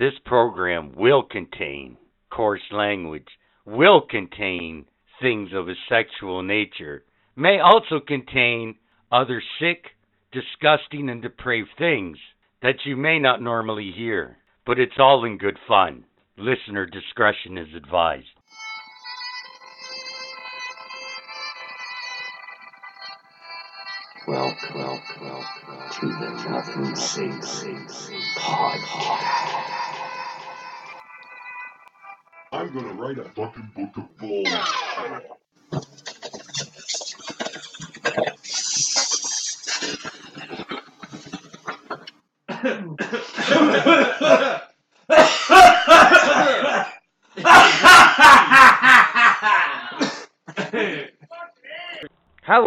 This program will contain coarse language, will contain things of a sexual nature, may also contain other sick, disgusting, and depraved things that you may not normally hear. But it's all in good fun. Listener discretion is advised. Welcome, welcome, welcome to the Nothing Sacred podcast. I'm gonna write a fucking book of balls.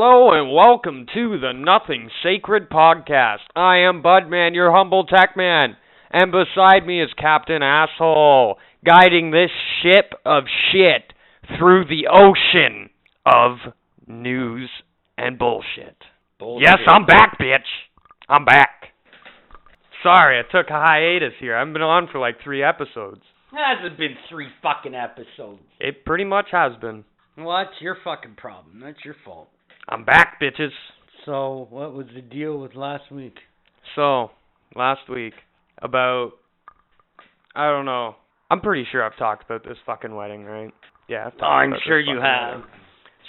Hello and welcome to the Nothing Sacred Podcast. I am Budman, your humble tech man, and beside me is Captain Asshole, guiding this ship of shit through the ocean of news and bullshit. Yes, I'm back, bitch. I'm back. Sorry, I took a hiatus here. I've been on for like three episodes. Hasn't been three fucking episodes. It pretty much has been. Well, that's your fucking problem. That's your fault. I'm back, bitches. So, what was the deal with last week? So, last week, about, I don't know. I'm pretty sure I've talked about this fucking wedding, right? Yeah, I've talked I'm about sure you have. wedding.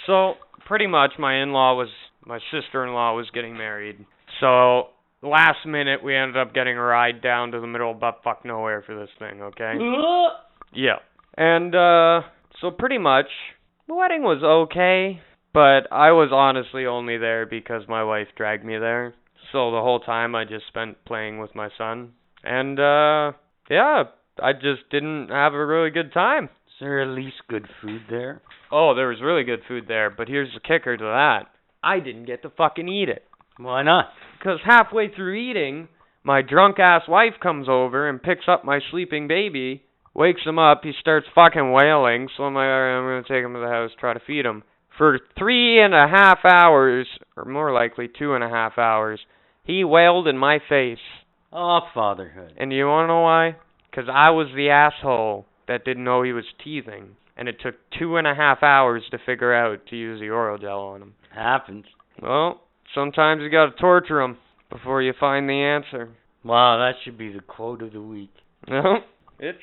So, pretty much my in-law was, my sister-in-law was getting married. So, last minute we ended up getting a ride down to the middle of butt-fuck nowhere for this thing, okay? Yeah. And uh so pretty much the wedding was okay, but I was honestly only there because my wife dragged me there. So the whole time I just spent playing with my son. And uh yeah, I just didn't have a really good time. Is there at least good food there? Oh, there was really good food there, but here's the kicker to that. I didn't get to fucking eat it. Why not? Because halfway through eating, my drunk ass wife comes over and picks up my sleeping baby, wakes him up, he starts fucking wailing, so I'm like, alright, I'm gonna take him to the house, try to feed him. For three and a half hours, or more likely two and a half hours, he wailed in my face. Oh, fatherhood. And you wanna know why? Because I was the asshole that didn't know he was teething. And it took two and a half hours to figure out to use the oral gel on him. Happens. Well, sometimes you gotta torture 'em before you find the answer. Wow, that should be the quote of the week. No, it's.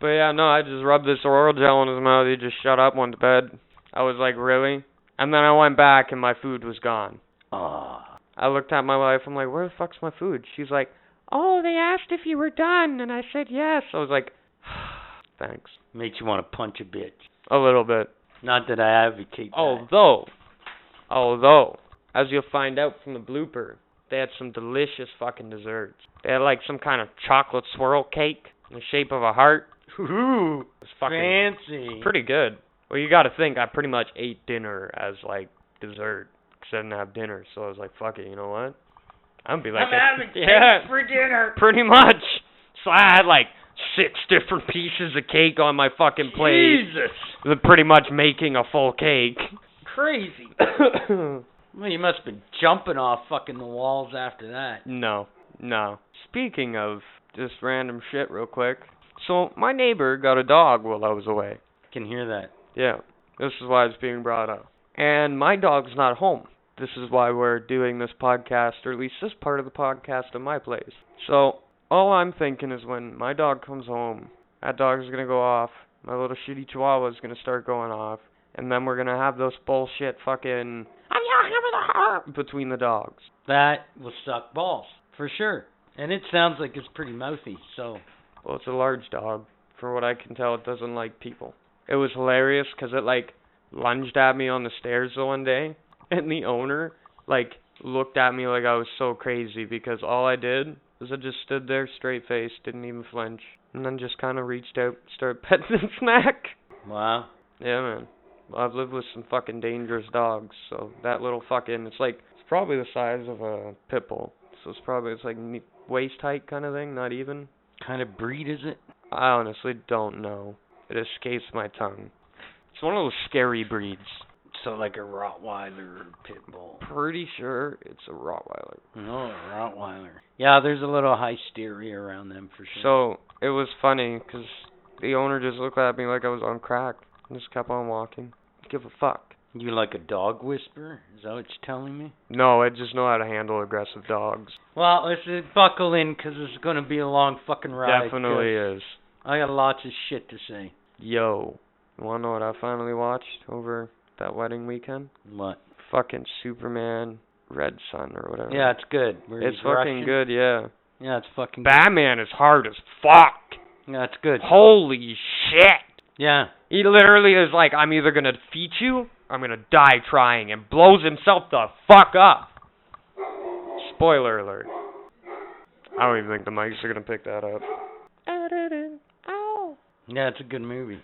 But yeah, no, I just rubbed this oral gel in his mouth. He just shut up, went to bed. I was like, really? And then I went back and my food was gone. Ah. I looked at my wife. I'm like, where the fuck's my food? She's like, oh, they asked if you were done, and I said yes. I was like, thanks. Makes you want to punch a bitch. A little bit. Not that I advocate that. Although, although, as you'll find out from the blooper, they had some delicious fucking desserts. They had like some kind of chocolate swirl cake in the shape of a heart. Ooh, it was fucking fancy. pretty good. Well, you got to think I pretty much ate dinner as like dessert because I didn't have dinner, so I was like, fuck it, you know what? I'm gonna be like, I'm having yeah, cake for dinner. pretty much. So I had like six different pieces of cake on my fucking plate, Jesus. pretty much making a full cake. Crazy. Well, you must have been jumping off fucking the walls after that. No, no. Speaking of just random shit, real quick. So my neighbor got a dog while I was away. I Can hear that. Yeah, this is why it's being brought up. And my dog's not home. This is why we're doing this podcast, or at least this part of the podcast, in my place. So all I'm thinking is when my dog comes home, that dog's gonna go off. My little shitty chihuahua's gonna start going off, and then we're gonna have those bullshit fucking I don't have between the dogs. That will suck balls for sure. And it sounds like it's pretty mouthy. So Well, it's a large dog. For what I can tell, it doesn't like people. It was hilarious 'cause it like lunged at me on the stairs the one day, and the owner like looked at me like I was so crazy because all I did was I just stood there straight faced, didn't even flinch, and then just kind of reached out, started petting its neck. wow. Yeah, man. I've lived with some fucking dangerous dogs, so that little fucking it's like it's probably the size of a pit bull. So it's probably it's like waist height kind of thing, not even. kind of breed is it? I honestly don't know. It escapes my tongue. It's one of those scary breeds. So like a Rottweiler or pit bull. Pretty sure it's a Rottweiler. No, a Rottweiler. Yeah, there's a little hysteria around them for sure. So it was funny because the owner just looked at me like I was on crack and just kept on walking. Give a fuck. You like a dog whisperer? Is that what you're telling me? No, I just know how to handle aggressive dogs. Well, let's uh, buckle in 'cause it's going to be a long fucking ride. Definitely is. I got lots of shit to say. Yo, you wanna know what I finally watched over that wedding weekend? What? Fucking Superman Red Sun or whatever. Yeah, it's good. Where it's fucking Russian. good, yeah. Yeah, it's fucking good. Batman is hard as fuck. Yeah, it's good. Holy shit. Yeah. He literally is like, I'm either gonna defeat you, or I'm gonna die trying, and blows himself the fuck up. Spoiler alert. I don't even think the mics are gonna pick that up. Yeah, it's a good movie.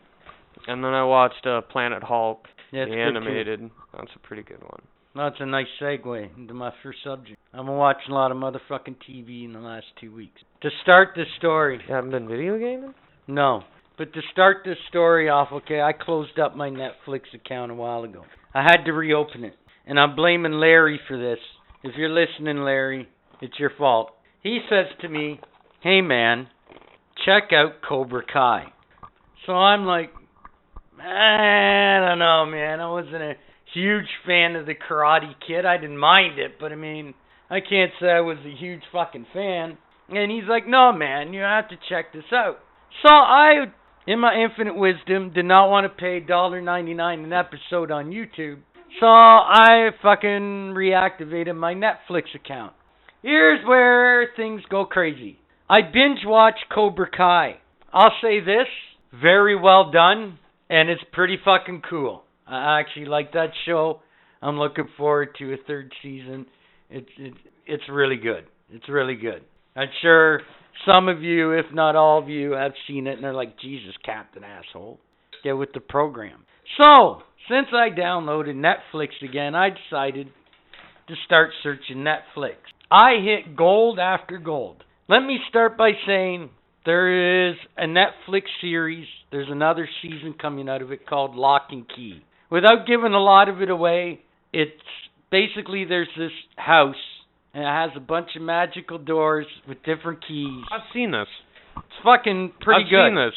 And then I watched uh, Planet Hulk, Yeah, the animated. That's a pretty good one. That's a nice segue into my first subject. I've been watching a lot of motherfucking TV in the last two weeks. To start this story, You haven't been video gaming? no. But to start this story off, okay, I closed up my Netflix account a while ago. I had to reopen it. And I'm blaming Larry for this. If you're listening, Larry, it's your fault. He says to me, hey man, check out Cobra Kai. So I'm like, I don't know, man. I wasn't a huge fan of the Karate Kid. I didn't mind it, but I mean, I can't say I was a huge fucking fan. And he's like, no, man, you have to check this out. So I, in my infinite wisdom, did not want to pay $1.99 an episode on YouTube. So I fucking reactivated my Netflix account. Here's where things go crazy. I binge watch Cobra Kai. I'll say this, very well done, and it's pretty fucking cool. I actually like that show. I'm looking forward to a third season. It's it's it's really good. It's really good. I'm sure some of you, if not all of you, have seen it and they're like, Jesus, Captain Asshole. Get with the program. So, since I downloaded Netflix again, I decided to start searching Netflix. I hit gold after gold. Let me start by saying there is a Netflix series. There's another season coming out of it called Locke and Key. Without giving a lot of it away, it's basically there's this house and it has a bunch of magical doors with different keys. I've seen this. It's fucking pretty good. I've seen this.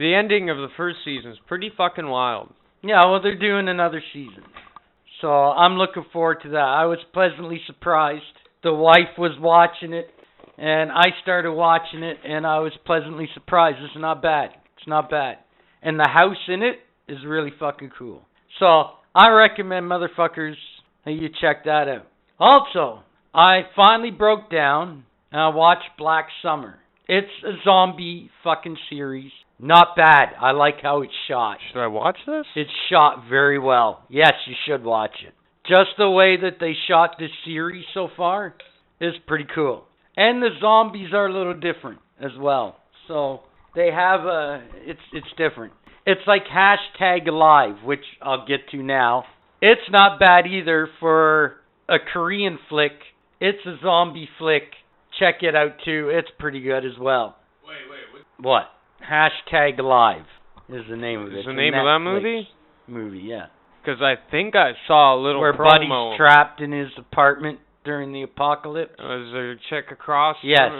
The ending of the first season is pretty fucking wild. Yeah, well, they're doing another season. So I'm looking forward to that. I was pleasantly surprised. The wife was watching it, and I started watching it, and I was pleasantly surprised. It's not bad. It's not bad. And the house in it is really fucking cool. So I recommend motherfuckers that you check that out. Also, I finally broke down and I watched Black Summer. It's a zombie fucking series. Not bad. I like how it's shot. Should I watch this? It's shot very well. Yes, you should watch it. Just the way that they shot this series so far is pretty cool. And the zombies are a little different as well. So they have a it's it's different. It's like hashtag alive, which I'll get to now. It's not bad either for a Korean flick. It's a zombie flick. Check it out too. It's pretty good as well. Wait, wait, What? Hashtag alive is the name of it. Is the name of that movie? Movie, yeah. Because I think I saw a little Where promo. Buddy's trapped in his apartment during the apocalypse. Uh, was there a chick across? Yes.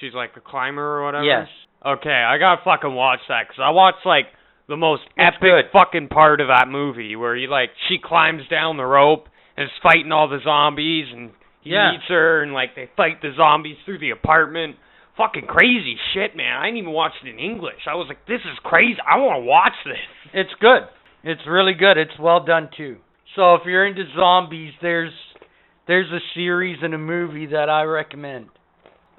She's like a climber or whatever? Yes. Okay, I gotta fucking watch that because I watched like the most It's epic good. fucking part of that movie where he like she climbs down the rope and is fighting all the zombies and he Yeah. meets her and like they fight the zombies through the apartment. Fucking crazy shit, man. I didn't even watch it in English. I was like, this is crazy. I want to watch this. It's good. It's really good. It's well done too. So if you're into zombies, there's there's a series and a movie that I recommend.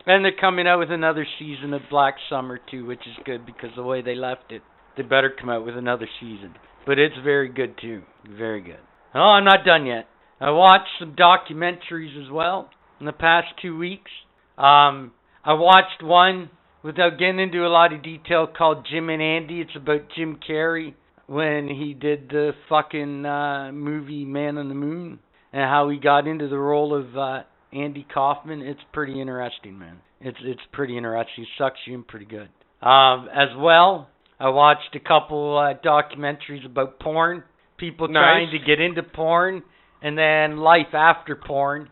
And they're coming out with another season of Black Summer too, which is good because the way they left it, they better come out with another season. But it's very good too. Very good. Oh, I'm not done yet. I watched some documentaries as well in the past two weeks. Um, I watched one without getting into a lot of detail called Jim and Andy. It's about Jim Carrey when he did the fucking uh movie Man on the Moon and how he got into the role of uh Andy Kaufman. It's pretty interesting, man. It's it's pretty interesting. Sucks you in pretty good. Um as well, I watched a couple uh documentaries about porn, people trying to get into porn and then life after porn.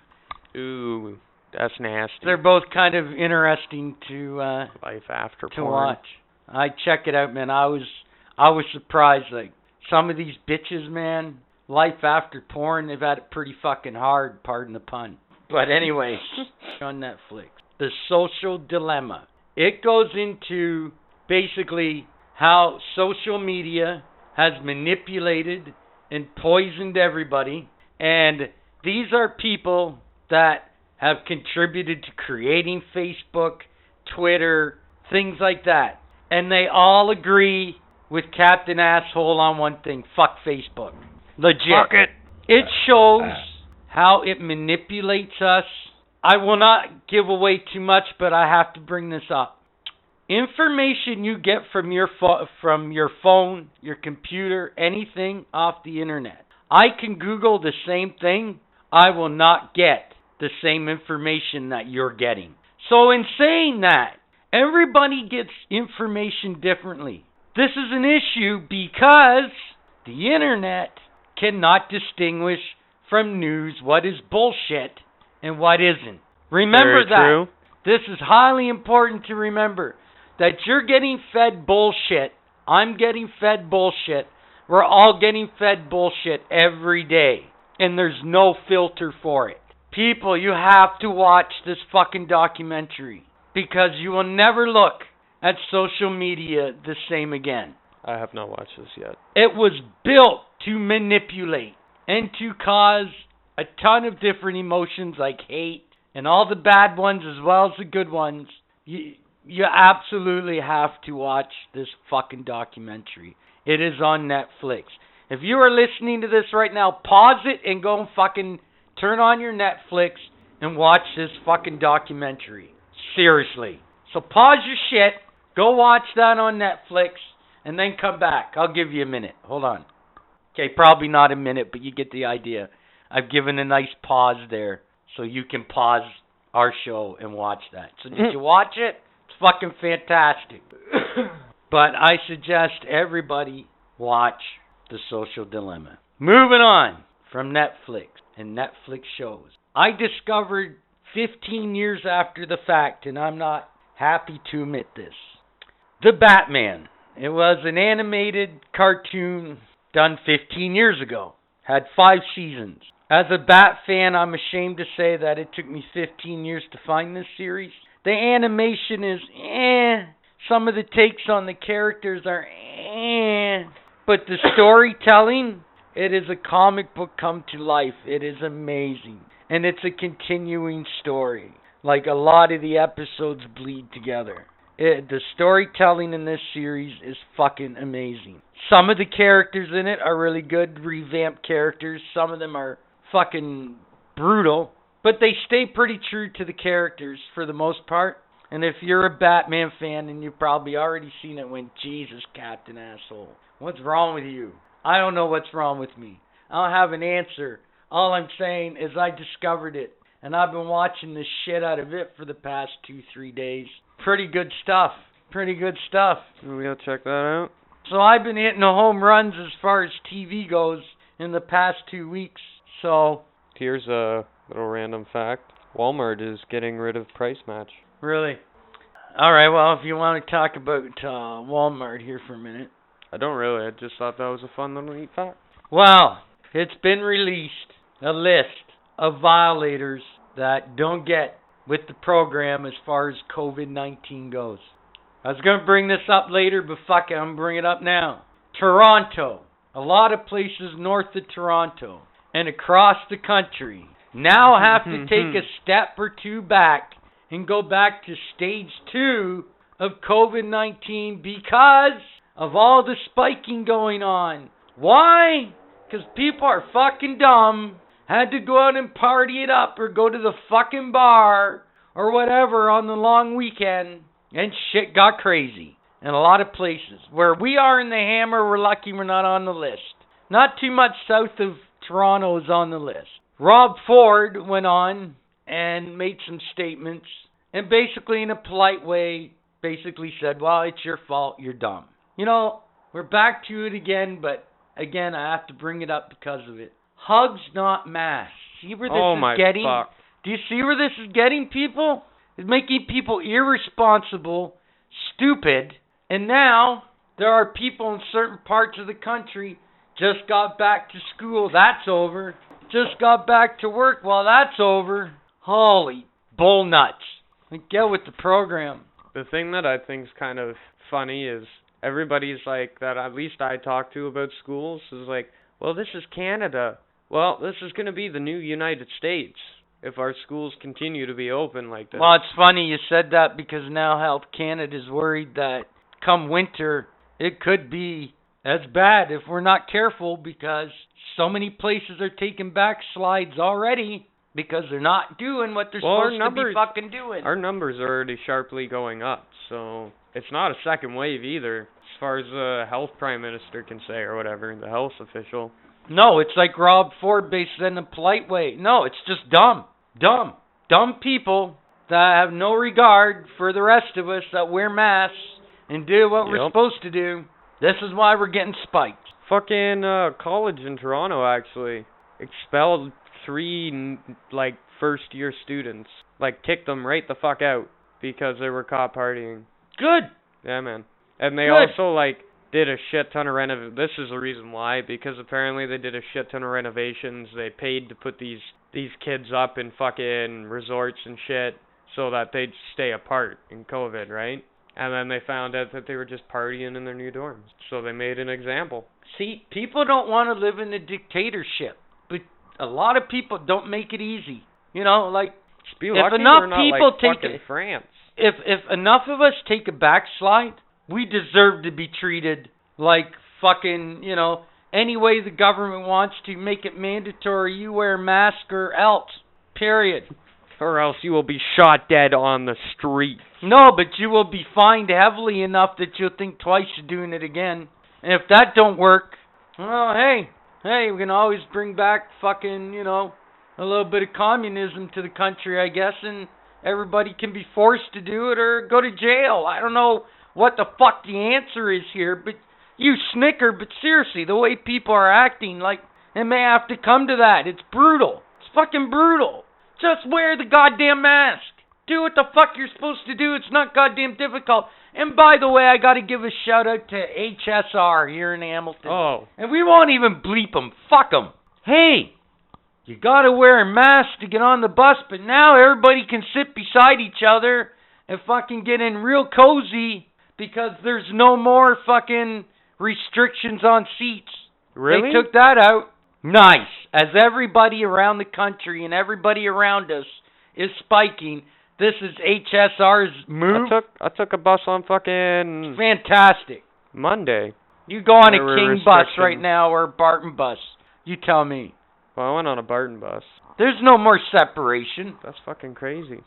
Ooh. That's nasty. They're both kind of interesting to uh Life after to porn. watch. I check it out, man. I was I was surprised. Like some of these bitches, man. Life after porn, they've had it pretty fucking hard. Pardon the pun. But anyway, on Netflix, The Social Dilemma. It goes into basically how social media has manipulated and poisoned everybody, and these are people that have contributed to creating Facebook, Twitter, things like that. And they all agree with Captain Asshole on one thing fuck Facebook. Legit. It. It shows how it manipulates us. I will not give away too much, but I have to bring this up. Information you get from your pho- from your phone, your computer, anything off the internet. I can Google the same thing. I will not get the same information that you're getting. So in saying that, everybody gets information differently. This is an issue because the internet cannot distinguish from news what is bullshit and what isn't. Remember Very that. true. This is highly important to remember that you're getting fed bullshit. I'm getting fed bullshit. We're all getting fed bullshit every day. And there's no filter for it. People, you have to watch this fucking documentary because you will never look at social media the same again. I have not watched this yet. It was built to manipulate and to cause a ton of different emotions like hate and all the bad ones as well as the good ones. You, you absolutely have to watch this fucking documentary. It is on Netflix. If you are listening to this right now, pause it and go and fucking turn on your Netflix and watch this fucking documentary. Seriously. So pause your shit, go watch that on Netflix, and then come back. I'll give you a minute. Hold on. Okay, probably not a minute, but you get the idea. I've given a nice pause there so you can pause our show and watch that. So did you watch it? It's fucking fantastic. but I suggest everybody watch The Social Dilemma. Moving on from Netflix and Netflix shows. I discovered 15 years after the fact, and I'm not happy to admit this. The Batman. It was an animated cartoon done 15 years ago. Had five seasons. As a Bat fan, I'm ashamed to say that it took me 15 years to find this series. The animation is eh. Some of the takes on the characters are eh. But the storytelling, it is a comic book come to life. It is amazing. And it's a continuing story. Like a lot of the episodes bleed together. It, the storytelling in this series is fucking amazing. Some of the characters in it are really good, revamped characters. Some of them are fucking brutal, but they stay pretty true to the characters for the most part. And if you're a Batman fan and you've probably already seen it, when Jesus, Captain Asshole, what's wrong with you? I don't know what's wrong with me. I don't have an answer. All I'm saying is I discovered it, and I've been watching the shit out of it for the past two, three days. Pretty good stuff. Pretty good stuff. We gotta check that out. So I've been hitting the home runs as far as TV goes in the past two weeks. So Here's a little random fact. Walmart is getting rid of price match. really, all right. Well, if you want to talk about uh, Walmart here for a minute. I don't really. I just thought that was a fun little neat fact. Well, it's been released a list of violators that don't get with the program as far as COVID 19 goes. I was going to bring this up later, but fuck it, I'm bringing it up now. Toronto, a lot of places north of Toronto and across the country now have to take a step or two back and go back to stage two of COVID 19 because of all the spiking going on. Why? Because people are fucking dumb, had to go out and party it up or go to the fucking bar or whatever on the long weekend, and shit got crazy in a lot of places. Where we are in the Hammer, we're lucky we're not on the list. Not too much south of Toronto is on the list. Rob Ford went on and made some statements, and basically, in a polite way, basically said, Well, it's your fault, you're dumb. You know, we're back to it again, but again, I have to bring it up because of it. Hugs, not masks. See where this oh is my getting? fuck. Do you see where this is getting people? It's making people irresponsible, stupid, and now there are people in certain parts of the country just got back to school. That's over. Just got back to work. Well, that's over. Holy bull nuts. Get with the program. The thing that I think's kind of funny is everybody's like that at least I talk to about schools is like, well, this is Canada. Well, this is going to be the new United States if our schools continue to be open like this. Well, it's funny you said that because now Health Canada is worried that come winter it could be as bad if we're not careful because so many places are taking backslides already because they're not doing what they're Well, supposed to be fucking doing. Our numbers are already sharply going up, so it's not a second wave either, as far as the health prime minister can say or whatever, the health official. No, it's like Rob Ford based in a polite way. No, it's just dumb. Dumb. Dumb people that have no regard for the rest of us that wear masks and do what we're supposed to do. This is why we're getting spiked. Fucking uh, college in Toronto actually expelled three n- like first year students, like kicked them right the fuck out because they were caught partying. Good. Yeah, man. And they Good. also like did a shit ton of renov. This is the reason why because apparently they did a shit ton of renovations. They paid to put these these kids up in fucking resorts and shit so that they'd stay apart in COVID, right? And then they found out that they were just partying in their new dorms. So they made an example. See, people don't want to live in a dictatorship, but a lot of people don't make it easy. You know, like If enough people like take it- France. if if enough of us take a backslide, we deserve to be treated like fucking, you know, any way the government wants to make it mandatory you wear a mask or else. Period. Or else you will be shot dead on the street. No, but you will be fined heavily enough that you'll think twice of doing it again. And if that don't work, well, hey, hey, we can always bring back fucking, you know, a little bit of communism to the country, I guess, and everybody can be forced to do it or go to jail. I don't know what the fuck the answer is here, but you snicker, but seriously, the way people are acting, like, it may have to come to that. It's brutal. It's fucking brutal. Just wear the goddamn mask. Do what the fuck you're supposed to do. It's not goddamn difficult. And by the way, I got to give a shout out to HSR here in Hamilton. Oh. And we won't even bleep them. Fuck them. Hey, you got to wear a mask to get on the bus, but now everybody can sit beside each other and fucking get in real cozy because there's no more fucking restrictions on seats. Really? They took that out. Nice. As everybody around the country and everybody around us is spiking, this is HSR's move. I took I took a bus on fucking Fantastic. Monday. You go on a King bus right now or a Barton bus. You tell me. Well, I went on a Barton bus. There's no more separation. That's fucking crazy.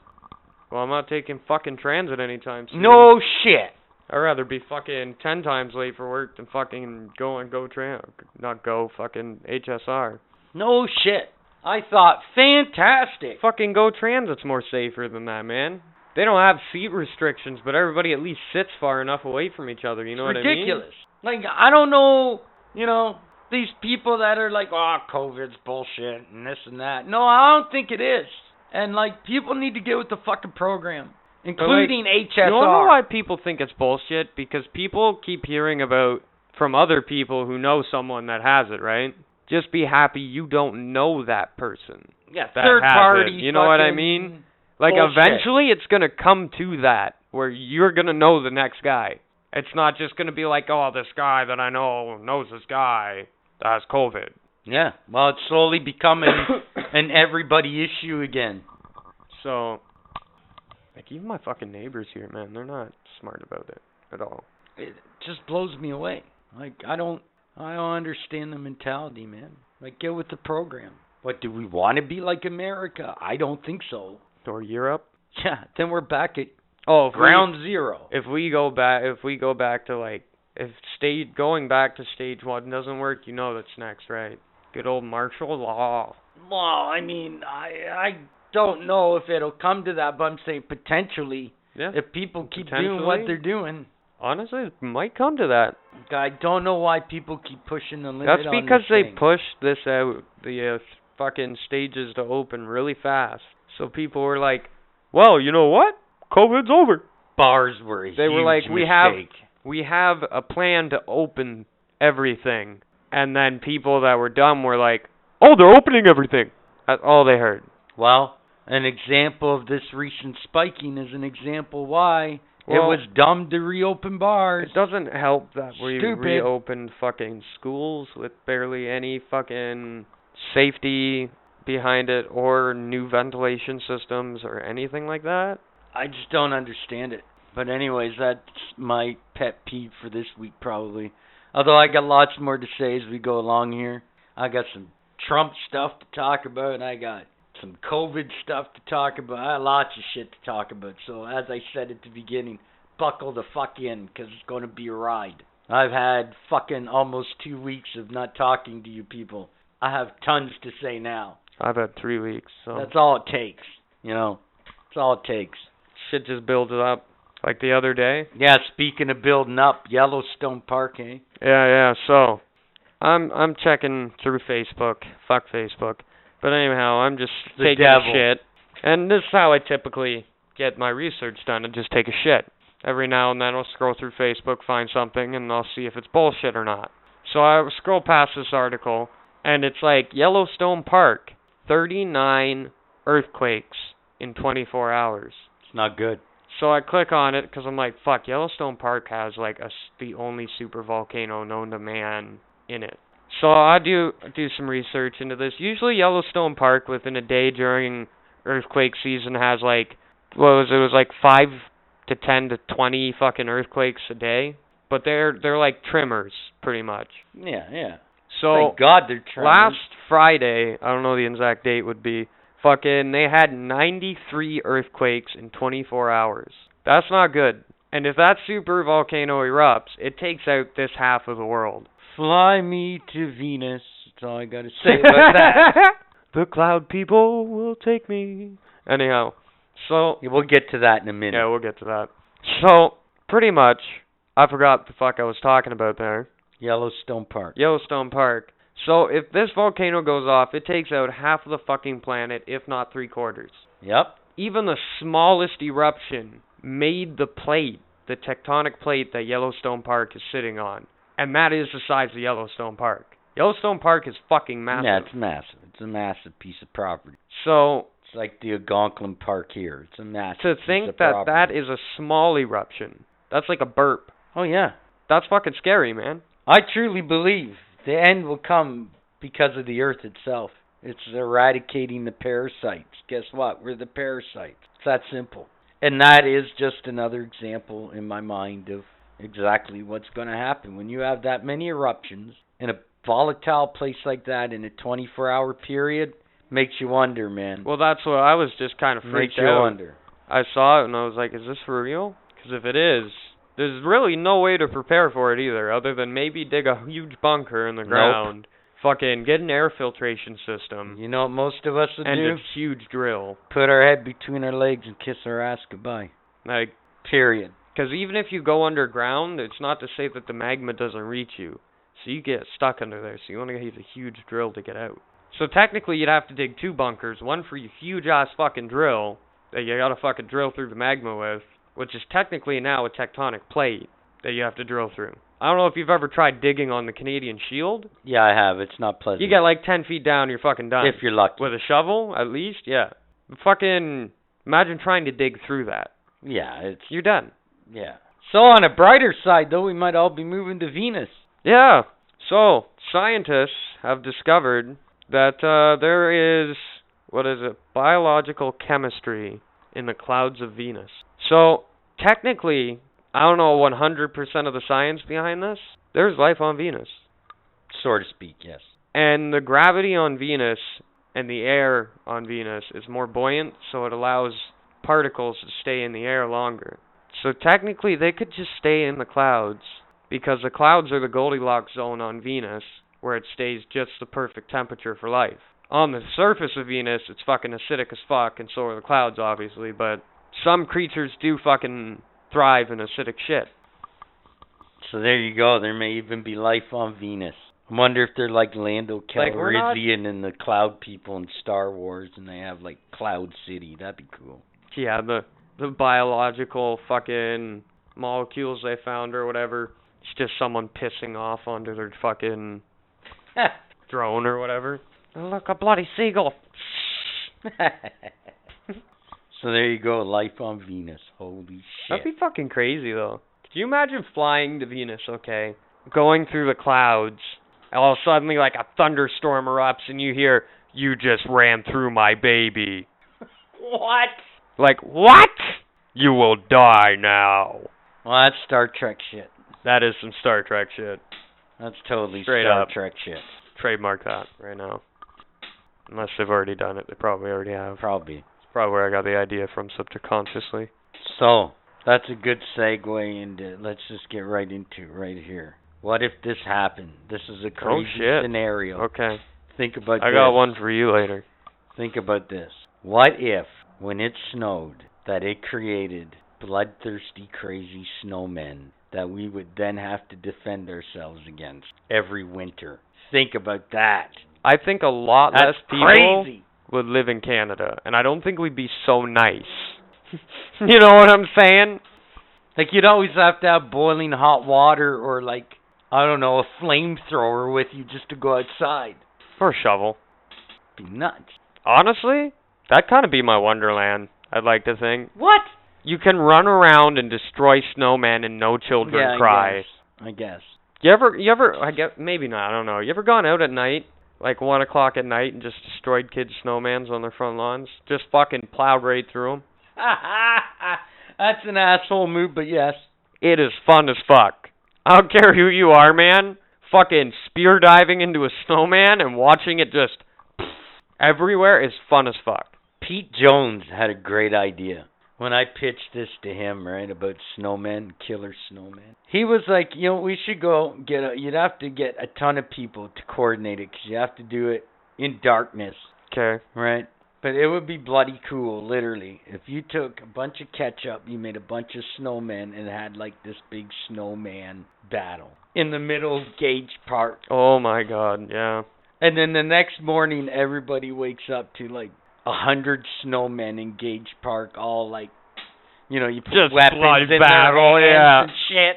Well, I'm not taking fucking transit anytime soon. No shit. I'd rather be fucking ten times late for work than fucking go and go tran not go fucking HSR. No shit. I thought fantastic. Fucking go transit's more safer than that, man. They don't have seat restrictions, but everybody at least sits far enough away from each other. You know it's what I mean? ridiculous. Like I don't know, you know, these people that are like, "Oh, COVID's bullshit and this and that." No, I don't think it is. And like people need to get with the fucking program, including HSR. You know why people think it's bullshit? Because people keep hearing about from other people who know someone that has it, right? Just be happy you don't know that person. yeah, that third party. it. You know what I mean? Like Bullshit. eventually it's gonna come to that where you're gonna know the next guy. It's not just gonna be like, oh, this guy that I know knows this guy that has COVID. Yeah, well, it's slowly becoming an everybody issue again. So, like even my fucking neighbors here, man, they're not smart about it at all. It just blows me away. Like I don't, I don't understand the mentality, man. Like get with the program. But do we want to be like America? I don't think so. Or Europe. Yeah, then we're back at Oh, if we- ground zero. if we go back if we go back to like if stage going back to stage one doesn't work, you know that's next, right? Good old martial law. Well, I mean, I I don't know if it'll come to that, but I'm saying potentially Yeah. if people keep doing what they're doing. Honestly, it might come to that. I don't know why people keep pushing the limit That's on because this they thing. pushed this out, the uh, fucking stages to open really fast. So people were like, "Well, you know what? COVID's over. Bars were a They were huge like, "We have- mistake. We have a plan to open everything." And then people that were dumb were like, "Oh, they're opening everything." That's all they heard. Well, an example of this recent spiking is an example why it was dumb to reopen bars. It doesn't help that we Stupid. reopened fucking schools with barely any fucking safety behind it or new ventilation systems or anything like that. I just don't understand it. But anyways, that's my pet peeve for this week probably. Although I got lots more to say as we go along here. I got some Trump stuff to talk about and I got some COVID stuff to talk about. Lots of shit to talk about. So as I said at the beginning, buckle the fuck in cuz it's going to be a ride. I've had fucking almost 2 weeks of not talking to you people. I have tons to say now. I've had three weeks, so That's all it takes, you know. That's all it takes. shit just builds up. Like the other day. Yeah, speaking of building up, Yellowstone Park, eh? Yeah, yeah. So, I'm I'm checking through Facebook. Fuck Facebook. But anyhow, I'm just The taking devil. a shit, and this is how I typically get my research done. I just take a shit. Every now and then I'll scroll through Facebook, find something, and I'll see if it's bullshit or not. So I scroll past this article, and it's like Yellowstone Park, 39 earthquakes in 24 hours. It's not good. So I click on it because I'm like, fuck, Yellowstone Park has like a, the only super volcano known to man in it. So I do do some research into this. Usually Yellowstone Park within a day during earthquake season has like what was it, it was like five to ten to twenty fucking earthquakes a day. But they're they're like trimmers pretty much. Yeah, yeah. So Thank God they're trying. last Friday, I don't know the exact date would be. Fucking, they had 93 earthquakes in 24 hours. That's not good. And if that super volcano erupts, it takes out this half of the world. Fly me to Venus. That's all I got to say about that. the cloud people will take me. Anyhow, so Yeah, we'll get to that in a minute. yeah, we'll get to that. So pretty much, I forgot the fuck I was talking about there. Yellowstone Park. Yellowstone Park. So if this volcano goes off, it takes out half of the fucking planet, if not three quarters. Yep. Even the smallest eruption made the plate, the tectonic plate that Yellowstone Park is sitting on. And that is the size of Yellowstone Park. Yellowstone Park is fucking massive. Yeah, it's massive. It's a massive piece of property. so It's like the Algonquin Park here. It's a massive to think that property. that is a small eruption, that's like a burp. Oh yeah. That's fucking scary, man. I truly believe the end will come because of the earth itself. It's eradicating the parasites. Guess what? We're the parasites. It's that simple. And that is just another example in my mind of exactly what's going to happen when you have that many eruptions in a volatile place like that in a 24-hour period. Makes you wonder, man. Well, that's what I was just kind of Makes freaked you out. wonder. I saw it and I was like, is this for real? Because if it is, there's really no way to prepare for it either, other than maybe dig a huge bunker in the Nope. ground, fucking get an air filtration system, You know what most of us would and do? a huge drill. Put our head between our legs and kiss our ass goodbye. Like, Period. Because even if you go underground, it's not to say that the magma doesn't reach you. So you get stuck under there, so you want to use a huge drill to get out. So technically, you'd have to dig two bunkers, one for your huge ass fucking drill that you gotta fucking drill through the magma with, which is technically now a tectonic plate that you have to drill through. I don't know if you've ever tried digging on the Canadian Shield. Yeah, I have. It's not pleasant. You get like 10 feet down, you're fucking done. if you're lucky. With a shovel, at least, yeah. Fucking imagine trying to dig through that. Yeah, it's You're done. Yeah. So on a brighter side, though, we might all be moving to Venus. Yeah. So, scientists have discovered that uh, there is, what is it, biological chemistry in the clouds of Venus. So, technically, I don't know 100% of the science behind this. There's life on Venus. So to speak, yes. And the gravity on Venus and the air on Venus is more buoyant, so it allows particles to stay in the air longer. So technically, they could just stay in the clouds because the clouds are the Goldilocks zone on Venus, where it stays just the perfect temperature for life. On the surface of Venus, it's fucking acidic as fuck, and so are the clouds, obviously, but some creatures do fucking thrive in acidic shit. So there you go. There may even be life on Venus. I wonder if they're like Lando Like, Calrissian and the Cloud people in Star Wars, and they have like Cloud City. That'd be cool. Yeah, the the biological fucking molecules they found or whatever. It's just someone pissing off under their fucking drone or whatever. Look, a bloody seagull. so there you go, life on Venus. Holy shit. That'd be fucking crazy though. Could you imagine flying to Venus, okay? Going through the clouds, and all of a sudden like a thunderstorm erupts and you hear, You just ran through my baby. what? Like, what? You will die now. Well, that's Star Trek shit. That is some Star Trek shit. That's totally Straight Star up. Trek shit. Trademark that right now. Unless they've already done it. They probably already have. Probably. It's probably where I got the idea from subconsciously. So that's a good segue into. Let's just get right into it right here. What if this happened? This is a oh, crazy Oh, scenario. Okay. Think about I this. got one for you later. Think about this. What if, when it snowed, that it created bloodthirsty, crazy snowmen that we would then have to defend ourselves against every winter? Think about that. I think a lot That's less people crazy. would live in Canada, and I don't think we'd be so nice. you know what I'm saying? Like you'd always have to have boiling hot water or like I don't know a flamethrower with you just to go outside. Or a shovel. Be nuts. Honestly, that'd kind of be my wonderland. I'd like to think What? you can run around and destroy snowmen and no children yeah, cry. I guess. I guess. You ever, you ever, I guess maybe not. I don't know. You ever gone out at night, like one o'clock at night, and just destroyed kids' snowmans on their front lawns? Just fucking plowed right through them. That's an asshole move, but yes. It is fun as fuck. I don't care who you are, man. Fucking spear diving into a snowman and watching it just everywhere is fun as fuck. Pete Jones had a great idea when I pitched this to him, right, about snowmen, killer snowmen. He was like, you know, we should go get a, you'd have to get a ton of people to coordinate it because you have to do it in darkness, Okay. right? But it would be bloody cool, literally. If you took a bunch of ketchup, you made a bunch of snowmen, and had like this big snowman battle in the middle of Gage Park. Oh my god, yeah. And then the next morning, everybody wakes up to like a hundred snowmen in Gage Park, all like, you know, you put Just weapons in their battle, hands yeah. and shit.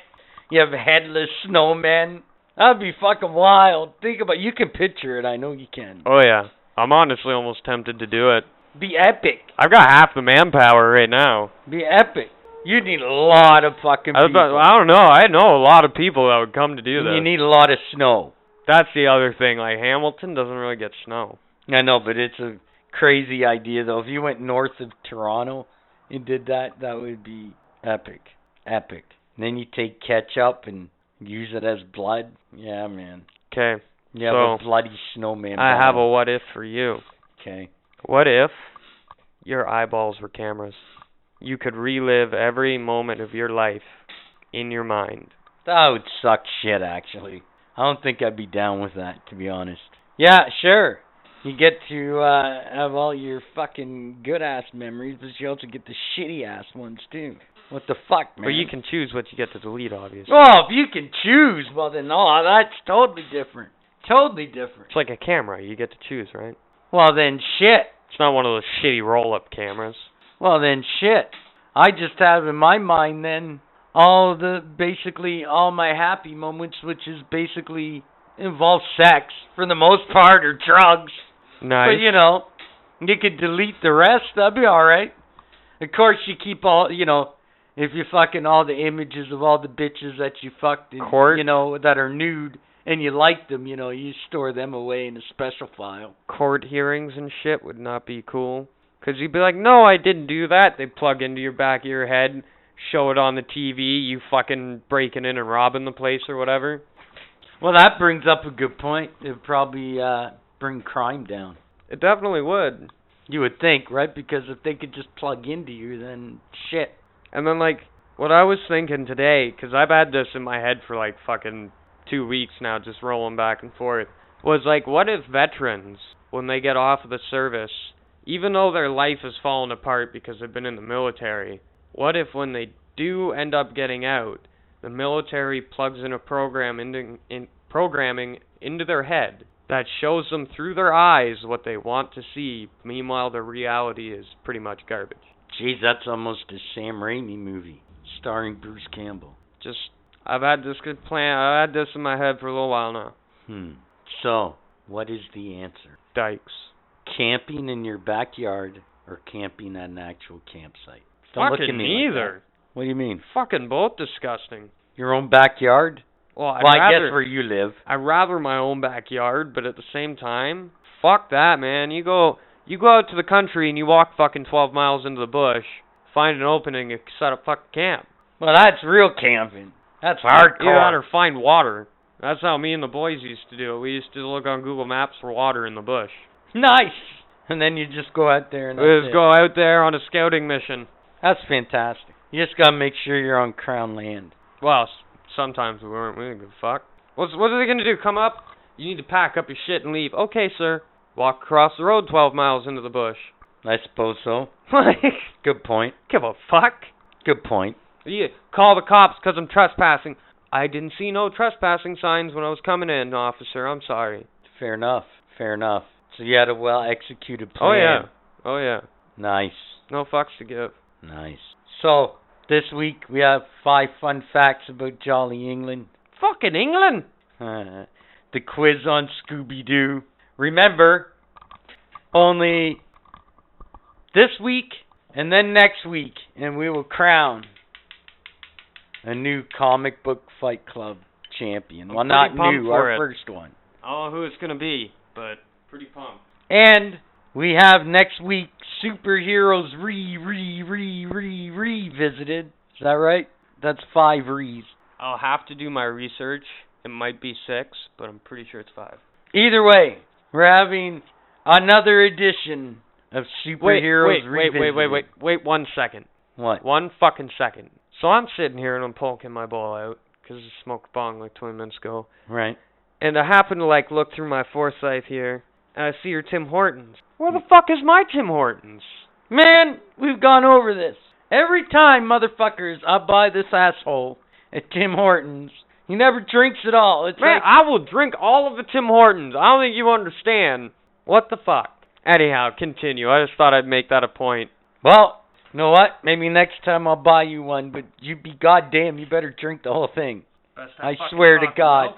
You have headless snowmen. That'd be fucking wild. Think about, It. you can picture it. I know you can. Oh yeah. I'm honestly almost tempted to do it. Be epic. I've got half the manpower right now. Be epic. You need a lot of fucking I, about, I don't know. I know a lot of people that would come to do this. you need a lot of snow. That's the other thing. Like Hamilton doesn't really get snow. I know, but it's a crazy idea though. If you went north of Toronto and did that, that would be epic. Epic. And then you take ketchup and use it as blood. Yeah, man. Okay. You have So, a bloody snowman. I have a what if for you. Okay. What if your eyeballs were cameras? You could relive every moment of your life in your mind. That would suck shit actually. I don't think I'd be down with that to be honest. Yeah, sure. You get to uh have all your fucking good ass memories, but you also get the shitty ass ones too. What the fuck, man? But you can choose what you get to delete, obviously. Oh, if you can choose, well then, oh, that's totally different. Totally different. It's like a camera. You get to choose, right? Well then, shit. It's not one of those shitty roll-up cameras. Well then, shit. I just have in my mind then all the basically all my happy moments, which is basically involve sex for the most part or drugs. Nice. But you know, you could delete the rest. That'd be all right. Of course, you keep all you know. If you're fucking all the images of all the bitches that you fucked, and, Court. you know, that are nude, and you like them, you know, you store them away in a special file. Court hearings and shit would not be cool. Cause you'd be like, no, I didn't do that. They plug into your back of your head, show it on the TV, you fucking breaking in and robbing the place or whatever. Well, that brings up a good point. It'd probably uh, bring crime down. It definitely would. You would think, right? Because if they could just plug into you, then shit. And then like what I was thinking today, because I've had this in my head for like fucking two weeks now, just rolling back and forth, was like, what if veterans, when they get off of the service, even though their life has fallen apart because they've been in the military, what if when they do end up getting out, the military plugs in a program into in programming into their head that shows them through their eyes what they want to see. Meanwhile, the reality is pretty much garbage. Jeez, that's almost a Sam Raimi movie starring Bruce Campbell. Just, I've had this good plan. I've had this in my head for a little while now. Hmm. So, what is the answer? Dykes. Camping in your backyard or camping at an actual campsite? Don't look Fucking at me neither. that. What do you mean? Fucking both disgusting. Your own backyard? Well, I'd well, I guess where you live. I'd rather my own backyard, but at the same time, fuck that, man. You go, you go out to the country and you walk fucking 12 miles into the bush, find an opening and set up fucking camp. Well, that's real camping. That's hardcore. You gotta find water. That's how me and the boys used to do it. We used to look on Google Maps for water in the bush. Nice. And then you just go out there and We just it. go out there on a scouting mission. That's fantastic. You just gotta make sure you're on crown land. Well, sometimes we weren't. We didn't give a fuck. What's what are they gonna do? Come up? You need to pack up your shit and leave. Okay, sir. Walk across the road 12 miles into the bush. I suppose so. Like, Good point. give a fuck. Good point. You call the cops because I'm trespassing. I didn't see no trespassing signs when I was coming in, officer. I'm sorry. Fair enough. Fair enough. So you had a well executed plan. Oh yeah. Oh yeah. Nice. No fucks to give. Nice. So this week we have five fun facts about Jolly England. Fucking England. The quiz on Scooby Doo. Remember, only this week and then next week, and we will crown a new comic book fight club champion. I'm well, not new, our it. first one. I don't know who it's gonna be, but pretty pumped. And we have next week superheroes re re re re revisited. Is that right? That's five re's. I'll have to do my research. It might be six, but I'm pretty sure it's five. Either way, we're having another edition of Wait, superheroes wait, wait, wait, wait, Revisited. wait, wait one second. What? One fucking second. So I'm sitting here and I'm poking my ball out because I smoked bong like 20 minutes ago. Right. And I happen to like look through my foresight here and I see your Tim Hortons. Where the fuck is my Tim Hortons? Man, we've gone over this. Every time, motherfuckers, I buy this asshole at Tim Hortons, he never drinks at all. It's Man, like, I will drink all of the Tim Hortons. I don't think you understand. What the fuck? Anyhow, continue. I just thought I'd make that a point. well, you know what? Maybe next time I'll buy you one, but you'd be goddamn, you better drink the whole thing. I swear to God.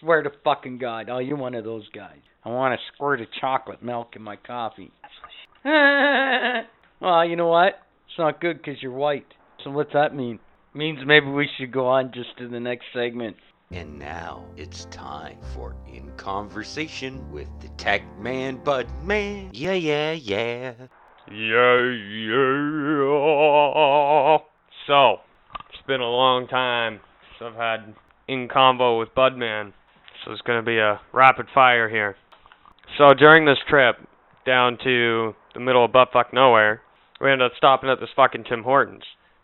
Swear to fucking God. Oh, you're one of those guys. I want a squirt of chocolate milk in my coffee. well, you know what? It's not good 'cause you're white. So what's that mean? It Means maybe we should go on just to the next segment. And now it's time for In Conversation with the Tech Man Bud Man. Yeah, yeah, yeah. Yeah, yeah. So, it's been a long time since I've had in combo with Budman. So it's going to be a rapid fire here. So during this trip down to the middle of buttfuck nowhere, we ended up stopping at this fucking Tim Hortons.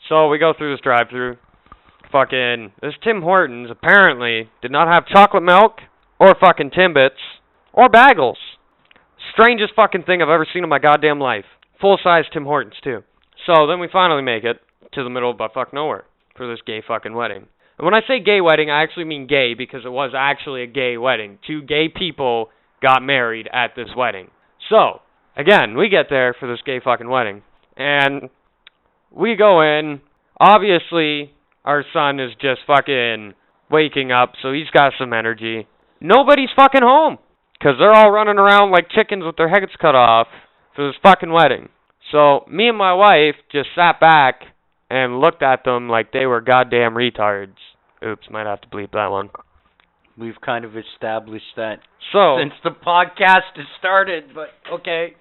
So we go through this drive-through. Fucking this Tim Hortons apparently did not have chocolate milk or fucking Timbits or bagels. Strangest fucking thing I've ever seen in my goddamn life. Full size Tim Hortons too. So then we finally make it to the middle of buttfuck nowhere for this gay fucking wedding. And when I say gay wedding, I actually mean gay because it was actually a gay wedding. Two gay people got married at this wedding. So, again, we get there for this gay fucking wedding. And we go in. Obviously, our son is just fucking waking up, so he's got some energy. Nobody's fucking home. Because they're all running around like chickens with their heads cut off for this fucking wedding. So, me and my wife just sat back and looked at them like they were goddamn retards. Oops, might have to bleep that one. We've kind of established that So, since the podcast has started, but okay.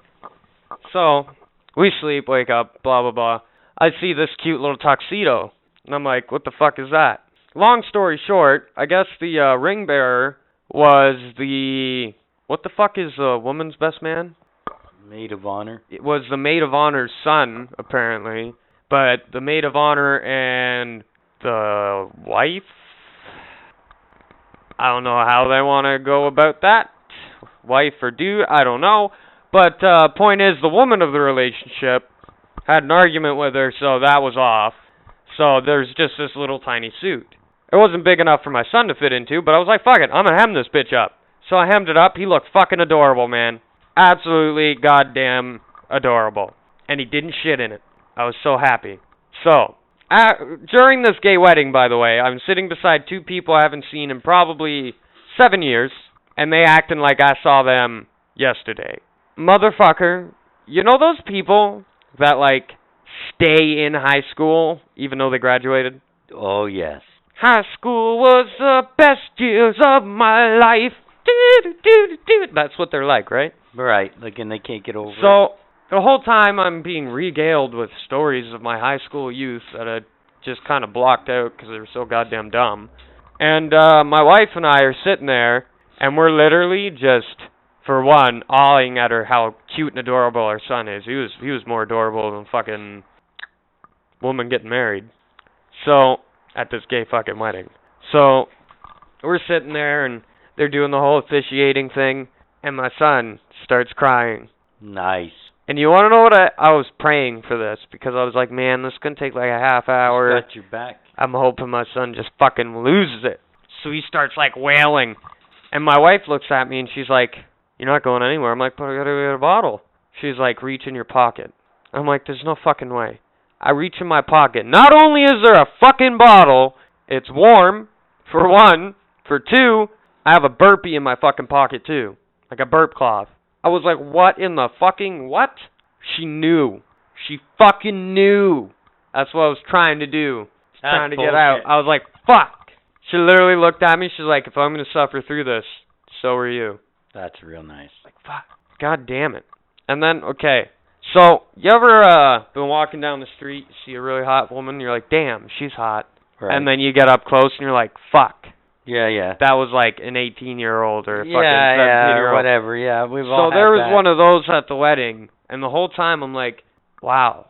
So, we sleep, wake up, blah blah blah. I see this cute little tuxedo, and I'm like, what the fuck is that? Long story short, I guess the uh, ring bearer was the what the fuck is a woman's best man? Maid of honor. It was the maid of honor's son, apparently, but the maid of honor and the wife. I don't know how they want to go about that, wife or dude. I don't know. But uh, point is, the woman of the relationship had an argument with her, so that was off. So there's just this little tiny suit. It wasn't big enough for my son to fit into, but I was like, fuck it, I'm gonna hem this bitch up. So I hemmed it up. He looked fucking adorable, man. Absolutely goddamn adorable. And he didn't shit in it. I was so happy. So, uh, during this gay wedding, by the way, I'm sitting beside two people I haven't seen in probably seven years, and they acting like I saw them yesterday. Motherfucker, you know those people that, like, stay in high school even though they graduated? Oh yes. High school was the best years of my life. That's what they're like, right? Right. Like, and they can't get over it. So the whole time I'm being regaled with stories of my high school youth that I just kind of blocked out because they were so goddamn dumb. And uh my wife and I are sitting there, and we're literally just, for one, awing at her how cute and adorable our son is. He was he was more adorable than fucking woman getting married. So at this gay fucking wedding. So we're sitting there and they're doing the whole officiating thing, and my son starts crying. Nice. And you want to know what I I was praying for this because I was like, man, this is gonna take like a half hour. Got your back. I'm hoping my son just fucking loses it. So he starts like wailing, and my wife looks at me and she's like, "You're not going anywhere." I'm like, "But I gotta get a bottle." She's like, "Reach in your pocket." I'm like, "There's no fucking way." I reach in my pocket. Not only is there a fucking bottle, it's warm, for one. For two, I have a burpee in my fucking pocket too, like a burp cloth. I was like, what in the fucking what? She knew. She fucking knew. That's what I was trying to do. Trying to get out. I was like, fuck. She literally looked at me. She's like, if I'm gonna suffer through this, so are you. That's real nice. Like, fuck. God damn it. And then, okay. So, you ever uh been walking down the street, see a really hot woman, you're like, damn, she's hot. Right. And then you get up close and you're like, fuck. Yeah, yeah. That was like an 18 year old or a fucking 17 yeah, year or old. whatever. Yeah, we've all So there was that. one of those at the wedding, and the whole time I'm like, wow.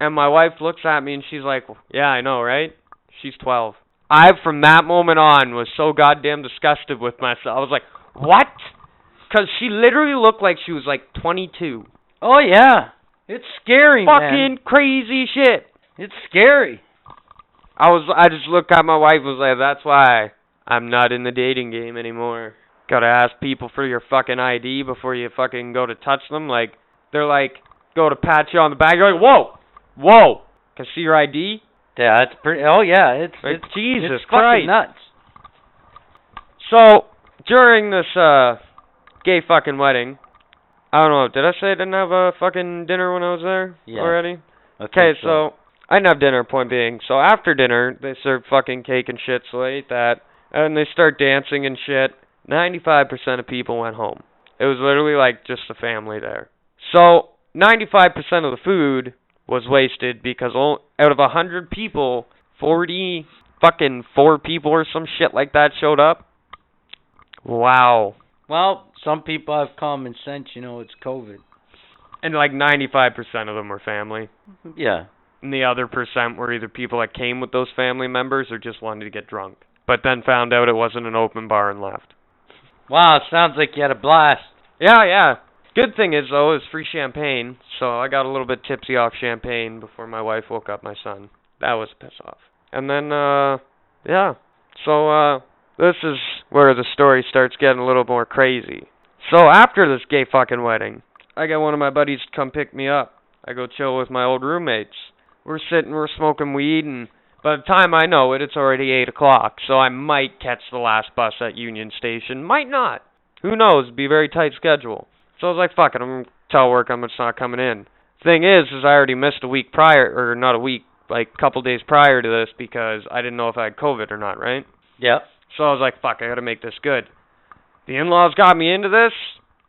And my wife looks at me and she's like, yeah, I know, right? She's 12. I, from that moment on, was so goddamn disgusted with myself. I was like, what? Because she literally looked like she was like 22. Oh yeah. It's scary, man. Fucking crazy shit. It's scary. I was, I just looked at my wife and was like, that's why I'm not in the dating game anymore. Gotta ask people for your fucking ID before you fucking go to touch them. Like, they're like, go to pat you on the back. You're like, whoa, whoa, can I see your ID? Yeah, it's pretty. Oh yeah, it's Like, it's Jesus it's Christ. fucking nuts. So, during this, uh, gay fucking wedding, I don't know, did I say I didn't have a fucking dinner when I was there Yeah. already? Okay, think so I didn't have dinner. Point being, so after dinner they served fucking cake and shit, so I ate that, and they start dancing and shit. Ninety-five percent of people went home. It was literally like just the family there. So ninety-five percent of the food was wasted because o- out of a hundred people, forty fucking four people or some shit like that showed up. Wow. Well, some people have common sense. You know, it's COVID. And like ninety-five percent of them were family. Yeah. And the other percent were either people that came with those family members or just wanted to get drunk. But then found out it wasn't an open bar and left. Wow, sounds like you had a blast. Yeah, yeah. Good thing is though, it was free champagne, so I got a little bit tipsy off champagne before my wife woke up my son. That was a piss off. And then uh yeah. So uh this is where the story starts getting a little more crazy. So after this gay fucking wedding, I got one of my buddies to come pick me up. I go chill with my old roommates. We're sitting, we're smoking weed, and by the time I know it, it's already 8 o'clock, so I might catch the last bus at Union Station. Might not. Who knows? It'd be a very tight schedule. So I was like, fuck it, I'm gonna tell work I'm just not coming in. Thing is, is I already missed a week prior, or not a week, like a couple days prior to this because I didn't know if I had COVID or not, right? Yep. So I was like, fuck, I gotta make this good. The in-laws got me into this,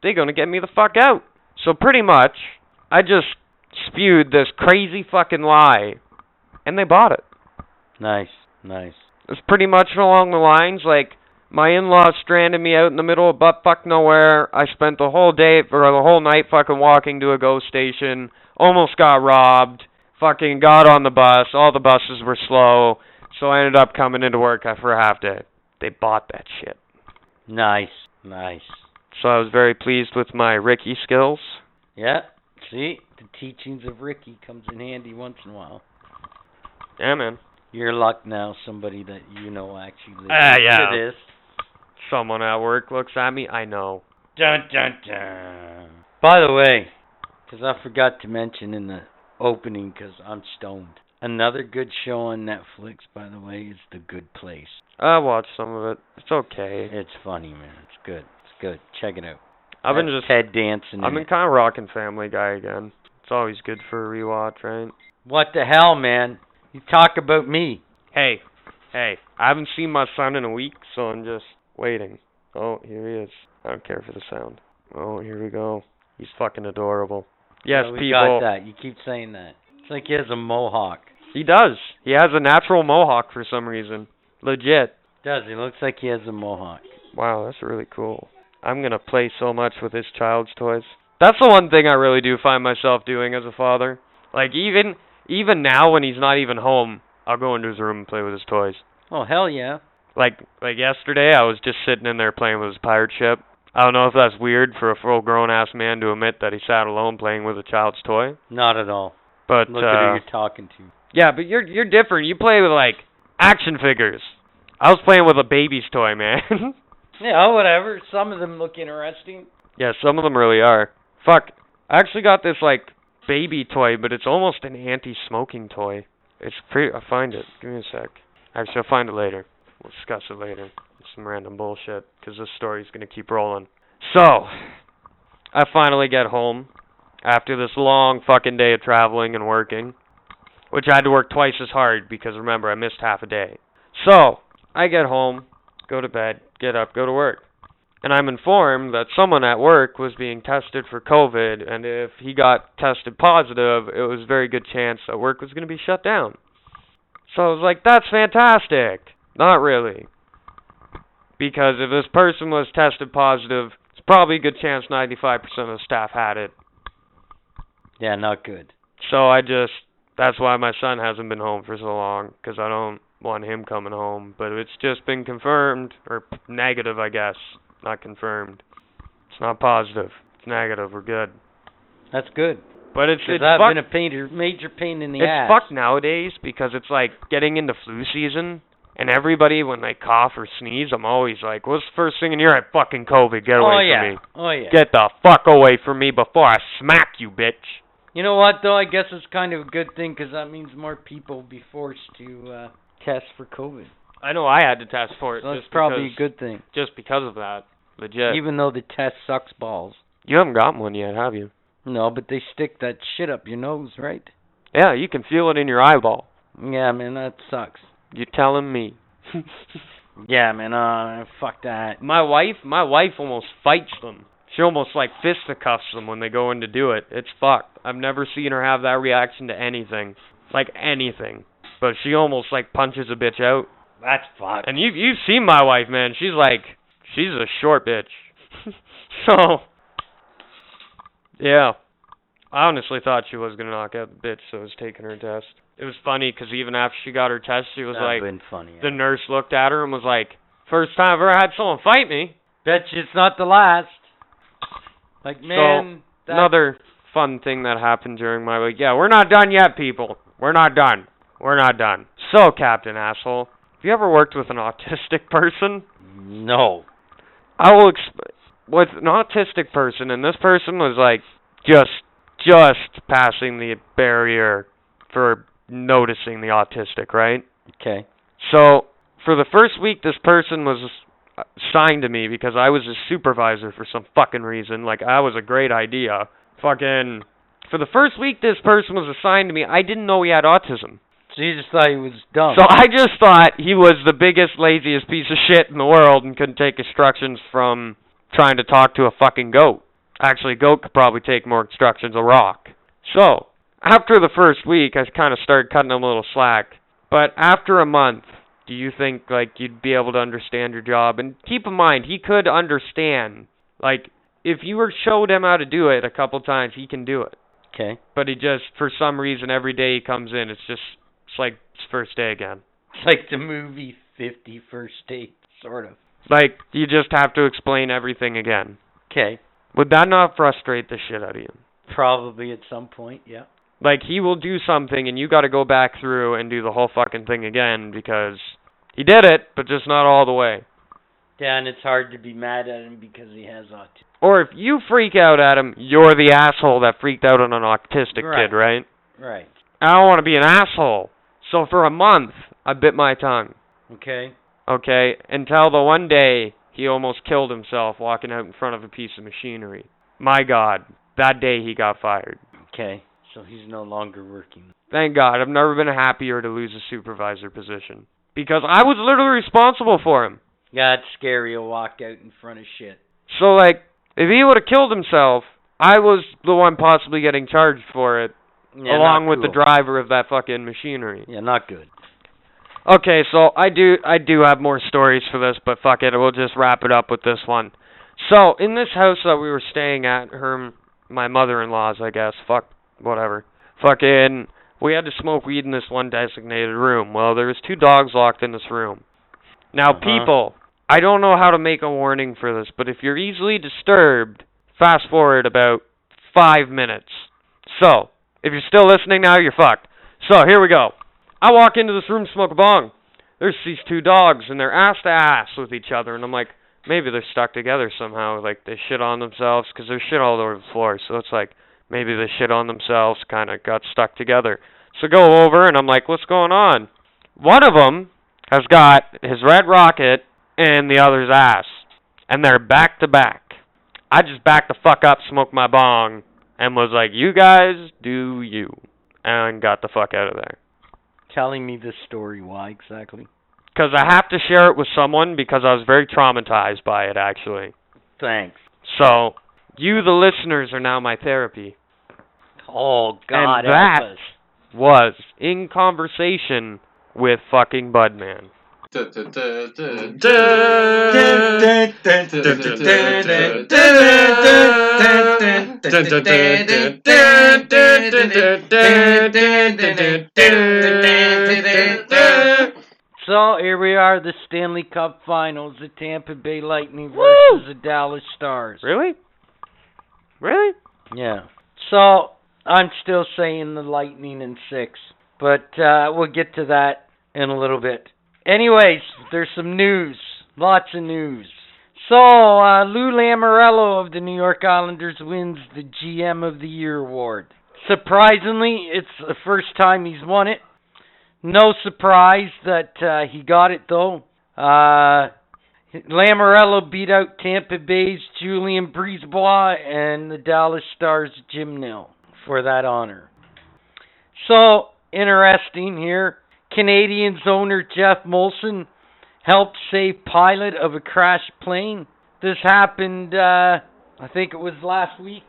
they gonna get me the fuck out. So pretty much, I just spewed this crazy fucking lie, and they bought it. Nice. Nice. It's pretty much along the lines like my in-laws stranded me out in the middle of butt fuck nowhere. I spent the whole day or the whole night fucking walking to a ghost station. Almost got robbed. Fucking got on the bus. All the buses were slow, so I ended up coming into work for a half day. They bought that shit. Nice. Nice. So I was very pleased with my Ricky skills. Yeah. See, the teachings of Ricky comes in handy once in a while. Yeah, man. Your luck now, somebody that you know actually listens Ah, yeah. to this. Someone at work looks at me. I know. Dun dun dun. By the way, because I forgot to mention in the opening, because I'm stoned. Another good show on Netflix, by the way, is The Good Place. I watched some of it. It's okay. It's funny, man. It's good. It's good. Check it out. I've been just Ted dancing. I've been kind of rocking Family Guy again. It's always good for a rewatch, right? What the hell, man? You talk about me. Hey, hey, I haven't seen my son in a week, so I'm just waiting. Oh, here he is. I don't care for the sound. Oh, here we go. He's fucking adorable. Yes, Yeah, we people. got that. You keep saying that. It's like he has a mohawk. He does. He has a natural mohawk for some reason. Legit. Does he looks like he has a mohawk? Wow, that's really cool. I'm gonna play so much with his child's toys. That's the one thing I really do find myself doing as a father. Like even even now when he's not even home, I'll go into his room and play with his toys. Oh hell yeah. Like like yesterday, I was just sitting in there playing with his pirate ship. I don't know if that's weird for a full grown ass man to admit that he sat alone playing with a child's toy, Not at all. but Look uh, at who you're talking to. yeah, but you're you're different. You play with like action figures. I was playing with a baby's toy, man. Yeah, oh, whatever. Some of them look interesting. yeah, some of them really are. Fuck, I actually got this like baby toy, but it's almost an anti-smoking toy. It's pretty. I'll find it. Give me a sec. Actually, I'll find it later. We'll discuss it later. Some random bullshit, because this story's gonna keep rolling. So, I finally get home after this long fucking day of traveling and working, which I had to work twice as hard because remember I missed half a day. So, I get home, go to bed, get up, go to work. And I'm informed that someone at work was being tested for COVID, and if he got tested positive, it was a very good chance that work was going to be shut down. So I was like, that's fantastic. Not really. Because if this person was tested positive, it's probably a good chance 95% of the staff had it. Yeah, not good. So I just, that's why my son hasn't been home for so long, because I don't want him coming home. But it's just been confirmed, or negative, I guess. Not confirmed. It's not positive. It's negative. We're good. That's good. But it's it's I've fuck- been a painter, major pain in the it's ass. It's fucked nowadays because it's like getting into flu season, and everybody when they cough or sneeze, I'm always like, "What's the first thing in your head? Fucking COVID! Get away oh from me! Oh yeah. Get the fuck away from me before I smack you, bitch!" You know what though? I guess it's kind of a good thing because that means more people will be forced to uh, test for COVID. I know I had to test for it. So that's probably because, a good thing. just because of that. Legit. Even though the test sucks balls. You haven't gotten one yet, have you? No, but they stick that shit up your nose, right? Yeah, you can feel it in your eyeball. Yeah, man, that sucks. You telling me? Yeah, man, uh, fuck that. my wife, my wife almost fights them. She almost like fisticuffs them when they go in to do it. It's fucked. I've never seen her have that reaction to anything, like anything. But she almost like punches a bitch out. That's fucked. And you've you've seen my wife, man. She's like, she's a short bitch. so, yeah. I honestly thought she was gonna knock out the bitch that was taking her test. It was funny 'cause even after she got her test, she was That'd like, been funny. the nurse looked at her and was like, "First time I've ever had someone fight me." Bet you it's not the last. Like, man, that, Another fun thing that happened during my week. Yeah, we're not done yet, people. We're not done. We're not done. So, Captain Asshole, have you ever worked with an autistic person? no. I will exp- with an autistic person, and this person was like just just passing the barrier for noticing the autistic, right? Okay. So, for the first week, this person was assigned to me because I was his supervisor for some fucking reason. Like, I was a great idea. Fucking. For the first week, this person was assigned to me. I didn't know he had autism. So you just thought he was dumb. So I just thought he was the biggest, laziest piece of shit in the world and couldn't take instructions from trying to talk to a fucking goat. Actually, a goat could probably take more instructions a rock. So, after the first week, I kind of started cutting him a little slack. But after a month, do you think like you'd be able to understand your job? And keep in mind, he could understand. Like, if you were showed him how to do it a couple times, he can do it. okay. But he just, for some reason, every day he comes in, it's just, it's like first day again. It's like the movie Fifty First Date, sort of. Like, you just have to explain everything again. Okay. Would that not frustrate the shit out of you? Probably at some point, yeah. Like, he will do something and you gotta go back through and do the whole fucking thing again because he did it, but just not all the way. Yeah, and it's hard to be mad at him because he has autism. Or if you freak out at him, you're the asshole that freaked out on an autistic Right. kid, right? Right. I don't want to be an asshole. So for a month, I bit my tongue. Okay. Okay, until the one day he almost killed himself walking out in front of a piece of machinery. My God, that day he got fired. Okay. So he's no longer working. Thank God, I've never been happier to lose a supervisor position because I was literally responsible for him. Yeah, it's scary to walk out in front of shit. So like, if he would have killed himself, I was the one possibly getting charged for it, Yeah, along with the driver of that fucking machinery. Yeah, not good. Okay, so I do I do have more stories for this, but fuck it, we'll just wrap it up with this one. So in this house that we were staying at, her my mother-in-law's, I guess. Fuck whatever. Fucking, we had to smoke weed in this one designated room. Well, there was two dogs locked in this room. Now, Uh-huh. people, I don't know how to make a warning for this, but if you're easily disturbed, fast forward about five minutes. So, if you're still listening now, you're fucked. So here we go. I walk into this room, smoke a bong. There's these two dogs, and they're ass to ass with each other, and I'm like, maybe they're stuck together somehow. Like they shit on themselves because there's shit all over the floor. So it's like maybe they shit on themselves, kind of got stuck together. So go over, and I'm like, what's going on? One of them has got his red rocket and the other's ass, and they're back to back. I just backed the fuck up, smoke my bong, and was like, you guys do you, and got the fuck out of there. Telling me this story. Why exactly? Because I have to share it with someone because I was very traumatized by it, actually. Thanks. So, you, the listeners, are now my therapy. Oh God, And that- Was in conversation with fucking Budman. So here we are, the Stanley Cup Finals, the Tampa Bay Lightning Woo! versus the Dallas Stars. Really? Really? Yeah. So I'm still saying the Lightning in six, but uh, we'll get to that in a little bit. Anyways, there's some news, lots of news. So uh, Lou Lamoriello of the New York Islanders wins the GM of the Year award. Surprisingly, it's the first time he's won it. No surprise that uh, he got it though. Uh, Lamoriello beat out Tampa Bay's Julien BriseBois and the Dallas Stars Jim Nill for that honor. So interesting here. Canadiens owner Geoff Molson helped save pilot of a crashed plane. This happened, uh, I think it was last week.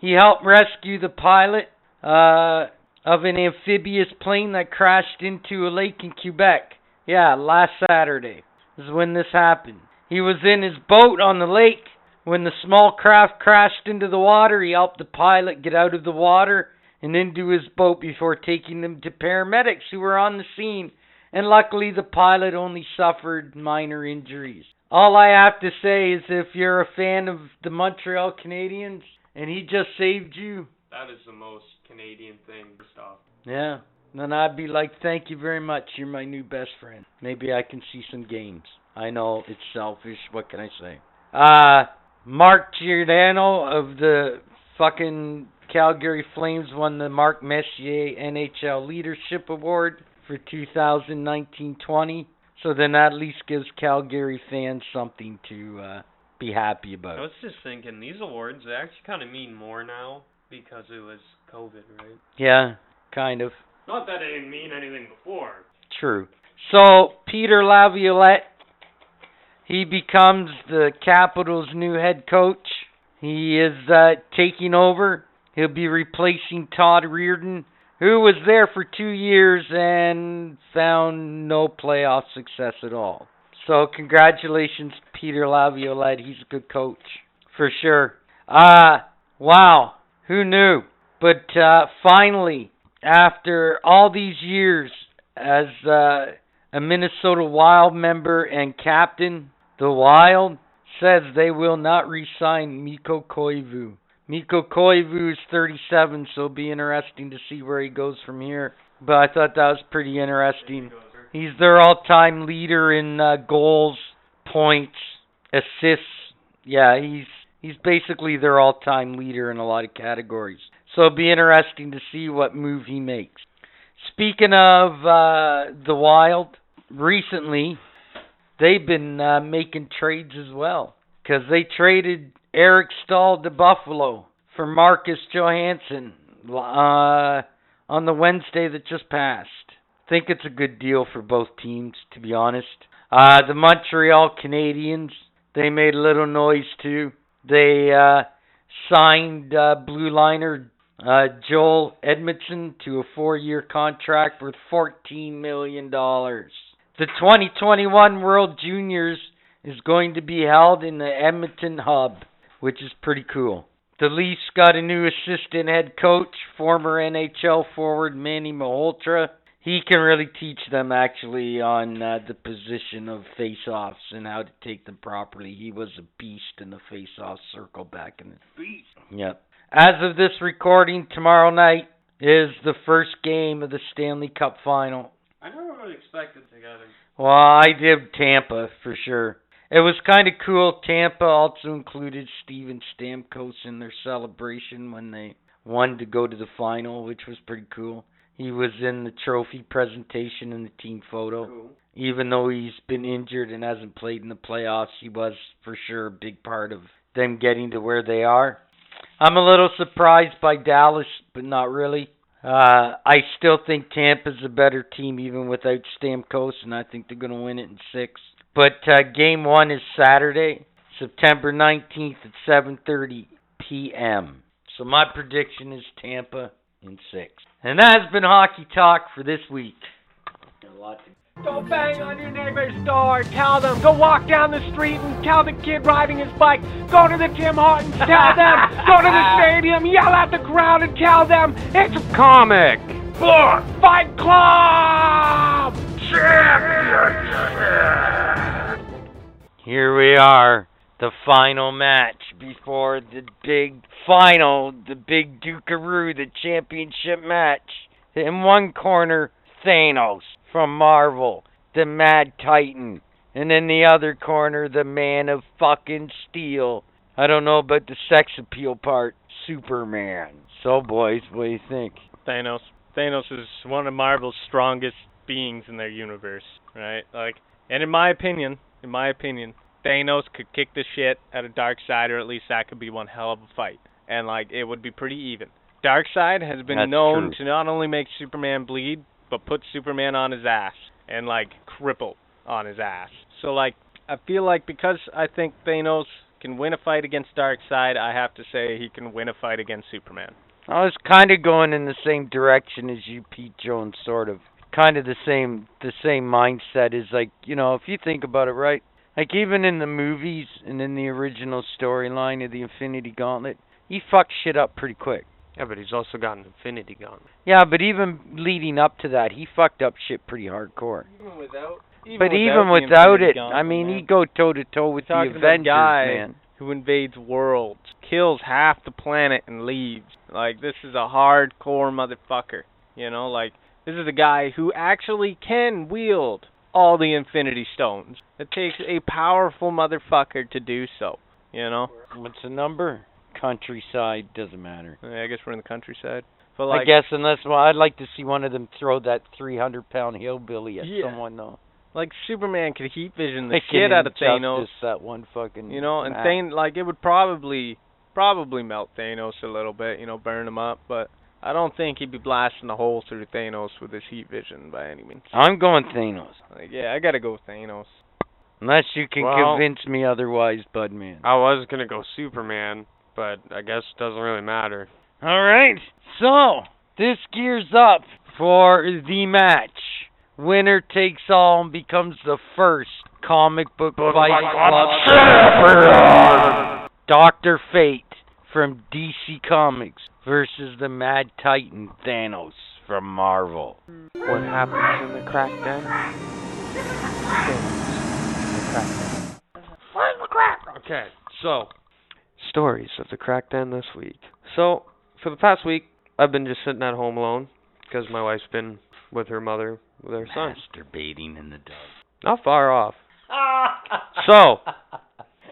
He helped rescue the pilot uh, of an amphibious plane that crashed into a lake in Quebec. Yeah, last Saturday is when this happened. He was in his boat on the lake when the small craft crashed into the water. He helped the pilot get out of the water and into his boat before taking them to paramedics who were on the scene. And luckily, the pilot only suffered minor injuries. All I have to say is if you're a fan of the Montreal Canadiens and he just saved you, That is the most Canadian thing stuff. yeah, then I'd be like, thank you very much. You're my new best friend. Maybe I can see some games. I know it's selfish. What can I say? Uh, Mark Giordano of the fucking Calgary Flames won the Mark Messier NHL Leadership Award for 2019-20. So then that at least gives Calgary fans something to uh, be happy about. I was just thinking, these awards, they actually kind of mean more now because it was COVID, right? Yeah, kind of. Not that it didn't mean anything before. True. So Peter Laviolette, he becomes the Capitals' new head coach. He is uh, taking over. He'll be replacing Todd Reirden, who was there for two years and found no playoff success at all. So congratulations, Peter Laviolette. He's a good coach for sure. Uh wow, who knew? But uh, finally, after all these years as uh, a Minnesota Wild member and captain, the Wild says they will not re-sign Mikko Koivu. Mikko Koivu is 37, so it'll be interesting to see where he goes from here. But I thought that was pretty interesting. He's their all-time leader in uh, goals points, assists. Yeah, he's he's basically their all-time leader in a lot of categories. So it'll be interesting to see what move he makes. Speaking of uh, the Wild, recently they've been uh, making trades as well because they traded Eric Staal to Buffalo for Marcus Johansson uh, on the Wednesday that just passed. Think it's a good deal for both teams, to be honest. Uh, the Montreal Canadiens, they made a little noise too. They uh, signed uh, blue liner uh, Joel Edmundson to a four-year contract worth $14 million. The 2021 World Juniors is going to be held in the Edmonton Hub, which is pretty cool. The Leafs got a new assistant head coach, former NHL forward Manny Malhotra. He can really teach them actually on uh, the position of face-offs and how to take them properly. He was a beast in the face-off circle back in the beast. Yep. As of this recording, tomorrow night is the first game of the Stanley Cup final. I never really expected together. Well, I did Tampa for sure. It was kind of cool. Tampa also included Steven Stamkos in their celebration when they won to go to the final, which was pretty cool. He was in the trophy presentation and the team photo. Cool. Even though he's been injured and hasn't played in the playoffs, he was for sure a big part of them getting to where they are. I'm a little surprised by Dallas, but not really. Uh, I still think Tampa's a better team even without Stamkos, and I think they're going to win it in six. But uh, game one is Saturday, September 19th at 7:30 p.m. So my prediction is Tampa in six. And that has been hockey talk for this week. A lot to Go bang on your neighbor's door. Tell them. Go walk down the street and tell the kid riding his bike. Go to the Tim Hortons. Tell them. Go to the stadium. Yell at the crowd and tell them it's a Comic. book. Fight Club. Here we are, the final match before the big final, the big Dukaroo, the championship match. In one corner, Thanos from Marvel, the Mad Titan. And in the other corner, the Man of fucking Steel. I don't know about the sex appeal part, Superman. So, boys, what do you think? Thanos. Thanos is one of Marvel's strongest beings in their universe, right? Like, and in my opinion, in my opinion, Thanos could kick the shit out of Darkseid, or at least that could be one hell of a fight, and like it would be pretty even. Darkseid has been That's known true. to not only make Superman bleed, but put Superman on his ass and like cripple on his ass. So like, I feel like because I think Thanos can win a fight against Darkseid, I have to say he can win a fight against Superman. I was kind of going in the same direction as you, Pete Jones, sort of. Kind of the same, the same mindset is like, you know, if you think about it, right? Like even in the movies and in the original storyline of the Infinity Gauntlet, he fucked shit up pretty quick. Yeah, but he's also got an Infinity Gauntlet. Yeah, but even leading up to that, he fucked up shit pretty hardcore. Even without, but even without it, Gauntlet, I mean, man. he'd go toe to toe with the Talking about Avengers, guy man. who invades worlds, kills half the planet and leaves. Like this is a hardcore motherfucker. You know, like this is a guy who actually can wield all the Infinity Stones. It takes a powerful motherfucker to do so. You know, What's the number? Countryside doesn't matter. I guess we're in the countryside. But like, I guess unless well, I'd like to see one of them throw that 300 pound hillbilly at Yeah. someone though. like Superman could heat vision the shit out of Thanos. That one fucking. You know, and. Thanos, like it would probably probably melt Thanos a little bit, you know, burn him up, but I don't think he'd be blasting a hole through Thanos with his heat vision by any means. I'm going Thanos. Like, yeah, I gotta go with Thanos. Unless you can Well- convince me otherwise, Budman. I was gonna go Superman, but I guess it doesn't really matter. All right. So this gears up for the match. Winner takes all and becomes the first comic book fight club champion. Doctor Fate from DC Comics versus the Mad Titan Thanos from Marvel. What happens in the crackdown? Okay, so stories of the crackdown this week. So for the past week, I've been just sitting at home alone because my wife's been with her mother with her son. Masturbating in the dark. Not far off. So-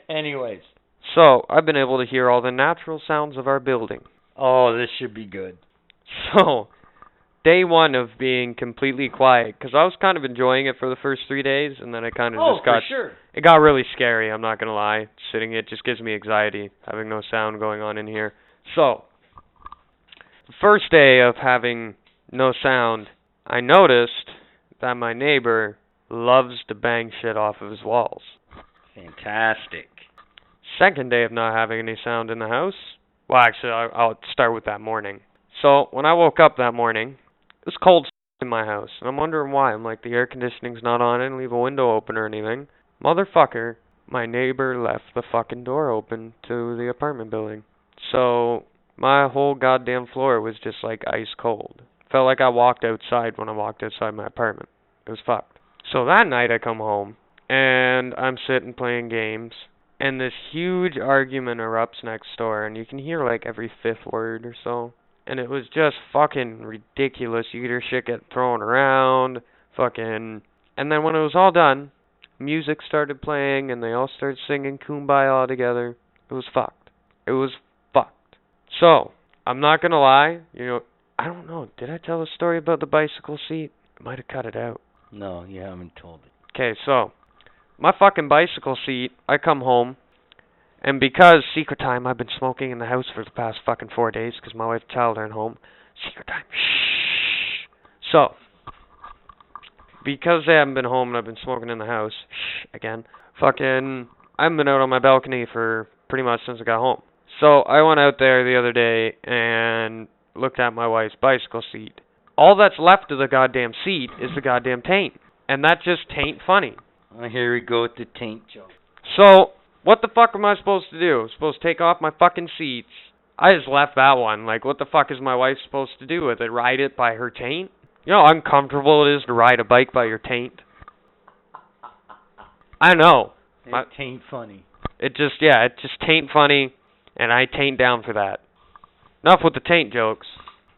anyways, So, I've been able to hear all the natural sounds of our building. oh, this should be good. So, day one of being completely quiet, because I was kind of enjoying it for the first three days, and then I kind of Oh, just got sure. it got really scary. I'm not gonna lie. Sitting it just gives me anxiety having no sound going on in here. So, the first day of having no sound, I noticed that my neighbor loves to bang shit off of his walls. Fantastic. Second day of not having any sound in the house. Well, actually, I'll, start with that morning. So when I woke up that morning, it was cold in my house, and I'm wondering why. I'm like, the air conditioning's not on. I didn't leave a window open or anything. Motherfucker, my neighbor left the fucking door open to the apartment building. So my whole goddamn floor was just like ice cold. Felt like I walked outside when I walked outside my apartment. It was fucked. So that night I come home and I'm sitting playing games and this huge argument erupts next door and you can hear like every fifth word or so. And it was just fucking ridiculous. You hear shit get thrown around, fucking and then when it was all done, music started playing and they all started singing Kumbaya all together. It was fucked. It was fucked. So, I'm not gonna lie, you know I don't know, did I tell the story about the bicycle seat? I might have cut it out. No, you haven't told it. Okay, so my fucking bicycle seat, I come home, and because secret time, I've been smoking in the house for the past fucking four days because my wife and child aren't home. Secret time. Shh. So, because they haven't been home and I've been smoking in the house, shh, again, fucking, I haven't been out on my balcony for pretty much since I got home. So I went out there the other day and looked at my wife's bicycle seat. All that's left of the goddamn seat is the goddamn taint. And that just taint funny. Well, here we go with the taint joke. So, what the fuck am I supposed to do? supposed to take off my fucking seats. I just left that one. Like, what the fuck is my wife supposed to do with it? Ride it by her taint? You know how uncomfortable it is to ride a bike by your taint? I know. It My- taint funny. It just, yeah, it just taint funny, and I taint down for that. Enough with the taint jokes.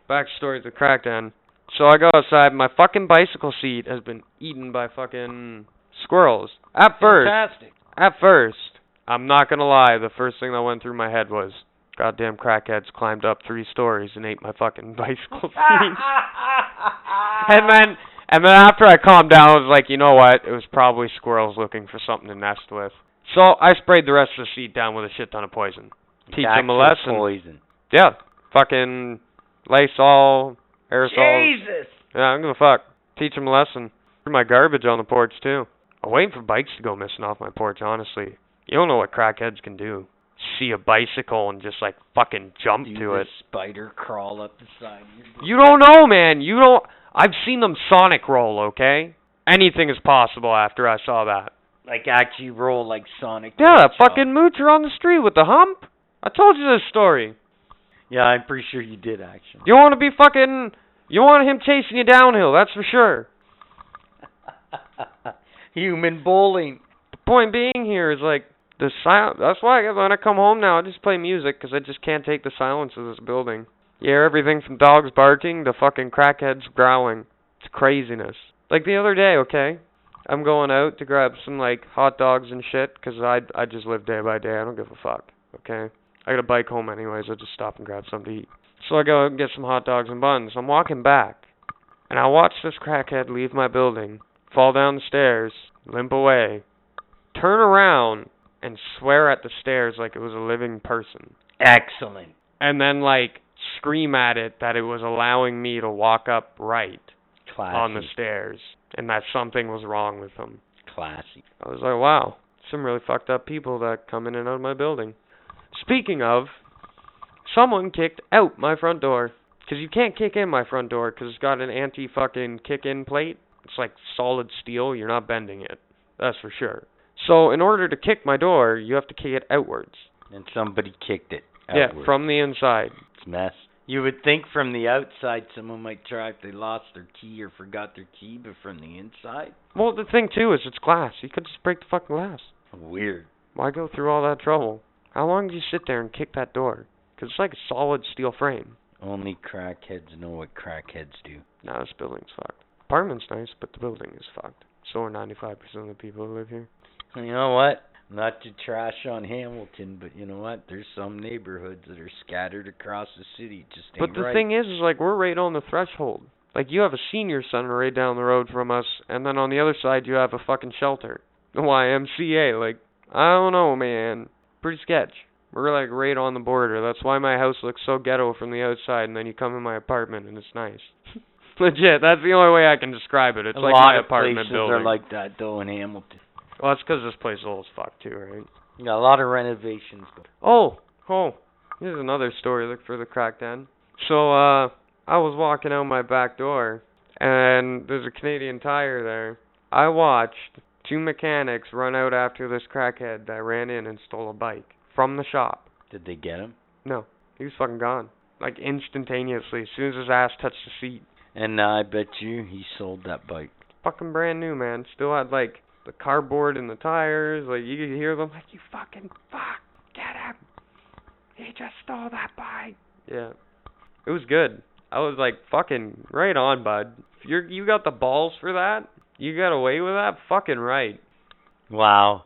Backstory to the crackdown. So I go outside, my fucking bicycle seat has been eaten by fucking squirrels. At first, Fantastic. at first, I'm not gonna lie, the first thing that went through my head was, goddamn crackheads climbed up three stories and ate my fucking bicycle seat. and then, and then after I calmed down, I was like, you know what? It was probably squirrels looking for something to nest with. So I sprayed the rest of the seat down with a shit ton of poison. Teach them a lesson. Poison. Yeah, fucking Lysol, aerosol. Jesus. Yeah, I'm gonna fuck. Teach them a lesson. Threw my garbage on the porch too. I'm waiting for bikes to go missing off my porch. Honestly, you don't know what crackheads can do. See a bicycle and just like fucking jump Do to it. spider crawl up the side of your door. You don't know, man. You don't. I've seen them Sonic roll. Okay, anything is possible after I saw that. Like actually roll like Sonic. Yeah, that fucking moocher on the street with the hump. I told you this story. Yeah, I'm pretty sure you did actually. You want to be fucking. You want him chasing you downhill. That's for sure. Human bowling. the point being here is like the silence. That's why when I come home now, I just play music because I just can't take the silence of this building. You hear everything from dogs barking to fucking crackheads growling. It's craziness. Like the other day, okay, I'm going out to grab some like hot dogs and shit because I I just live day by day. I don't give a fuck. Okay, I got a bike home anyways. I'll just stop and grab something to eat. So I go and get some hot dogs and buns. I'm walking back, and I watch this crackhead leave my building, fall down the stairs, limp away, turn around and swear at the stairs like it was a living person. Excellent. And then like scream at it that it was allowing me to walk up right Classy. on the stairs and that something was wrong with them. Classy. I was like, wow, some really fucked up people that come in and out of my building. Speaking of, someone kicked out my front door. Because you can't kick in my front door because it's got an anti fucking kick in plate. It's like solid steel. You're not bending it. That's for sure. So, in order to kick my door, you have to kick it outwards. And somebody kicked it. Yeah, from the inside. It's a mess. You would think from the outside someone might try if they lost their key or forgot their key, but from the inside, Well, the thing too is it's glass. You could just break the fucking glass. weird. Why go through all that trouble? How long do you sit there and kick that door? Because it's like a solid steel frame. Only crackheads know what crackheads do. Now this building's fucked. Apartment's nice, but the building is fucked. So are 95% of the people who live here. You know what? Not to trash on Hamilton, but you know what? There's some neighborhoods that are scattered across the city. Just But the right. thing is, is like we're right on the threshold. Like you have a senior center right down the road from us, and then on the other side you have a fucking shelter, the YMCA. Like I don't know, man. Pretty sketch. We're like right on the border. That's why my house looks so ghetto from the outside, and then you come in my apartment and it's nice. Legit. That's the only way I can describe it. It's a like lot my of apartment places building. are like that though in Hamilton. well, that's 'cause this place is old as fuck too, right? Yeah, a lot of renovations. Oh, oh, here's another story look for the crack den. So, uh, I was walking out my back door, and there's a Canadian Tire there. I watched two mechanics run out after this crackhead that ran in and stole a bike from the shop. did they get him? No, he was fucking gone. Like instantaneously, as soon as his ass touched the seat. And I bet you he sold that bike. Fucking brand new, man. Still had like the cardboard and the tires. Like you could hear them like, "You fucking fuck, get him! He just stole that bike." Yeah, it was good. I was like, "Fucking right on, bud. If you're you got the balls for that. You got away with that. Fucking right." Wow.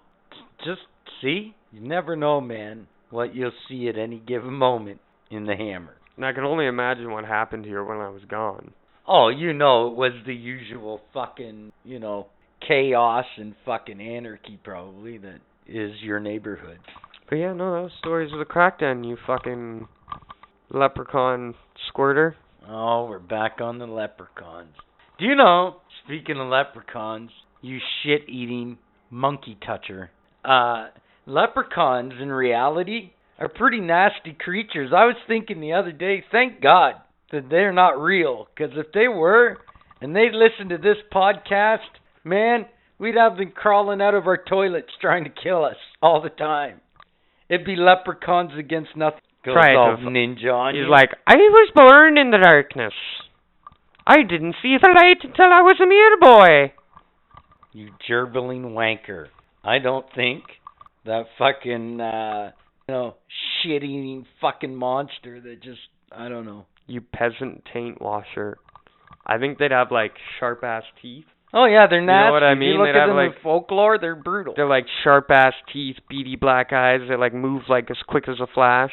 Just see, you never know, man, what you'll see at any given moment in the hammer. And I can only imagine what happened here when I was gone. Oh, you know, it was the usual fucking, you know, chaos and fucking anarchy probably that is your neighborhood. But yeah, no, that was stories of the crack den. You fucking leprechaun squirter. Oh, we're back on the leprechauns. Do you know, speaking of leprechauns, you shit eating monkey toucher, uh, leprechauns in reality are pretty nasty creatures. I was thinking the other day, thank God that they're not real, because if they were, and they listened to this podcast, man, we'd have them crawling out of our toilets trying to kill us all the time. It'd be leprechauns against nothing. Goes Try it, all ninja on He's you. like, I was born in the darkness. I didn't see the light until I was a mere boy. You gerbiling wanker. I don't think that fucking uh you know, shit eating fucking monster that just I don't know. You peasant taint washer. I think they'd have like sharp ass teeth. Oh yeah, they're nasty. You know what I mean? You look They'd at have, them like- in folklore, they're brutal. They're like sharp ass teeth, beady black eyes. They like move like as quick as a flash.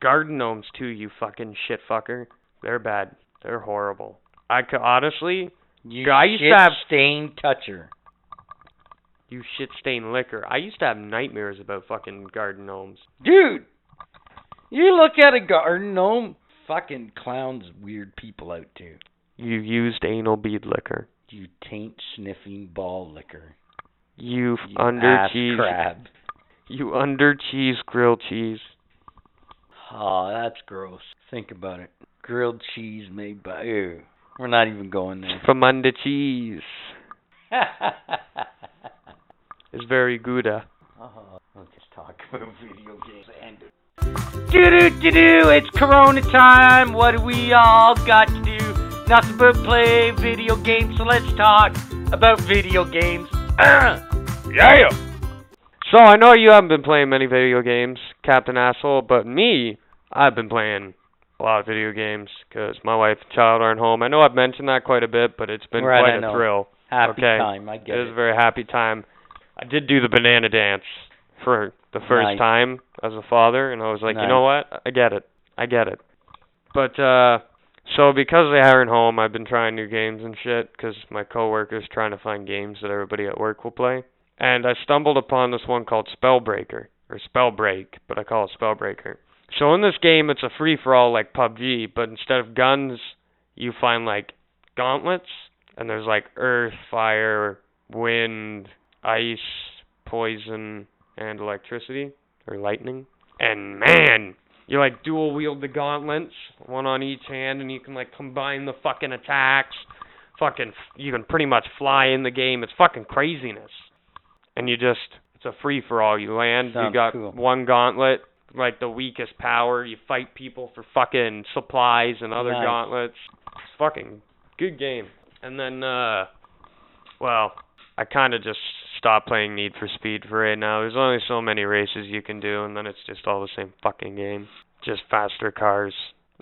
Garden gnomes too, you fucking shit fucker. They're bad. They're horrible. I could honestly, you I used to shit have- stained toucher. you shit stain liquor. I used to have nightmares about fucking garden gnomes. Dude, you look at a garden gnome, fucking clowns weird people out too. You used anal bead liquor. You taint sniffing ball liquor. You, You under cheese. crab. You under cheese grilled cheese. Oh, that's gross. Think about it. Grilled cheese made by ew. We're not even going there. From under cheese. It's very good. uh. oh, let's just talk about video games and Do do do do, it's Corona time. What do we all got to do? Nothing but play video games. So let's talk about video games. Yeah. So I know you haven't been playing many video games, Captain Asshole, but me, I've been playing a lot of video games because my wife and child aren't home. I know I've mentioned that quite a bit, but it's been Right, quite I a know. thrill. Happy Okay. time, I get it was it. a very happy time. I did do the banana dance for the first Nice. time as a father, and I was like, you know what? I get it. I get it. But uh, so because they aren't home, I've been trying new games and shit because my coworkers trying to find games that everybody at work will play. And I stumbled upon this one called Spellbreaker or Spellbreak, but I call it Spellbreaker. So in this game, it's a free for all like PUBG, but instead of guns, you find like gauntlets, and there's like earth, fire, wind, ice, poison, and electricity or lightning. And man, you like dual wield the gauntlets, one on each hand, and you can like combine the fucking attacks. Fucking, you can pretty much fly in the game. It's fucking craziness. And you just, it's a free for all. You land, you got cool. one gauntlet, like the weakest power. You fight people for fucking supplies and other Nice. gauntlets. It's fucking good game. And then, uh, well, I kind of just stopped playing Need for Speed for right now. There's only so many races you can do, and then it's just all the same fucking game, just faster cars.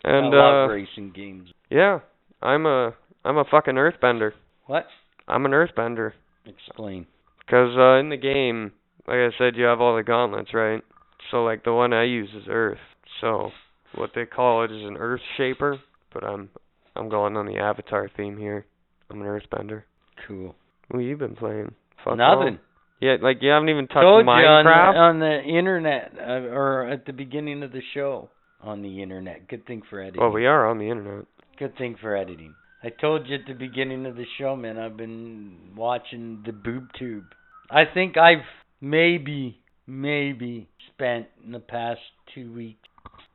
And I love uh, racing games. yeah, I'm a I'm a fucking earthbender. What? I'm an earthbender. Explain. Cause uh, in the game, like I said, you have all the gauntlets, right? So like the one I use is Earth. So what they call it is an Earth Shaper, but I'm I'm going on the Avatar theme here. I'm an Earthbender. Cool. What you been playing? Fuck all. Nothing. Yeah, like you haven't even touched Told you on Minecraft. on the internet uh, or at the beginning of the show on the internet. Good thing for editing. well, we are on the internet. Good thing for editing. I told you at the beginning of the show, man. I've been watching the boob tube. I think I've maybe, maybe spent in the past two weeks,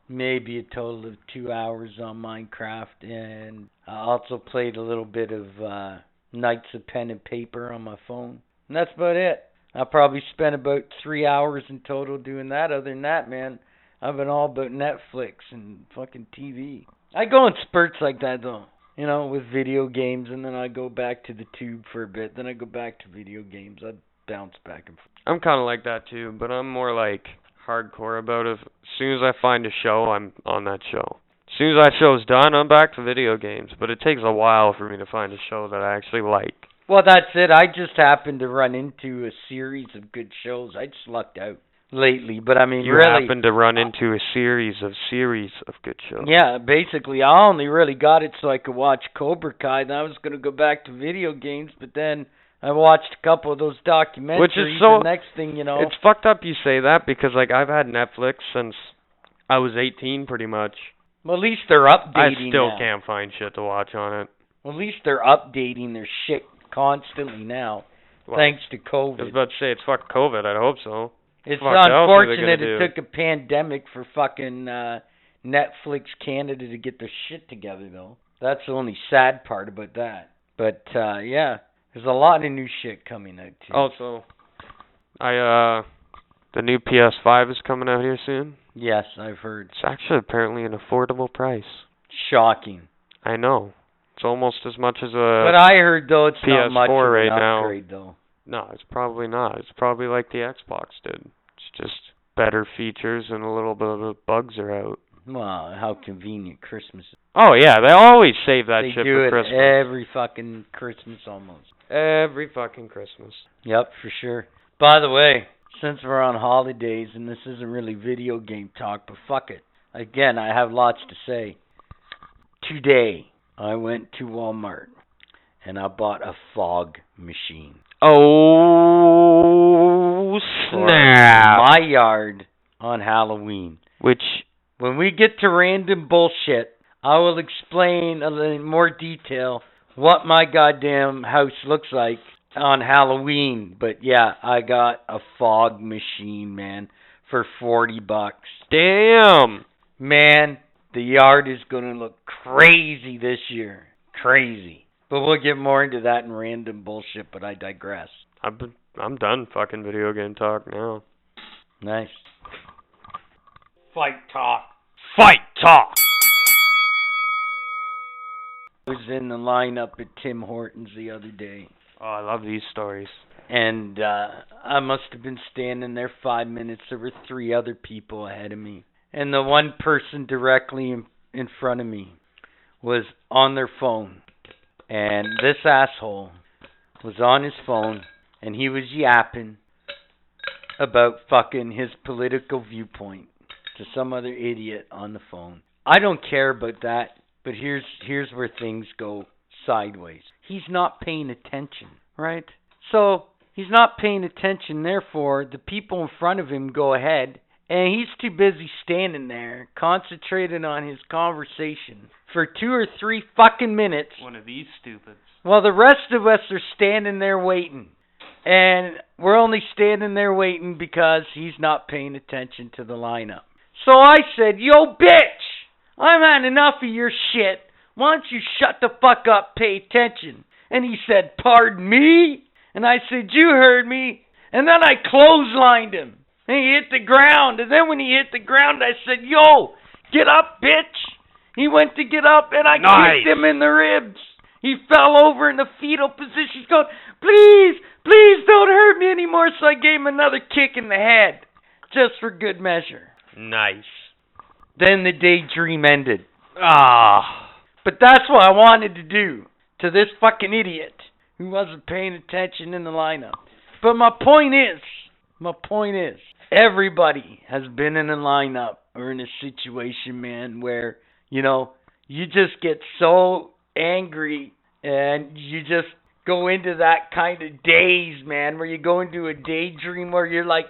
maybe a total of two hours on Minecraft, and I also played a little bit of uh, Knights of Pen and Paper on my phone. And that's about it. I probably spent about three hours in total doing that. Other than that, man, I've been all about Netflix and fucking TV. I go in spurts like that though. You know, with video games and then I go back to the tube for a bit, then I go back to video games. I bounce back and forth. I'm kind of like that too, but I'm more like hardcore about it. As soon as I find a show, I'm on that show. As soon as that show's done, I'm back to video games. But it takes a while for me to find a show that I actually like. Well, that's it. I just happened to run into a series of good shows. I just lucked out lately, but I mean, You really, happen to run into a series of series of good shows. Yeah, basically, I only really got it so I could watch Cobra Kai. Then I was gonna go back to video games, but then I watched a couple of those documentaries. Which is so- and next thing you know, It's fucked up you say that because like I've had Netflix since I was 18 pretty much. well, at least they're updating. I still now. can't find shit to watch on it. Well, at least they're updating their shit constantly now, Well, thanks to COVID. I was about to say it's fuck COVID. I'd hope so. It's fuck else are they unfortunate it do? took a pandemic for fucking uh Netflix Canada to get their shit together though. That's the only sad part about that. But uh yeah, there's a lot of new shit coming out too. Also, I uh, the new PS5 is coming out here soon. yes, I've heard. It's actually apparently an affordable price. Shocking. I know. It's almost as much as a. but I heard though it's PS4 much of an right now. upgrade though. no, it's probably not. It's probably like the Xbox did. It's just better features and a little bit of the bugs are out. Well, how convenient Christmas is. Oh yeah, they always save that they shit do for it Christmas. every fucking Christmas almost. Every fucking Christmas. Yep, for sure. By the way, since we're on holidays and this isn't really video game talk, but fuck it. Again, I have lots to say. Today, I went to Walmart and I bought a fog machine. Oh snap! My yard on Halloween. Which When we get to random bullshit, I will explain a little more detail what my goddamn house looks like on Halloween. But yeah, I got a fog machine, man, for 40 bucks. damn. Man, the yard is going to look crazy this year. Crazy. But we'll get more into that in random bullshit, but I digress. I've been, I'm done fucking video game talk now. Nice. Fight talk. Fight talk. I was in the lineup at Tim Hortons the other day. Oh, I love these stories. and uh I must have been standing there five minutes. There were three other people ahead of me, and the one person directly in, in front of me was on their phone, and this asshole was on his phone, and he was yapping about fucking his political viewpoint to some other idiot on the phone. I don't care about that, but here's here's where things go sideways. He's not paying attention, right? So he's not paying attention, therefore the people in front of him go ahead and he's too busy standing there concentrating on his conversation for two or three fucking minutes One of these stupids. well, the rest of us are standing there waiting. And we're only standing there waiting because he's not paying attention to the lineup. So I said, Yo, bitch! I've had enough of your shit. Why don't you shut the fuck up, pay attention? And he said, Pardon me? And I said, You heard me. And then I clotheslined him. And he hit the ground. And then when he hit the ground, I said, Yo, get up, bitch! He went to get up, and I Nice. kicked him in the ribs. He fell over in the fetal position. He's going, please, please don't hurt me anymore. So I gave him another kick in the head, just for good measure. Nice. Then the daydream ended. Ah. But that's what I wanted to do to this fucking idiot who wasn't paying attention in the lineup. But my point is, my point is, everybody has been in a lineup or in a situation, man, where you know you just get so angry and you just go into that kind of daze, man, where you go into a daydream where you're like,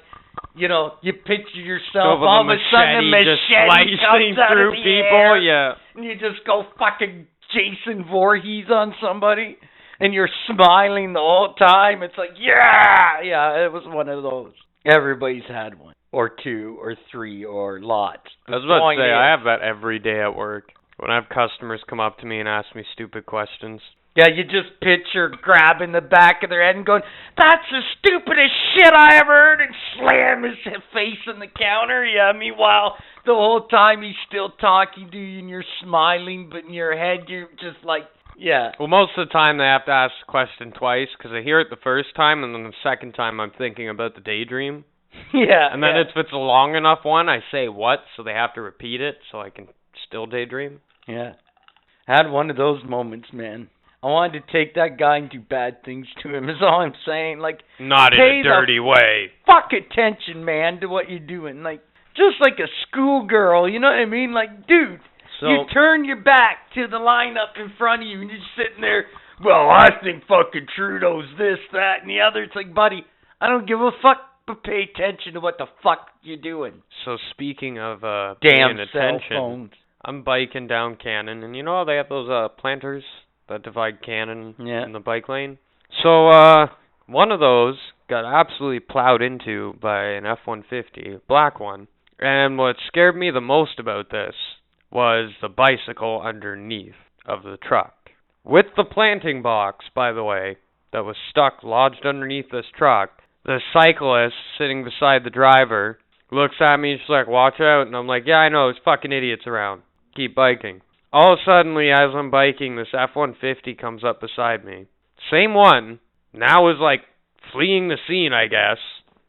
you know, you picture yourself all of a sudden a machete just machete slicing comes out through of the people. air, Yeah. and you just go fucking Jason Voorhees on somebody, and you're smiling the whole time. It's like, yeah, yeah. It was one of those. Everybody's had one, or two, or three, or lots. I was about to say I have that every day at work. When I have customers come up to me and ask me stupid questions. Yeah, you just picture grabbing the back of their head and going, "That's the stupidest shit I ever heard," and slam his face on the counter. Yeah. Meanwhile, the whole time he's still talking to you, and you're smiling, but in your head you're just like, "Yeah." Well, most of the time they have to ask the question twice because I hear it the first time, and then the second time I'm thinking about the daydream. Yeah. And then yeah. if it's a long enough one, I say what, so they have to repeat it so I can still daydream. Yeah. I had one of those moments, man. I wanted to take that guy and do bad things to him. Is all I'm saying. Like, Not in a dirty way. fuck attention, man, to what you're doing. Like, just like a schoolgirl. You know what I mean? Like, dude, So you turn your back to the lineup in front of you, and you're sitting there. Well, I think fucking Trudeau's this, that, and the other. It's like, buddy, I don't give a fuck. But pay attention to what the fuck you're doing. so speaking of uh Damn paying attention. I'm biking down Cannon, and you know how they have those uh planters that divide Cannon Yeah. in the bike lane. So uh, one of those got absolutely plowed into by an F-150, black one. And what scared me the most about this was the bicycle underneath of the truck. With the planting box, by the way, that was stuck lodged underneath this truck, the cyclist sitting beside the driver looks at me and she's like, watch out. And I'm like, yeah, I know, there's fucking idiots around. Keep biking. All suddenly, as I'm biking, this F-150 comes up beside me. Same one. Now is like fleeing the scene, I guess,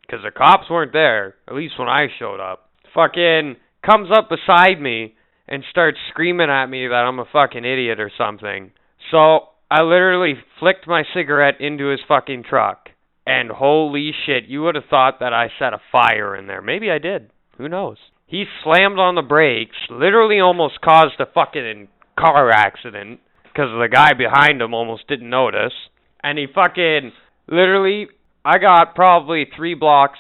because the cops weren't there. At least when I showed up. Fucking comes up beside me and starts screaming at me that I'm a fucking idiot or something. So I literally flicked my cigarette into his fucking truck. And holy shit, you would have thought that I set a fire in there. Maybe I did. Who knows? He slammed on the brakes, literally almost caused a fucking car accident because the guy behind him almost didn't notice. And he fucking literally, I got probably three blocks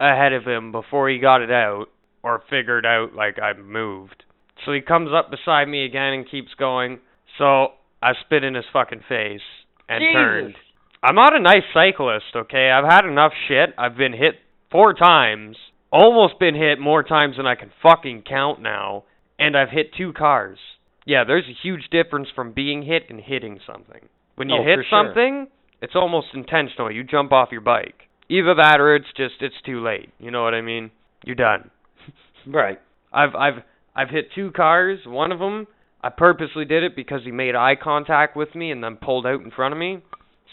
ahead of him before he got it out or figured out like I moved. So he comes up beside me again and keeps going. So I spit in his fucking face and Jesus. turned. I'm not a nice cyclist, okay? I've had enough shit. I've been hit four times. Almost been hit more times than I can fucking count now. And I've hit two cars. Yeah, there's a huge difference from being hit and hitting something. When you Oh, hit for sure. something, it's almost intentional. You jump off your bike. Either that or it's just it's too late. You know what I mean? You're done. Right. I've I've I've hit two cars. One of them, I purposely did it because he made eye contact with me and then pulled out in front of me.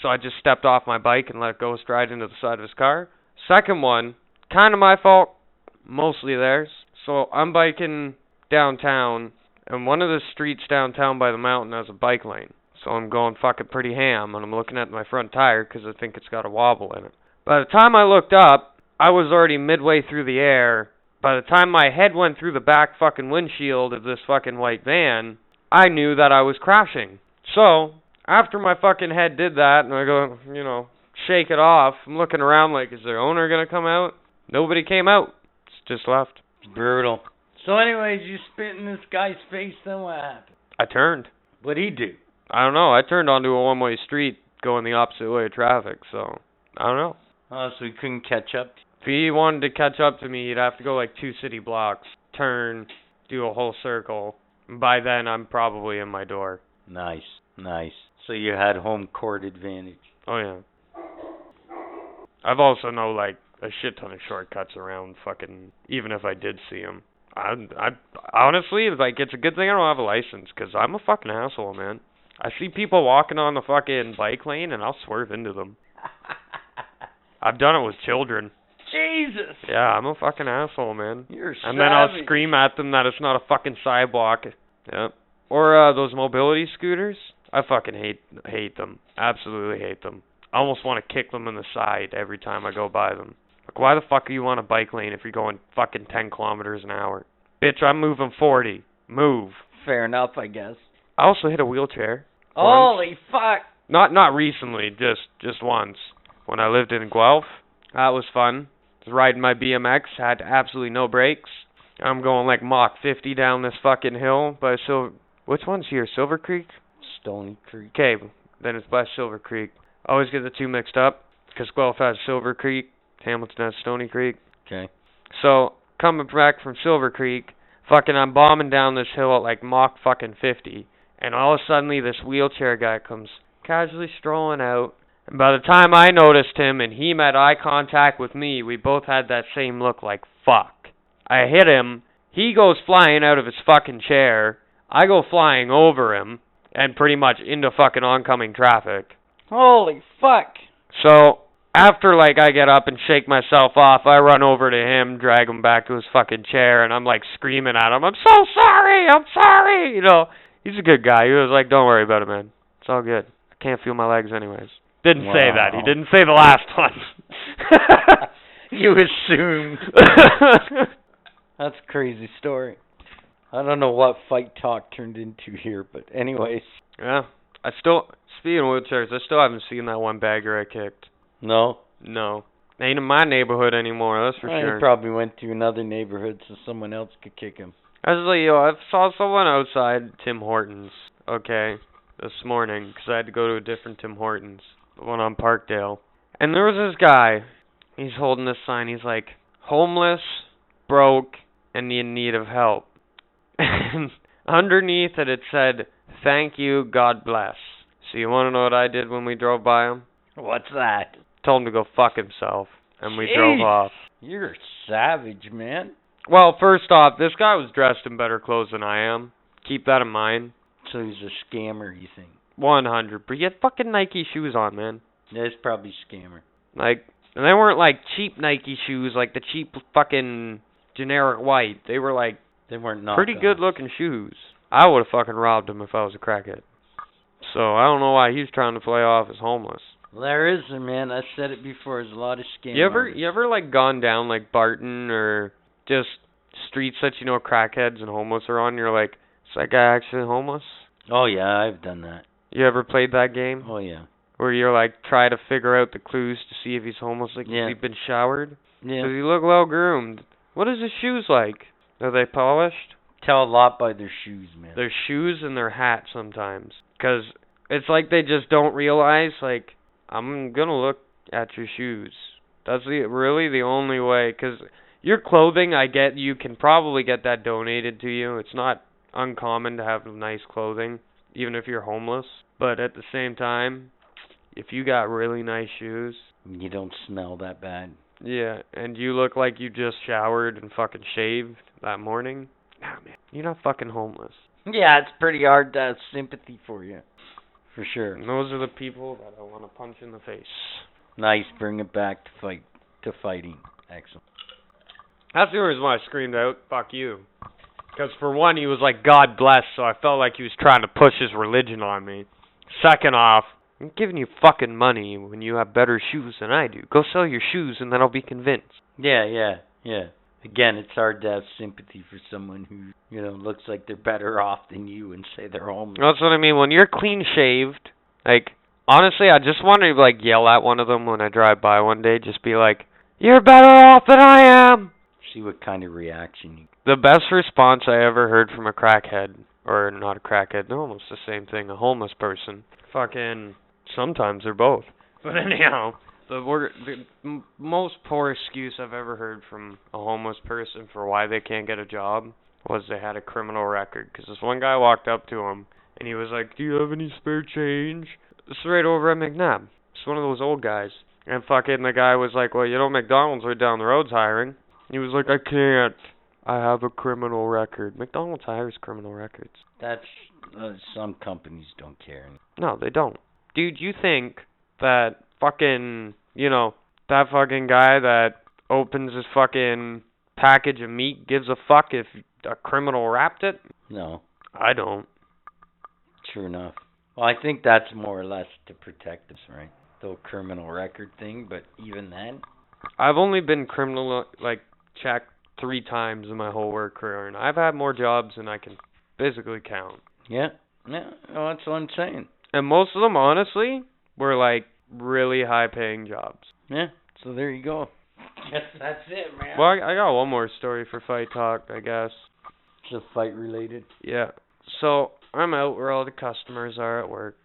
So I just stepped off my bike and let it go straight into the side of his car. Second one, kind of my fault, mostly theirs. So I'm biking downtown, and one of the streets downtown by the mountain has a bike lane. So I'm going fucking pretty ham, and I'm looking at my front tire because I think it's got a wobble in it. By the time I looked up, I was already midway through the air. By the time my head went through the back fucking windshield of this fucking white van, I knew that I was crashing. So, after my fucking head did that, and I go, you know, shake it off, I'm looking around like, is their owner gonna come out? Nobody came out. It's just left. Brutal. So, anyways, you spit in this guy's face. Then what happened? I turned. What'd he do? I don't know. I turned onto a one-way street going the opposite way of traffic, so I don't know. Oh, so he couldn't catch up. If he wanted to catch up to me, he'd have to go like two city blocks, turn, do a whole circle. By then, I'm probably in my door. Nice, nice. So you had home court advantage. Oh yeah. I've also know like a shit ton of shortcuts around fucking. Even if I did see him, I I honestly like it's a good thing I don't have a license because I'm a fucking asshole, man. I see people walking on the fucking bike lane and I'll swerve into them. I've done it with children. Jesus, Yeah, I'm a fucking asshole, man. you're And then I'll scream at them that it's not a fucking sidewalk. Yep. Or uh those mobility scooters. I fucking hate hate them. Absolutely hate them. I almost want to kick them in the side every time I go by them. Like, why the fuck are you on a bike lane if you're going fucking 10 kilometers an hour? Bitch, I'm moving 40. Move. Fair enough, I guess. I also hit a wheelchair. Once. Holy fuck! Not not recently, just just once. When I lived in Guelph, that was fun. Was riding my BMX, had absolutely no brakes. I'm going like Mach 50 down this fucking hill by Silver. Which one's here? Silver Creek? Stoney Creek. Okay, then it's by Silver Creek. I always get the two mixed up because Guelph has Silver Creek, Hamilton has Stoney Creek. Okay. So coming back from Silver Creek, fucking I'm bombing down this hill at like Mach fucking 50, and all of a sudden this wheelchair guy comes casually strolling out. And by the time I noticed him and he made eye contact with me, we both had that same look like fuck. I hit him. He goes flying out of his fucking chair. I go flying over him and pretty much into fucking oncoming traffic. Holy fuck! So after like I get up and shake myself off, I run over to him, drag him back to his fucking chair, and I'm like screaming at him, "I'm so sorry, I'm sorry." You know, he's a good guy. He was like, "Don't worry about it, man. It's all good. I can't feel my legs anyways." Didn't say that. He didn't say the last one. You assumed. That's a crazy story. I don't know what fight talk turned into here, but anyways. yeah, I still speaking of wheelchairs, I still haven't seen that one bagger I kicked. No. No, ain't in my neighborhood anymore. That's for Well, sure. He probably went to another neighborhood so someone else could kick him. I was like, yo, I saw someone outside Tim Hortons, okay, this morning, 'cause I had to go to a different Tim Hortons, the one on Parkdale. And there was this guy, he's holding this sign, he's like, homeless, broke, and in need of help. And underneath it, it said, thank you, God bless. So you want to know what I did when we drove by him? What's that? Told him to go fuck himself. And we drove off. You're savage, man. Well, first off, this guy was dressed in better clothes than I am. Keep that in mind. So he's a scammer, you think? One hundred. But he had fucking Nike shoes on, man. That's probably scammer. Like, and they weren't like cheap Nike shoes, like the cheap fucking generic white. They were like They weren't knockoffs. pretty good looking shoes. I would have fucking robbed him if I was a crackhead. So I don't know why he's trying to play off as homeless. There is, a man. I said it before. There's a lot of scam. You ever artists. you ever like gone down like Barton or just streets that you know crackheads and homeless are on? You're like, is that guy actually homeless? Oh yeah, I've done that. You ever played that game? Oh yeah. where you're like try to figure out the clues to see if he's homeless. Like, Yeah. he's been showered? Yeah. Does he look well groomed? What is his shoes like? Are they polished? Tell a lot by their shoes, man. Their shoes and their hat sometimes, because it's like they just don't realize. Like, I'm gonna look at your shoes. That's the really the only way. Because your clothing, I get you can probably get that donated to you. It's not uncommon to have nice clothing, even if you're homeless. But at the same time, if you got really nice shoes, You don't smell that bad. yeah, and you look like you just showered and fucking shaved that morning, nah, man, you're not fucking homeless. Yeah, it's pretty hard to have sympathy for you. For sure. And those are the people that I want to punch in the face. Nice. Bring it back to fight to fighting. Excellent. That's the reason why I screamed out, fuck you. Because for one, he was like, God bless, so I felt like he was trying to push his religion on me. Second off, I'm giving you fucking money when you have better shoes than I do. Go sell your shoes and then I'll be convinced. Yeah, yeah, yeah. Again, it's hard to have sympathy for someone who, you know, looks like they're better off than you and say they're homeless. That's what I mean. When you're clean shaved, like honestly, I just want to like yell at one of them when I drive by one day. Just be like, "You're better off than I am." See what kind of reaction you. The best response I ever heard from a crackhead, or not a crackhead, they're almost the same thing. A homeless person. Fucking. Sometimes they're both. But anyhow, the wor the m- most poor excuse I've ever heard from a homeless person for why they can't get a job was they had a criminal record. Because this one guy walked up to him and he was like, "Do you have any spare change?" It's right over at McNabb. It's one of those old guys. And fucking the guy was like, "Well, you know McDonald's right down the road's hiring." He was like, "I can't. I have a criminal record." McDonald's hires criminal records. That's uh, some companies don't care. No, they don't. Dude, you think that fucking, you know, that fucking guy that opens his fucking package of meat gives a fuck if a criminal wrapped it? No, I don't. true enough. Well, I think that's more or less to protect us, right? the criminal record thing, but even then, I've only been criminal like checked three times in my whole work career, and I've had more jobs than I can physically count. yeah, yeah, well, that's what I'm saying. And most of them, honestly, were like really high-paying jobs. Yeah, so there you go. Guess that's it, man. Well, I, I got one more story for Fight Talk, I guess. It's a fight related. Yeah. So I'm out where all the customers are at work,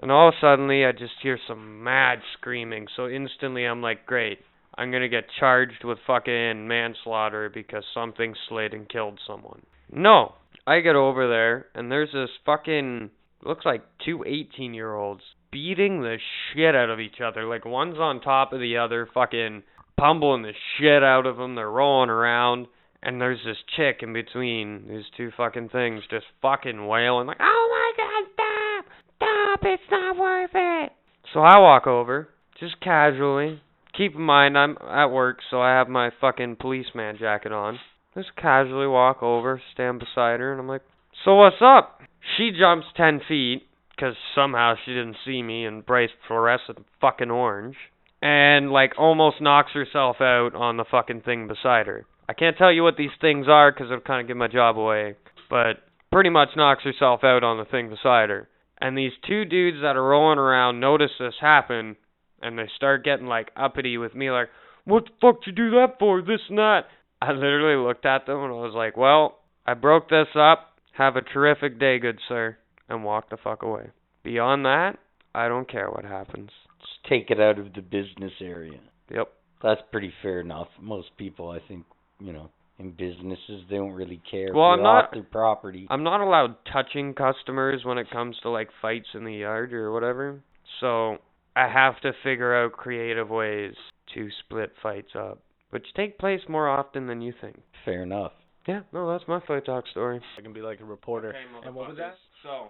and all of a suddenly I just hear some mad screaming. So instantly I'm like, great, I'm gonna get charged with fucking manslaughter because something slid and killed someone. No, I get over there and there's this fucking looks like two 18 year olds beating the shit out of each other. Like one's on top of the other, fucking pummeling the shit out of them. They're rolling around. And there's this chick in between these two fucking things just fucking wailing like, Oh my god, stop! Stop, it's not worth it. So I walk over, just casually. Keep in mind I'm at work, so I have my fucking policeman jacket on. Just casually walk over, stand beside her, and I'm like, So what's up? She jumps ten feet, 'cause somehow she didn't see me and braced fluorescent fucking orange. And like almost knocks herself out on the fucking thing beside her. I can't tell you what these things are 'cause it'll kind of give my job away, but pretty much knocks herself out on the thing beside her. And these two dudes that are rolling around notice this happen, and they start getting like uppity with me, like, "What the fuck did you do that for? This and that." I literally looked at them and I was like, "Well, I broke this up. Have a terrific day, good sir," and walked the fuck away. Beyond that, I don't care what happens. Just take it out of the business area. Yep. That's pretty fair enough. Most people, I think, you know, in businesses, they don't really care. Well, I'm not- their property. I'm not allowed touching customers when it comes to like fights in the yard or whatever. So I have to figure out creative ways to split fights up, which take place more often than you think. Fair enough. Yeah, no, that's my fight talk story. I can be like a reporter. and what was that? So,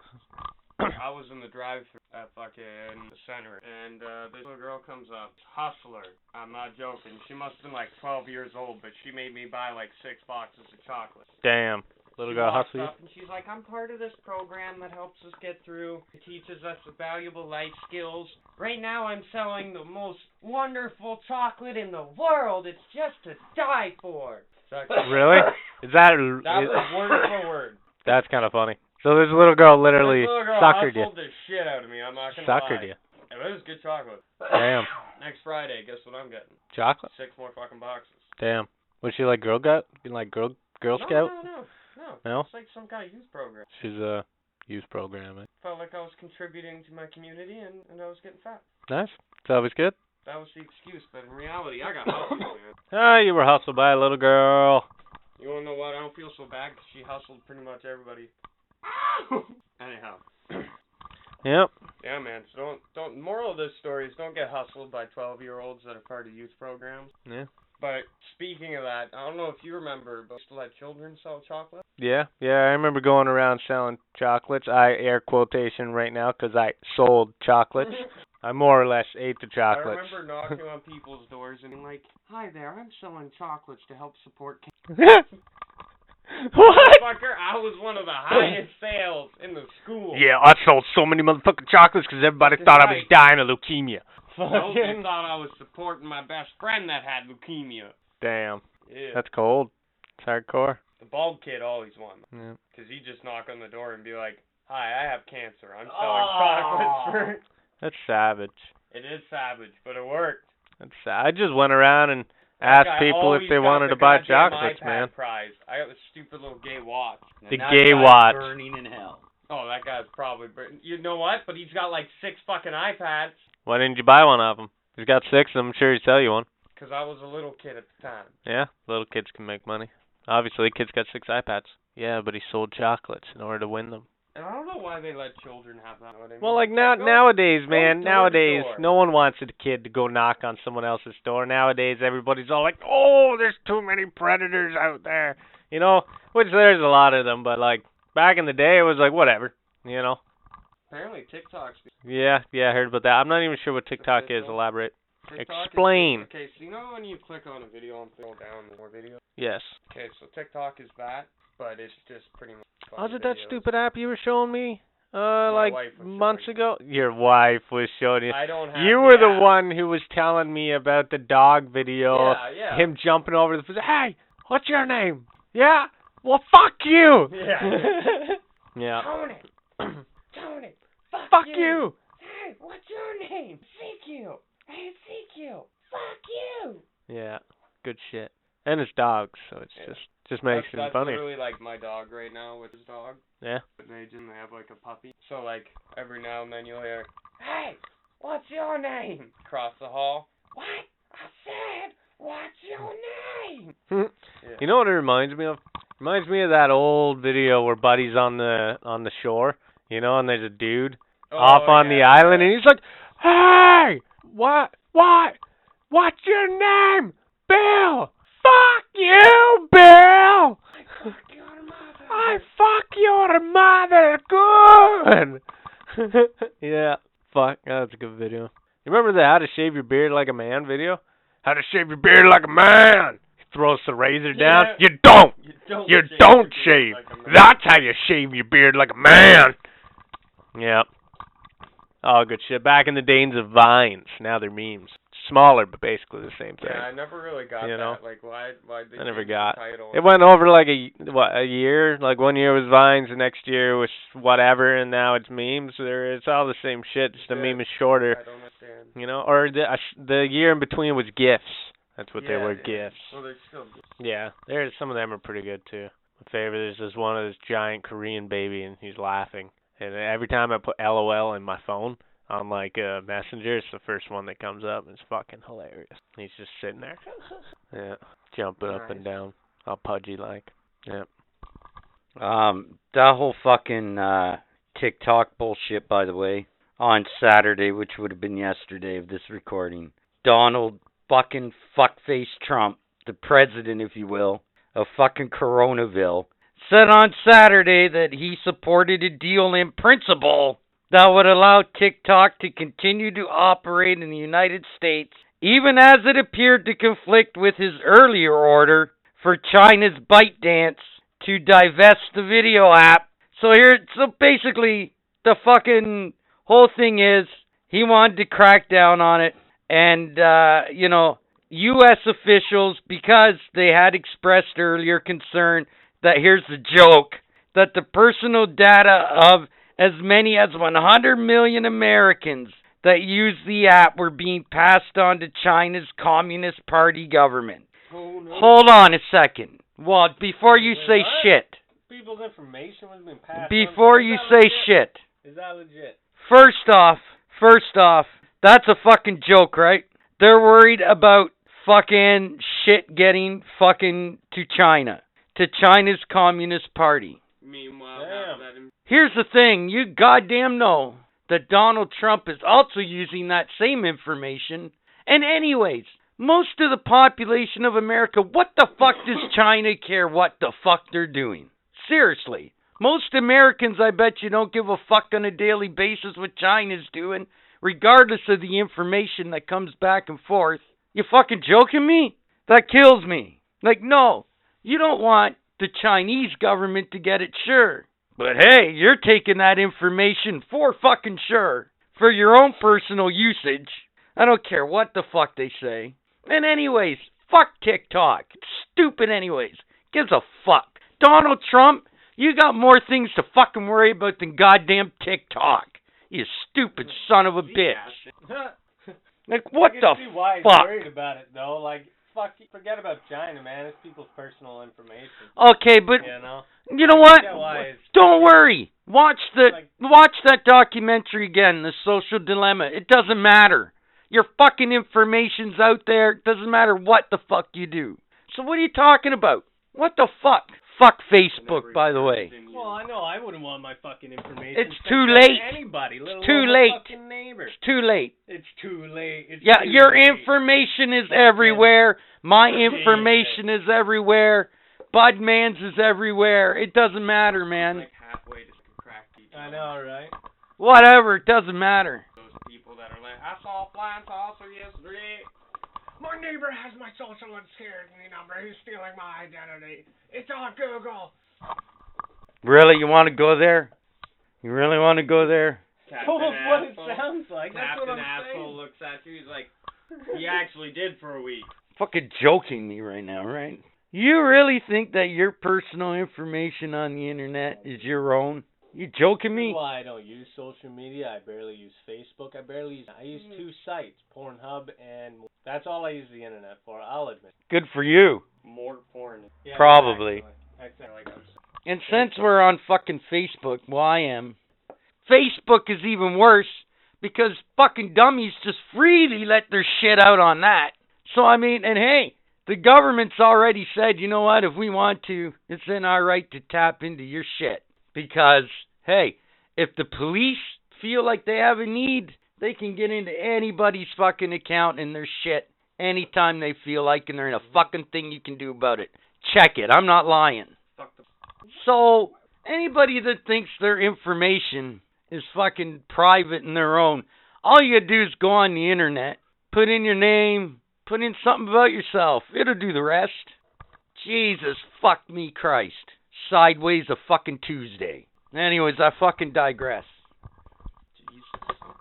I was in the drive-thru at fucking the center, and uh, this little girl comes up, hustler. I'm not joking. She must have been like 12 years old, but she made me buy like six boxes of chocolate. Damn. Little girl hustle you. and she's like, I'm part of this program that helps us get through. It teaches us the valuable life skills. Right now I'm selling the most wonderful chocolate in the world. It's just to die for. Really? Is that, That is- was word for word. that's kind of funny. So this little girl literally this little girl suckered you. the shit out of me. I'm not gonna Suckered lie. you. It was good chocolate. Damn. Next Friday, guess what I'm getting? Chocolate? Six more fucking boxes. Damn. Was she like Girl Scout? Being like Girl Girl no, Scout? No, no, no. No? It's like some kind of youth program. She's a youth program. eh? Felt like I was contributing to my community and, and I was getting fat. Nice. It's always good. That was the excuse, but in reality, I got hustled, man. Ah, you were hustled by a little girl. You wanna know what? I don't feel so bad 'cause she hustled pretty much everybody. Anyhow. Yep. Yeah, man. So don't don't. Moral of this story is don't get hustled by 12 year olds that are part of youth programs. Yeah. But speaking of that, I don't know if you remember, but still let children sell chocolate. Yeah, yeah, I remember going around selling chocolates. I air quotation right now 'cause I sold chocolates. I more or less ate the chocolates. I remember knocking on people's doors and being like, "Hi there, I'm selling chocolates to help support." What? Motherfucker, I was one of the highest sales in the school. Yeah, I sold so many motherfucking chocolates 'cause everybody thought I was dying of leukemia. No, they thought I was supporting my best friend that had leukemia. Damn, Yeah. that's cold. It's hardcore. the bald kid always won. Yeah. Because he'd just knock on the door and be like, Hi, I have cancer. I'm selling Oh. chocolates for. That's savage. It is savage, but it worked. That's sa- I just went around and asked guy people if they wanted the to buy goddamn chocolates, man. Prize. I got the stupid little gay watch. And The gay watch. Burning in hell. Oh, that guy's probably. br- You know what? But he's got like six fucking iPads. Why didn't you buy one of them? He's got six of them. I'm sure he'd sell you one. Because I was a little kid at the time. Yeah, little kids can make money. Obviously, kids got six iPads. Yeah, but he sold chocolates in order to win them. And I don't know why they let children have that. I mean? Well, like now Go- nowadays, man, nowadays, no one wants a kid to go knock on someone else's door. Nowadays, everybody's all like, "Oh, there's too many predators out there," you know. Which there's a lot of them, but like back in the day, it was like whatever, you know. Apparently, TikTok's. Yeah, yeah, I heard about that. I'm not even sure what TikTok is. Elaborate. TikTok is- Explain. okay, so you know when you click on a video and scroll down more videos? Yes. Okay, so TikTok is that, but it's just pretty much. Was it that stupid app you were showing me Uh, My like months showing ago. Your wife was showing you. I don't have. You were the app. one who was telling me about the dog video. Yeah, yeah. Him jumping over the. Hey, what's your name? Yeah. Well, fuck you. Yeah. yeah. Tony. Tony. Fuck, Fuck you. you. Hey, what's your name? CQ. Hey, CQ. Fuck you. Yeah. Good shit. And it's dogs, so it's Yeah. just just makes that's, it that's funny. literally like my dog right now with his dog. Yeah. But they just they have like a puppy. So like every now and then you'll hear Hey, what's your name? across the hall. What? I said, what's your name? Yeah. You know what it reminds me of? Reminds me of that old video where Buddy's on the on the shore, you know, and there's a dude Oh, off Oh, on the island, and he's like, "Hey, what, what, what's your name, Bill? Fuck you, Bill. Fuck your mother. I fuck your mother good." yeah, fuck, that's a good video. You remember the How to Shave Your Beard Like a Man video? How to shave your beard like a man. He throws the razor down. Yeah. You don't. You don't. You shave don't shave. like. That's how you shave your beard like a man. Yep. Oh, good shit. Back in the days of vines, now they're memes. Smaller, but basically the same thing. Yeah, I never really got You that. know? Like why? Why they I never got-? It went over like a what a year. Like one year was vines, the next year was whatever, and now it's memes. There, it's all the same shit. Just the Yeah. meme is shorter, I don't understand. you know. Or the uh, sh- the year in between was gifs. That's what they were, yeah. gifs. Well, they're still. Yeah, there's some of them are pretty good too. My favorite is this one of this giant Korean baby, and he's laughing. And every time I put LOL in my phone on like uh, Messenger, it's the first one that comes up. It's fucking hilarious. He's just sitting there, yeah, jumping up and down, all pudgy like. Yeah. Um, that whole fucking uh, TikTok bullshit, by the way, on Saturday, which would have been yesterday of this recording, Donald fucking fuckface Trump, the president, if you will, of fucking Coronaville, said on Saturday that he supported a deal in principle that would allow TikTok to continue to operate in the United States, even as it appeared to conflict with his earlier order for China's ByteDance to divest the video app. So here, so basically, the fucking whole thing is he wanted to crack down on it, and uh, you know, U.S. officials, because they had expressed earlier concern that here's the joke that the personal data of as many as 100 million Americans that use the app were being passed on to China's Communist Party government. Oh, no. Hold on a second. Well, before you say What? shit, People's information was being passed. before you say shit, Is that legit? first off, first off, that's a fucking joke, right? They're worried about fucking shit getting fucking to China, to China's Communist Party. Meanwhile, Damn. now that in- Here's the thing, you goddamn know that Donald Trump is also using that same information. And anyways, most of the population of America, what the fuck does China care what the fuck they're doing? Seriously. Most Americans, I bet you, don't give a fuck on a daily basis what China's doing, regardless of the information that comes back and forth. You fucking joking me? That kills me. Like, no, you don't want the Chinese government to get it, sure. But hey, you're taking that information for fucking sure. For your own personal usage. I don't care what the fuck they say. And anyways, fuck TikTok. It's stupid anyways. Gives a fuck. Donald Trump, you got more things to fucking worry about than goddamn TikTok. You stupid son of a bitch. Like what I can the see why he's fuck? worried about it though. Like, fuck, forget about China, man. It's people's personal information. Okay, but You know. you know what? Don't worry. Watch the Like- watch that documentary again, The Social Dilemma. It doesn't matter. Your fucking information's out there. It doesn't matter what the fuck you do. So what are you talking about? What the fuck? Fuck Facebook, by the way. Well, I know I wouldn't want my fucking information. It's too out to late. Anybody, It's too late. neighbor. It's too late. It's too late. It's Yeah, too your late. information is Fuck everywhere. My information is everywhere. Budman's is everywhere. It doesn't matter, man. like halfway to crack I know, right? Whatever, it doesn't matter. Those people that are like, I saw a flying saucer yesterday. My neighbor has my social security number. He's stealing my identity. It's on Google. Really, you want to go there? You really want to go there? Captain Told what it sounds like. That's what Captain I'm Asshole saying. looks at you. He's like, he actually did for a week. Fucking joking me right now, right? You really think that your personal information on the internet is your own? You joking me? Well, I don't use social media. I barely use Facebook. I barely use. I use mm. two sites, Pornhub and that's all I use the internet for. I'll admit. Good for you. More porn. Yeah, Probably. exactly. Exactly. Like And since we're on fucking Facebook, well, I am. Facebook is even worse because fucking dummies just freely let their shit out on that. So, I mean, and hey, the government's already said, you know what, if we want to, it's in our right to tap into your shit. Because, hey, if the police feel like they have a need, they can get into anybody's fucking account and their shit anytime they feel like, and there ain't a fucking thing you can do about it. Check it. I'm not lying. So anybody that thinks their information is fucking private and their own, all you gotta do is go on the internet, put in your name, put in something about yourself. It'll do the rest. Jesus fuck me Christ. Sideways a fucking Tuesday. Anyways, I fucking digress.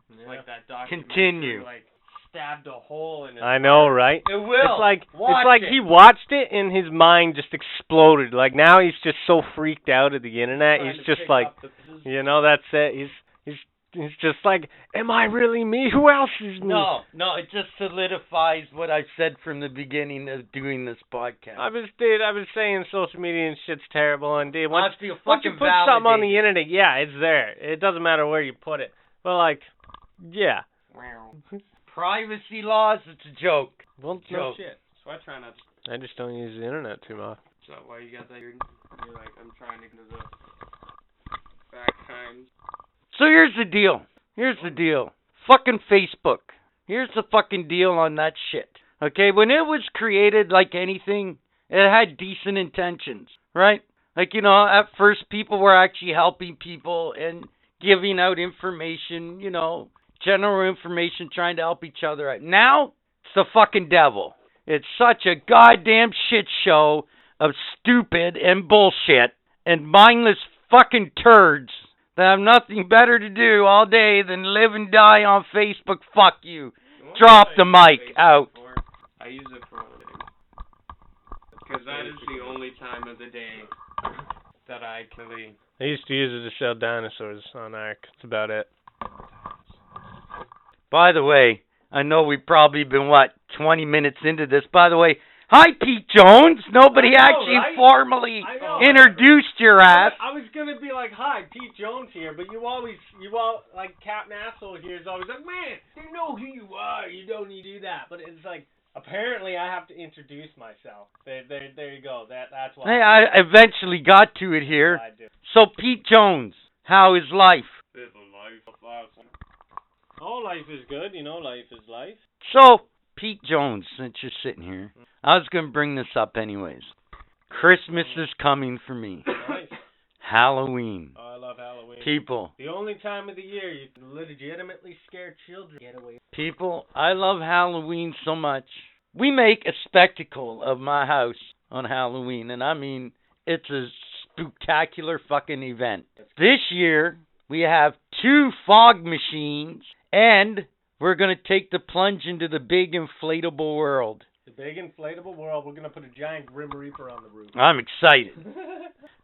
It's like that documentary, Continue. Like stabbed a hole in his. I know, right? It will. It's like Watch it's like it. he watched it and his mind just exploded. Like now he's just so freaked out at the internet. He's just like, up the pieces. you know, that's it. He's he's he's just like, am I really me? Who else is me? No, no, it just solidifies what I've said from the beginning of doing this podcast. I was dude, I was saying social media and shit's terrible and dude, once I feel once you fucking put something on the internet, yeah, it's there. It doesn't matter where you put it. But like, yeah. Privacy laws, it's a joke. Well, No Joke. shit. So I try not. To, I just don't use the internet too much. is that why you got that? You're, you're like, I'm trying to get to the back times. So here's the deal. Here's the deal. Fucking Facebook. Here's the fucking deal on that shit. Okay, when it was created like anything, it had decent intentions, right? Like, you know, at first people were actually helping people and giving out information, you know, general information, trying to help each other out. Now, it's the fucking devil. It's such a goddamn shit show of stupid and bullshit and mindless fucking turds that have nothing better to do all day than live and die on Facebook. Fuck you. Drop the mic out. For, I use it for one thing. Because that is the only time of the day that I can really. I used to use it to sell dinosaurs on Ark. That's about it. By the way, I know we've probably been, what, 20 minutes into this. By the way, hi, Pete Jones. Nobody know, actually right? formally introduced your ass. I was gonna be like, "Hi, Pete Jones here," but you always, you all like Captain Asshole here is always like, "Man, you know who you are. You don't need to do that." But it's like, apparently, I have to introduce myself. There, there, there you go. That, that's why. Hey, I eventually got to it here. I do. So, Pete Jones, how is life? Live a life of love. Oh, life is good. You know, life is life. So, Pete Jones, since you're sitting here, I was going to bring this up anyways. Christmas is coming for me. Nice. Halloween. Oh, I love Halloween. People, The only time of the year you can legitimately scare children. Get away. people, I love Halloween so much. We make a spectacle of my house on Halloween, and I mean, it's a spectacular fucking event. This year, we have two fog machines, and we're going to take the plunge into the big inflatable world. The big inflatable world. We're gonna put a giant Grim Reaper on the roof. I'm excited.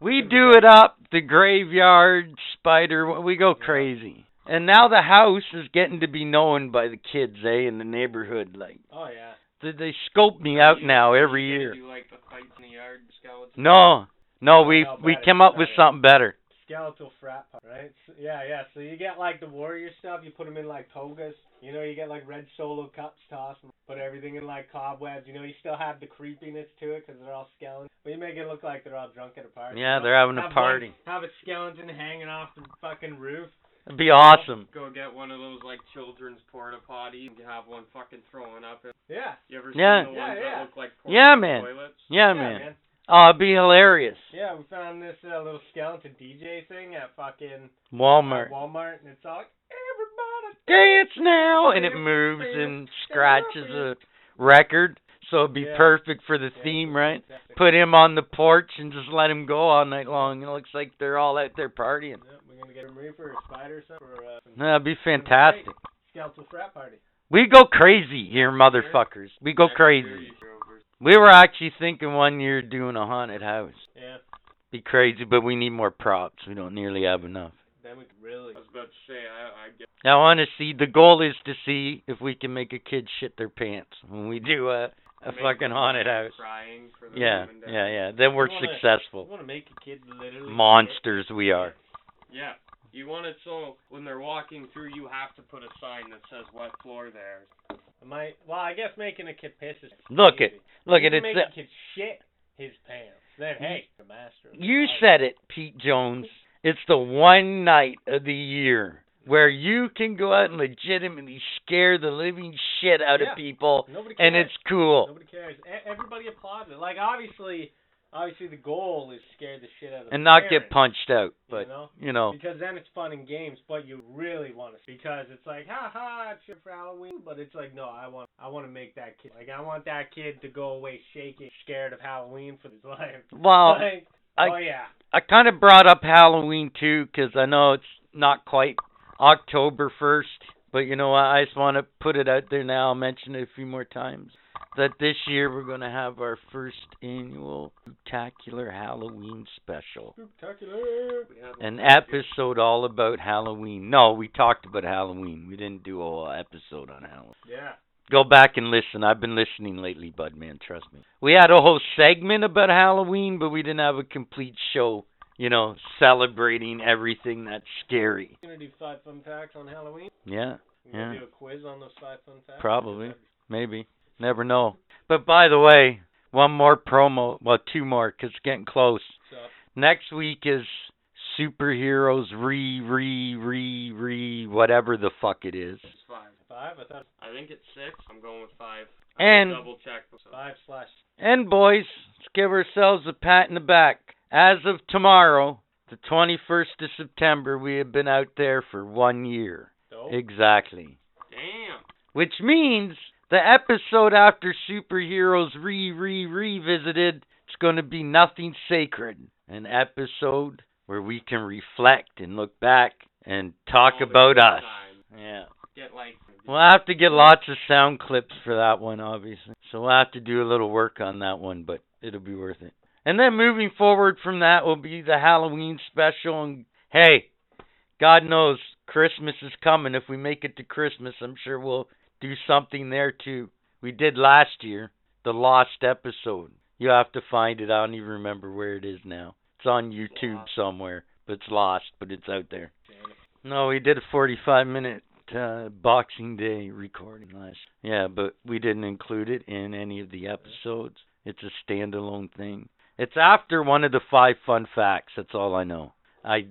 We do it up, the graveyard, spider, we go crazy. And now the house is getting to be known by the kids, eh, in the neighborhood. Like, Oh yeah. they, they scope me out now every year. Do like the fights in the yard, skeletons. No, no, we we came up with something better. Skeletal frat punk, right? So, yeah, yeah. So you get like the warrior stuff. You put them in like togas. You know, you get like red solo cups tossed. And put everything in like cobwebs. You know, you still have the creepiness to it because they're all skeletons. But you make it look like they're all drunk at a party. Yeah, they're having a Have party. One, have a skeleton hanging off the fucking roof. It'd be awesome. Go get one of those like children's porta potties and have one fucking throwing up. And Yeah. you ever Yeah. seen the Yeah, ones yeah. that look like porta Yeah, man. toilets? Yeah, Yeah, man. Oh, it'd be hilarious. Yeah, we found this uh, little skeleton DJ thing at fucking Walmart. at Walmart, and it's all like, everybody Dance now, and it moves and scratches a record. so it'd be Yeah. perfect for the Yeah, theme, right? exactly. Put him on the porch and just let him go all night long. It looks like they're all out there partying. Yeah, we're gonna get him ready for a spider or something for uh, That'd be fantastic. skeletal frat party. We go crazy here, motherfuckers. We go crazy. We were actually thinking one year doing a haunted house. Yeah, Be crazy, but we need more props. We don't nearly have enough. then we could really. I was about to say, I, I get. I want to see. The goal is to see if we can make a kid shit their pants when we do a a fucking haunted house. Crying for the Yeah, dad. yeah, yeah. Then we're wanna- successful. I want to make a kid literally. Monsters we are. Yeah. You want it so when they're walking through, you have to put a sign that says what floor they're. Might. Well, I guess making a kid piss is. Look it. easy. Look at it. Make It's a kid shit his pants. Then hey, the master. You said it, Pete Jones. It's the one night of the year where you can go out and legitimately scare the living shit out Yeah. of people, and it's cool. Nobody cares. Everybody applauds it. Like obviously, obviously the goal is scare the shit out of the And not get punched out, but you know? you know, Because then it's fun and games, but you really want to because it's like, ha ha, it's for Halloween. But it's like, no, I want, I want to make that kid like, I want that kid to go away shaking, scared of Halloween for his life. well, like, I- oh yeah, I kind of brought up Halloween too because I know it's not quite October 1st, but you know what? I just want to put it out there now. I'll mention it a few more times. That this year we're going to have our first annual spectacular Halloween special. spectacular. We had An like- episode all about Halloween. No, we talked about Halloween. We didn't do a whole episode on Halloween. Yeah. Go back and listen. I've been listening lately, bud man, trust me. We had a whole segment about Halloween, but we didn't have a complete show, you know, celebrating everything that's scary. We're Gonna do five fun facts on Halloween. Yeah, We gonna Yeah. do a quiz on those five fun facts. Probably. maybe. Never know. But by the way, one more promo, well, two more, 'cause it's getting close. So, Next week is superheroes re re re re whatever the fuck it is. It's five. five. I thought I think it's six. I'm going with five. And double check. five slash. and boys, let's give ourselves a pat in the back. As of tomorrow, the 21st of September, we have been out there for one year. Dope. Exactly. Damn. Which means the episode after superheroes re re revisited, it's going to be nothing sacred. An episode where we can reflect and look back and talk All about us. times. Yeah. Get like. We'll have to get lots of sound clips for that one, obviously. So we'll have to do a little work on that one, but it'll be worth it. And then moving forward from that will be the Halloween special. And hey, God knows Christmas is coming. If we make it to Christmas, I'm sure we'll do something there too. We did last year, the lost episode. You have to find it. I don't even remember where it is now. It's on YouTube somewhere, but it's lost, but it's out there. No, we did a 45 minute uh, Boxing Day recording last. Yeah, but we didn't include it in any of the episodes. It's a standalone thing. It's after one of the five fun facts. That's all I know. I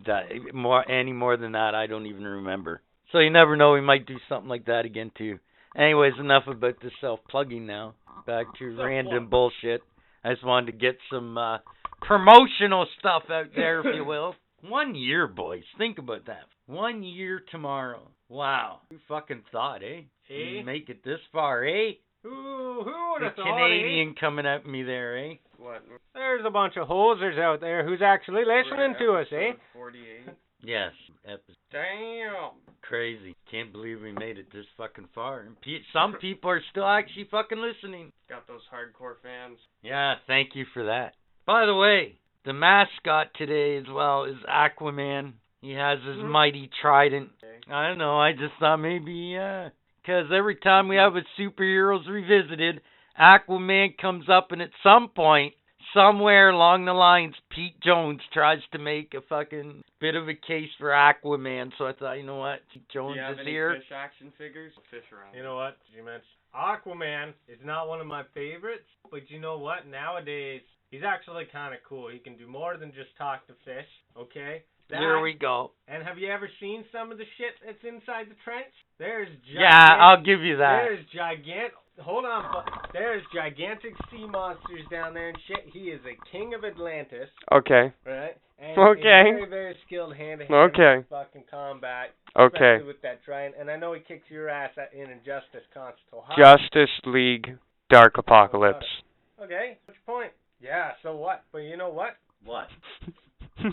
more any more than that, I don't even remember. So you never know. We might do something like that again too. Anyways, enough about the self plugging now. Back to random bullshit. I just wanted to get some uh, promotional stuff out there, if you will. One year, boys. Think about that. One year tomorrow. Wow. Who fucking thought, eh? Eh? We'd Make it this far, eh? Who who would have thought? eh? Canadian coming at me there, eh? What? There's a bunch of hosers out there who's actually listening to us, eh? Forty-eight. Yes. Episode. Damn. Crazy. Can't believe we made it this fucking far. And pe- some people are still actually fucking listening. Got those hardcore fans. Yeah, thank you for that. By the way, the mascot today as well is Aquaman. He has his Mhm. mighty trident. I don't know, I just thought maybe, uh 'cause every time we have a superheroes revisited, Aquaman comes up and at some point, somewhere along the lines, Pete Jones tries to make a fucking bit of a case for Aquaman. So I thought, you know what, Pete Do Jones you have is any here. fish action figures? Fish around. You know what? You mentioned Aquaman is not one of my favorites, but you know what? Nowadays, he's actually kind of cool. He can do more than just talk to fish. Okay. Here That- we go. And have you ever seen some of the shit that's inside the trench? There's gigantic, Yeah, I'll give you that. There's gigantic. Hold on, there's gigantic sea monsters down there and shit. He is a king of Atlantis, Okay. right? And Okay. he's very, very skilled hand to hand Okay. fucking combat. Okay. Especially with that trident. And I know he kicks your ass in Injustice Constant Ohio. Justice League dark Apokolips. Okay, what's your point? Yeah, so what? But you know what? What?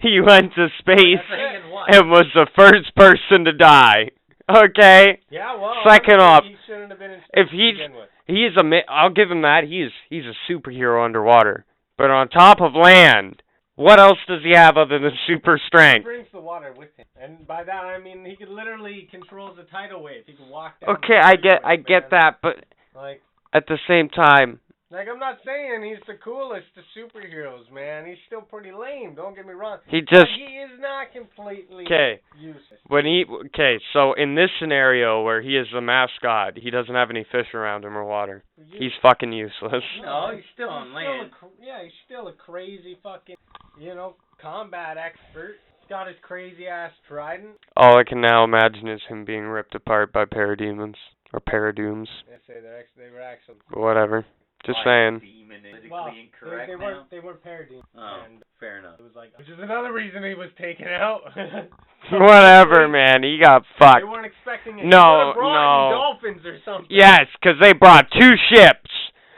he went to space That's saying what? and was the first person to die. Okay? Yeah, well. Second off, he shouldn't have been in if he's- with. He's a mi- I'll give him that. He's he's a superhero underwater. But on top of land, what else does he have other than super strength? He brings the water with him, and by that I mean he could literally controls the tidal wave. He can walk. Okay, I get I get that, but Like, at the same time, like I'm not saying he's the coolest of superheroes, man. He's still pretty lame. Don't get me wrong. he But just he is not completely 'Kay. useless. when he okay, so in this scenario where he is the mascot, he doesn't have any fish around him or water. He's fucking useless. No, he's still on He's land. a yeah, he's still a crazy fucking, you know, combat expert. He's got his crazy ass trident. All I can now imagine is him being ripped apart by parademons or paradooms, They say they're actually, they were actually. whatever. Just Why saying. Demon is Well, politically they, they weren't they weren't parademons. Oh, And fair enough. it was like, which is another reason he was taken out. Whatever, man. He got fucked. They weren't expecting it. No, They would've brought in no. dolphins or something. Yes, 'cause they brought two ships,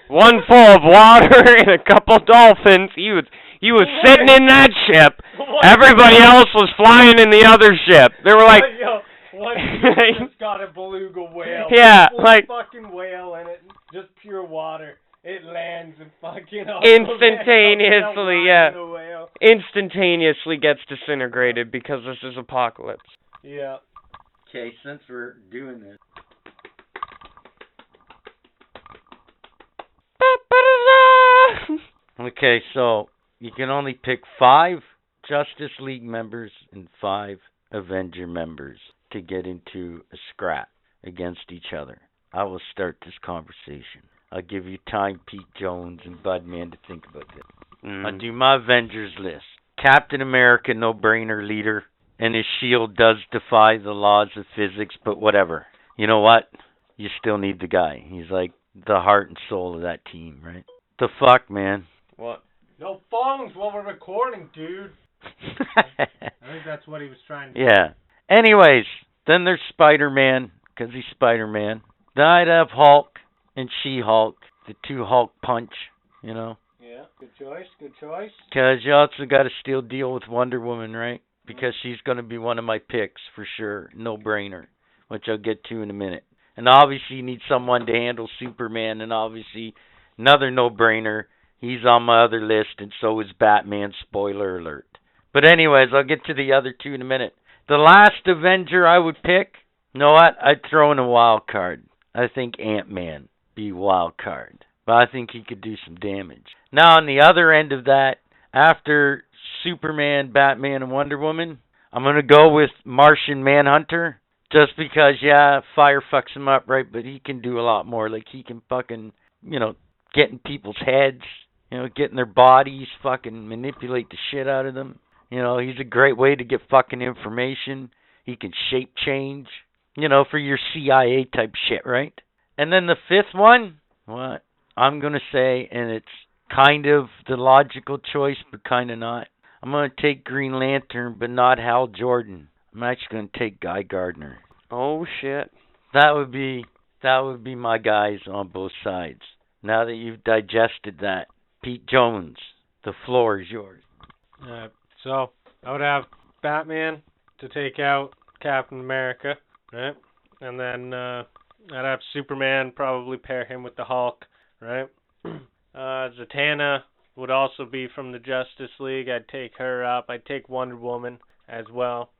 one full of water and a couple dolphins. He was he was sitting in that ship. What? Everybody else was flying in the other ship. They were like, Yo, one ship just got a beluga whale. Yeah, like- fucking whale in it, just pure water. It lands and fucking Instantaneously, yeah. The instantaneously gets disintegrated because this is Apokolips. Yeah. Okay, since we're doing this, Okay, so you can only pick five Justice League members and five Avenger members to get into a scrap against each other. I will start this conversation. I'll give you time, Pete Jones and Budman, to think about this. I'll Mm. do my Avengers list. Captain America, no brainer leader, and his shield does defy the laws of physics, but whatever. You know what? You still need the guy. He's like the heart and soul of that team, right? The fuck, man. What? No phones while we're recording, dude. I think that's what he was trying to yeah. Anyways, then there's Spider Man, because he's Spider Man. Then I'd have Hulk and She Hulk, the two Hulk punch, you know. Yeah, good choice, good choice. Because you also got to still deal with Wonder Woman, right? Because she's going to be one of my picks for sure. No brainer, which I'll get to in a minute. And obviously, you need someone to handle Superman, and obviously, another no brainer. He's on my other list, and so is Batman. Spoiler alert. But, anyways, I'll get to the other two in a minute. The last Avenger I would pick, you know what? I'd throw in a wild card. I think Ant Man be wild card. But I think he could do some damage. Now, on the other end of that, after Superman, Batman, and Wonder Woman, I'm to go with Martian Manhunter. Just because, yeah, fire fucks him up, right? But he can do a lot more. Like, he can fucking, you know, get in people's heads, you know, get in their bodies, fucking manipulate the shit out of them. You know, he's a great way to get fucking information. He can shape change, you know, for your CIA type shit, right? And then the fifth one, what? I'm going to say, and it's kind of the logical choice, but kind of not. I'm going to take Green Lantern, but not Hal Jordan. I'm actually going to take Guy Gardner. Oh shit. That would be that would be my guys on both sides. Now that you've digested that, Pete Jones, the floor is yours. Uh, so I would have Batman to take out Captain America, right? And then uh, I'd have Superman probably pair him with the Hulk, right? Uh, Zatanna would also be from the Justice League. I'd take her up. I'd take Wonder Woman as well.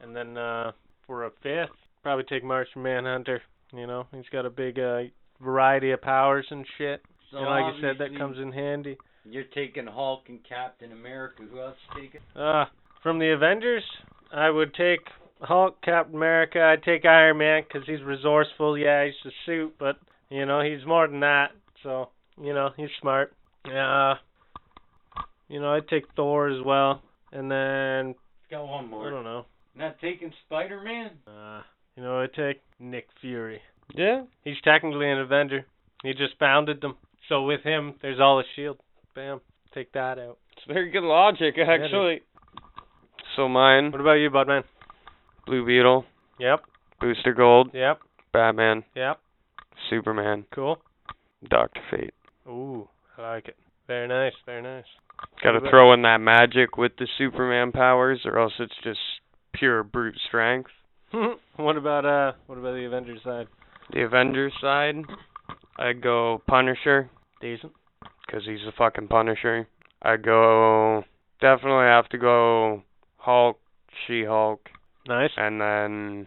And then uh, for a fifth, probably take Martian Manhunter. You know, he's got a big uh, variety of powers and shit. So and like I said, that comes in handy. You're taking Hulk and Captain America. Who else taking? Uh, from the Avengers, I would take Hulk, Captain America. I'd take Iron Man because he's resourceful. Yeah, he's a suit, but you know he's more than that. So you know he's smart. Uh, you know I'd take Thor as well, and then Got one more. I don't know. Not taking Spider Man. Uh, you know I'd take Nick Fury. Yeah. He's technically an Avenger. He just founded them. So with him, there's all the shield. Bam, take that out. It's very good logic it is. actually. So mine, What about you, Budman? Blue Beetle, Yep, Booster Gold, yep, Batman, yep. Superman, Cool. Doctor Fate. Ooh, I like it. Very nice, very nice. Got to throw in that magic with the Superman powers, or else it's just pure brute strength. what about uh what about the Avengers side? The Avengers side, I'd go Punisher, Decent. because he's a fucking Punisher. I'd go, definitely have to go Hulk, She-Hulk, Nice. and then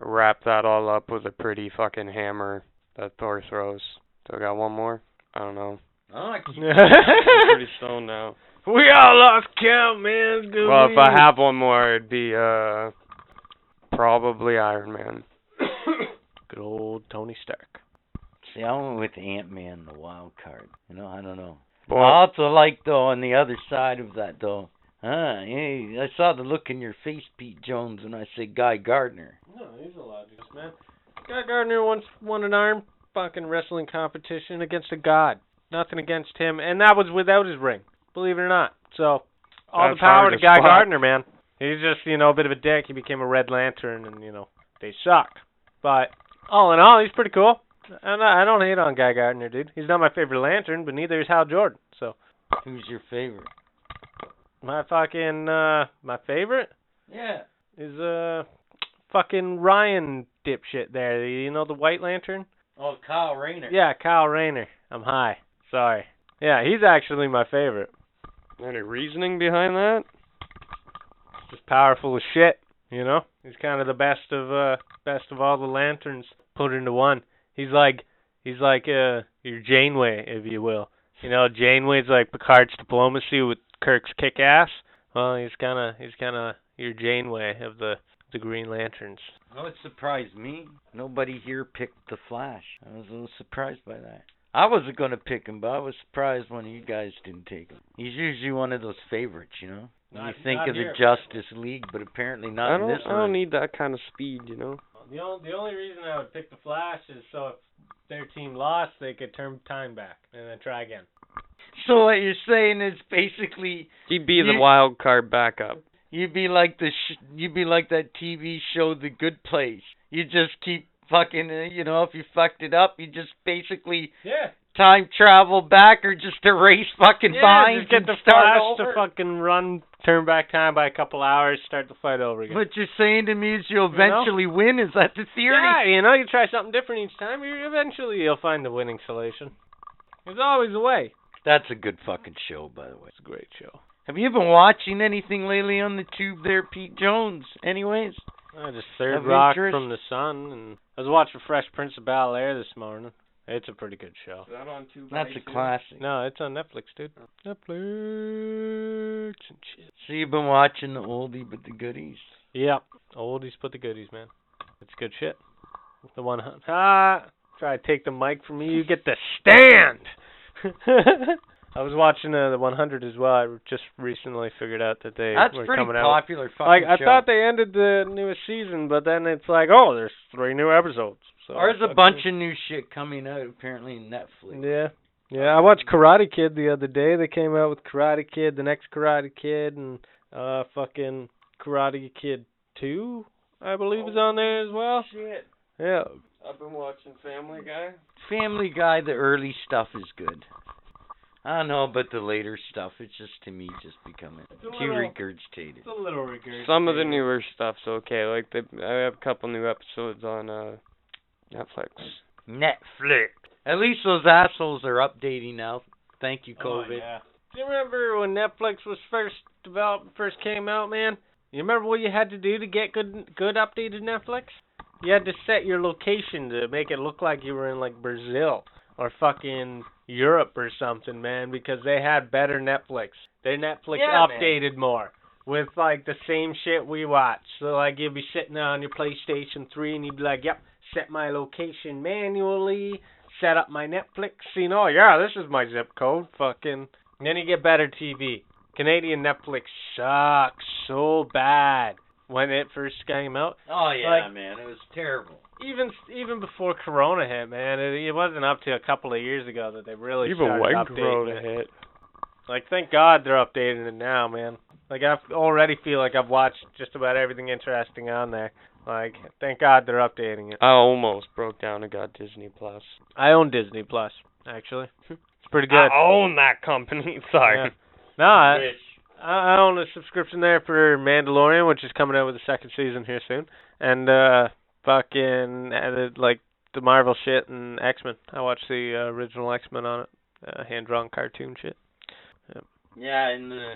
wrap that all up with a pretty fucking hammer that Thor throws. So I got one more? I don't know. I'm pretty stoned now. we all lost count, man. It's gonna Well, be- if I have one more, it'd be uh probably Iron Man. good old Tony Stark. See, I went with Ant Man, the wild card. You know, I don't know. Well, I also like though on the other side of that though. Ah, hey, I saw the look in your face, Pete Jones, when I said Guy Gardner. No, he's a logical man. Guy Gardner once won an arm fucking wrestling competition against a god. Nothing against him, and that was without his ring. Believe it or not. So, all That's the power to to Guy spot. Gardner, man. He's just, you know, a bit of a dick. He became a Red Lantern, and you know, they suck. But all in all, he's pretty cool. And I I don't hate on Guy Gardner, dude. He's not my favorite Lantern, but neither is Hal Jordan. So, Who's your favorite? My fucking uh, my favorite Yeah. is uh, fucking Ryan dipshit there. You know the White Lantern. Oh, Kyle Rayner. Yeah, Kyle Rayner. I'm high. Sorry. Yeah, he's actually my favorite. any reasoning behind that? Just powerful as shit. You know, he's kind of the best of uh, best of all the lanterns put into one. He's like, he's like uh, your Janeway, if you will. You know, Janeway's like Picard's diplomacy with Kirk's kick ass. Well, he's kind of he's kind of your Janeway of the the Green Lanterns. Oh, it surprised me. Nobody here picked the Flash. I was a little surprised by that. I wasn't gonna pick him, but I was surprised one of you guys didn't take him. He's usually one of those favorites, you know. When Not- you think not of the. Justice League, but apparently not I in don't I don't need that kind of speed, you know. The only the only reason I would pick the Flash is so if their team lost, they could turn time back and then try again. So what you're saying is basically He'd be the You- wild card backup. you'd be like the sh- you'd be like that TV show The Good Place. You just keep fucking, uh, you know, if you fucked it up, you just basically Yeah. time travel back or just erase fucking Yeah, binds just get and the start Flash over. to fucking run, turn back time by a couple hours, start the fight over again. What you're saying to me is you'll You know? eventually win. Is that the theory? Yeah, you know, you try something different each time, you eventually you'll find the winning solution. There's always a way. That's a good fucking show, by the way. It's a great show. Have you been watching anything lately on the tube there, Pete Jones? Anyways, I just third Of rock interest? from the sun, and I was watching Fresh Prince of Bel Air this morning. It's a pretty good show. that on two that's a classic. No, it's on Netflix, dude. Netflix and shit. So you've been watching the oldie but the goodies. Yep. Oldies but the goodies, man. It's good shit. The one hun- ah, try to take the mic from me, you get the stand. I was watching uh, the 100 as well. I just recently figured out that they That's were pretty coming out. popular fucking Like I show. thought they ended the newest season, but then it's like, oh, there's three new episodes. So There's a fucking- bunch of new shit coming out apparently in Netflix. Yeah. Yeah, I watched Karate Kid the other day. They came out with Karate Kid, the next Karate Kid, and uh, fucking Karate Kid Two, I believe, is on there as well. Shit. Yeah. I've been watching Family Guy. Family Guy, the early stuff is good. I don't know about the later stuff. It's just to me just becoming a too little- regurgitated. It's a little regurgitated. Some of the newer stuff's okay. Like they, I have a couple new episodes on uh Netflix. Netflix. At least those assholes are updating now. Thank you, Oh, COVID. yeah. Do you remember when Netflix was first developed, first came out, man? You remember what you had to do to get good, good updated Netflix? You had to set your location to make it look like you were in like Brazil or fucking Europe or something, man, because they had better Netflix. Their Netflix Yeah, man. updated more with like the same shit we watch. So like you'd be sitting on your PlayStation 3 and you'd be like, "Yep, set my location manually, set up my Netflix." You know, yeah, this is my zip code. Fucking. And then you get better TV. Canadian Netflix sucks so bad when it first came out. Oh yeah, Like- man, it was terrible. Even even before Corona hit, man, it, it wasn't up to a couple of years ago that they really Even started when updating Corona it. hit. Like, thank God they're updating it now, man. Like, I already feel like I've watched just about everything interesting on there. Like, thank God they're updating it. I almost broke down and got Disney Plus. I own Disney Plus, actually. It's pretty good. I own that company. Sorry. Yeah. No, I, I own a subscription there for Mandalorian, which is coming out with the second season here soon, and uh fucking added like the Marvel shit and X Men. I watched the uh, original X Men on it, uh, hand drawn cartoon shit. Yeah, in the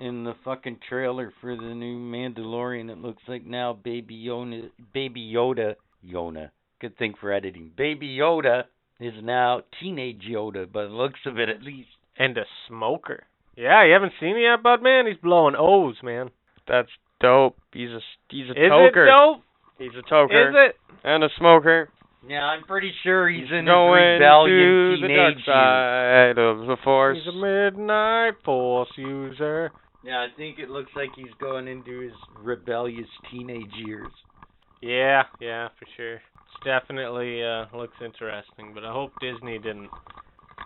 in the fucking trailer for the new Mandalorian, it looks like now Baby Yoda, Baby Yoda, Yoda. Good thing for editing. Baby Yoda is now teenage Yoda, by the looks of it at least. And a smoker. Yeah, you haven't seen it yet, bud man. He's blowing O's, man. That's dope. He's a he's a Is toker. it dope? He's a toker Is it? and a smoker. Yeah, I'm pretty sure he's, in his going rebellion to the dark years. side of the force. He's a midnight force user. Yeah, I think it looks like he's going into his rebellious teenage years. Yeah, yeah, for sure. It's definitely uh looks interesting, but I hope Disney didn't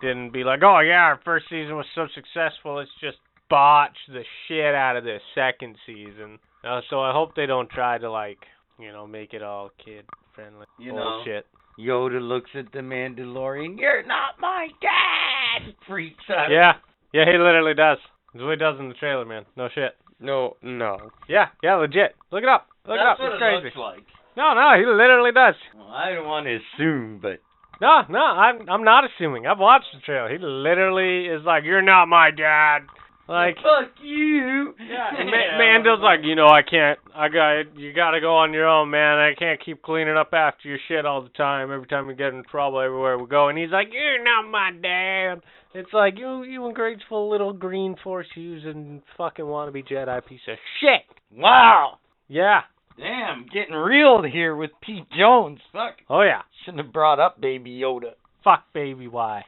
didn't be like, "Oh yeah, our first season was so successful, let's just botch the shit out of this second season." Uh, so I hope they don't try to like, you know, make it all kid friendly. You know. Bullshit. Yoda looks at the Mandalorian. You're not my dad. Freaks out. Yeah. Yeah, he literally does. That's what he does in the trailer, man. No shit. No, no. Yeah, yeah, legit. Look it up. Look That's it up. what It's it crazy. looks like. No, no, he literally does. Well, I don't want to assume, but No, no, I'm I'm not assuming. I've watched the trailer. He literally is like, "You're not my dad." Like, fuck you. yeah, and Ma- Mando's like, you know, I can't. I got you. Got to go on your own, man. I can't keep cleaning up after your shit all the time. Every time we get in trouble, everywhere we go. And he's like, "You're not my dad." It's like you, you ungrateful little green force using fucking wannabe Jedi piece of shit. Wow. Yeah. Damn, getting real here with Pete Jones. Fuck. Oh yeah. Shouldn't have brought up Baby Yoda. Fuck baby why?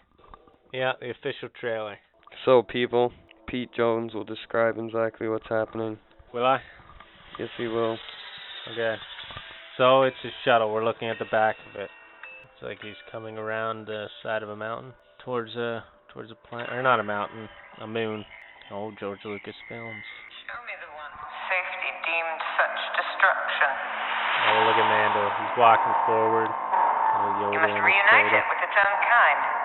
Yeah, the official trailer. So people, Pete Jones will describe exactly what's happening. Will I? Yes, he will. Okay. So it's a shuttle. We're looking at the back of it. Looks like he's coming around the side of a mountain towards a towards a planet, or not a mountain, a moon. Old George Lucas films. Show me the one safety deemed such destruction. Oh, look at Mando. He's walking forward. Oh, Yoda You must and his reunite it with its own kind.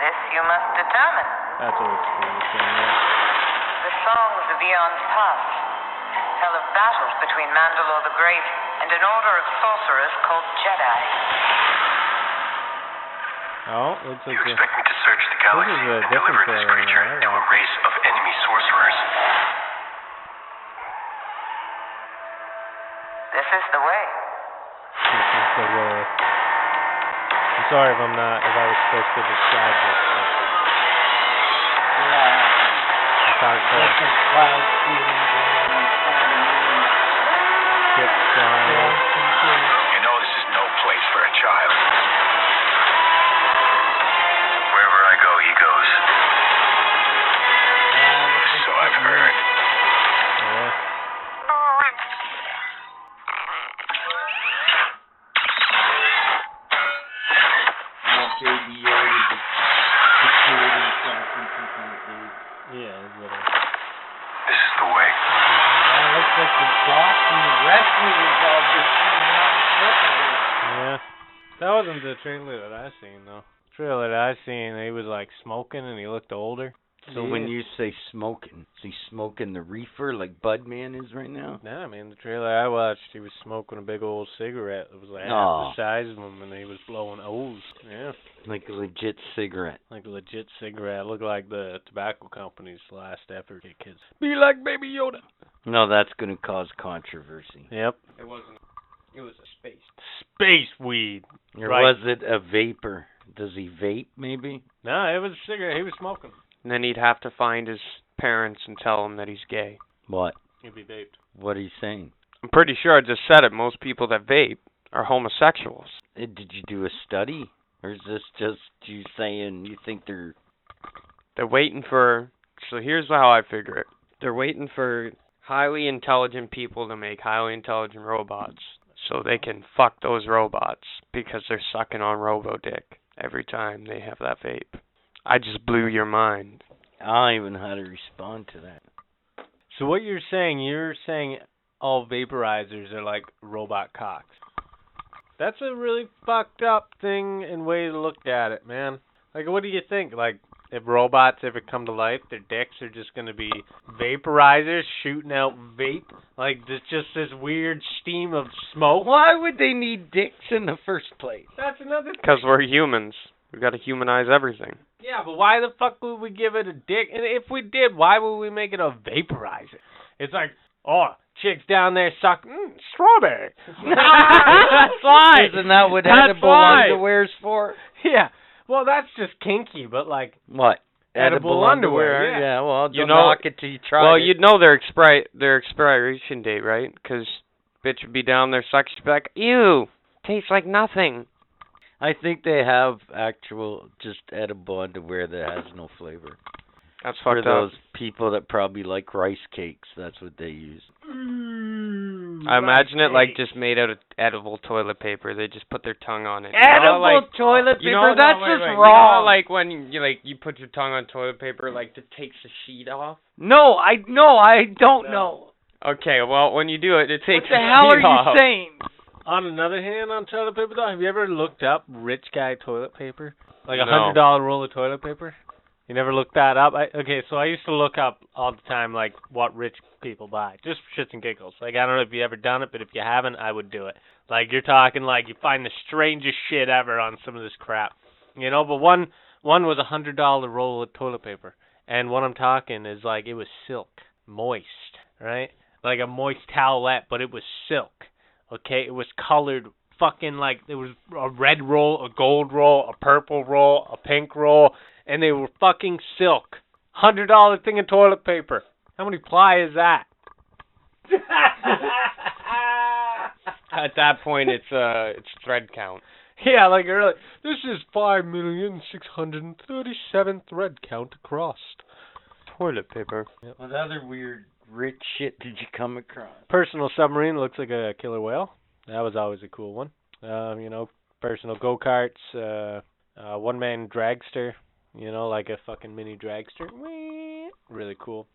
This you must determine. That's old school. saying. The songs of eons past tell of battles between Mandalore the Great and an order of sorcerers called Jedi. Oh, looks You like the, expect me to search the galaxy and deliver this creature I to a race of enemy sorcerers? This is the way. this is the way. I'm sorry if I'm not if I was supposed to describe this. But it's hardcore. Shit flying. You know this is no place for a child. Trailer that I seen though. Trailer that I seen, he was like smoking and he looked older. So when you say smoking, is he smoking the reefer like Budman is right now? Nah, man, the trailer I watched, he was smoking a big old cigarette that was like half the size of him, and he was blowing O's. Yeah, Like a legit cigarette. like a legit cigarette. Looked like the tobacco company's last effort to get kids. Be like Baby Yoda. No, that's going to cause controversy. Yep. It wasn't. It was a space. Space weed. Or Right. was it a vapor? Does he vape, maybe? No, it was a cigarette. He was smoking. And then he'd have to find his parents and tell them that he's gay. What? He'd be vaped. What are you saying? I'm pretty sure I just said it. Most people that vape are homosexuals. Uh, Did you do a study? Or is this just you saying you think they're. They're waiting for. So here's how I figure it. They're waiting for highly intelligent people to make highly intelligent robots, so they can fuck those robots because they're sucking on robo dick every time they have that vape. I just blew your mind. I don't even know how to respond to that. So what you're saying, you're saying all vaporizers are like robot cocks. That's a really fucked up thing and way to look at it, man. Like, what do you think? Like, if robots ever come to life, their dicks are just gonna be vaporizers shooting out vape? Like, there's just this weird steam of smoke. Why would they need dicks in the first place? That's another Because we're humans. We've got to humanize everything. Yeah, but why the fuck would we give it a dick? And if we did, why would we make it a vaporizer? It's like, oh, chicks down there suck mm, strawberry. That's why. Isn't that what That's edible why. underwear's for? Yeah. Well, that's just kinky, but like, What? Edible underwear, yeah. well, You don't know- knock it till you try well, it. you'd know their expri their expiration date, right? 'Cause bitch would be down there sucking, she'd be like, "Ew, tastes like nothing." I think they have actual just edible underwear that has no flavor. That's For fucked those up. people that probably like rice cakes, that's what they use. Mm. I imagine it like just made out of edible toilet paper. They just put their tongue on it. You know, Edible like, toilet paper? you know, that's no, wait, just wait. You know wrong. like when you like you put your tongue on toilet paper, like it takes the sheet off. no, I no, I don't know. Okay, well when you do it, it takes What the hell are sheet off. you saying? on another hand, on toilet paper though, have you ever looked up rich guy toilet paper? Like a No. hundred dollar roll of toilet paper? You never looked that up? I, okay, so I used to look up all the time like what rich people buy, just for shits and giggles. Like I don't know if you ever done it, but if you haven't, I would do it. Like you're talking like you find the strangest shit ever on some of this crap, you know. But one one was a hundred dollar roll of toilet paper, and what I'm talking is like it was silk, moist, right? Like a moist towelette, but it was silk. Okay, it was colored fucking like there was a red roll, a gold roll, a purple roll, a pink roll, and they were fucking silk. Hundred dollar thing of toilet paper. How many ply is that? At that point, it's uh, it's thread count. yeah, like early. This is five million six hundred thirty-seven thread count across. Toilet paper. What other weird rich shit did you come across? Personal submarine looks like a killer whale. That was always a cool one. Um, you know, personal go karts, uh, uh, one man dragster. You know, like a fucking mini dragster. Really cool.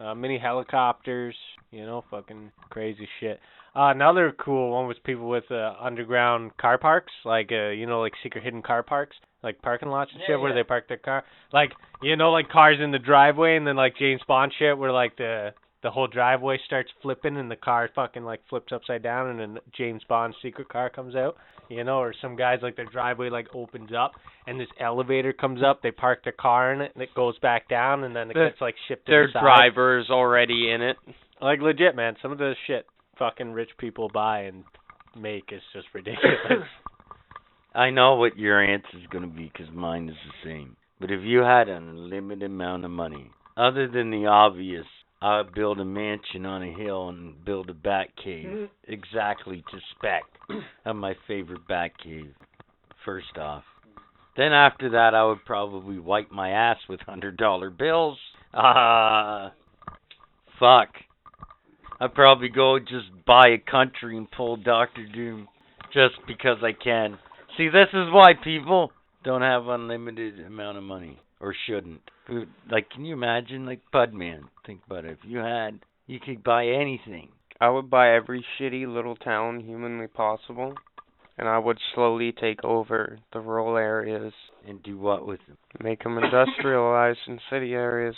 Uh, mini helicopters. You know, fucking crazy shit. Uh, another cool one was people with uh, underground car parks, like uh, you know, like secret hidden car parks, like parking lots and Yeah, shit where they park their car. Like you know, like cars in the driveway, and then like James Bond shit, where like the the whole driveway starts flipping and the car fucking like flips upside down, and then James Bond's secret car comes out. You know, or some guys like their driveway like opens up and this elevator comes up. They park their car in it and it goes back down, and then it The- gets like shipped to Their the driver's already in it. Like legit, man. Some of the shit fucking rich people buy and make is just ridiculous. I know what your answer is going to be because mine is the same. But if you had an unlimited amount of money, other than the obvious, I'd build a mansion on a hill and build a bat cave exactly to spec of my favorite bat cave. First off, then after that, I would probably wipe my ass with hundred dollar bills. Ah, fuck. I'd probably go just buy a country and pull Doctor Doom just because I can. See, this is why people don't have unlimited amount of money or shouldn't. Like, can you imagine, like Budman? Think about it. If you had, you could buy anything. I would buy every shitty little town humanly possible, and I would slowly take over the rural areas, And do what with them? make them industrialized in city areas,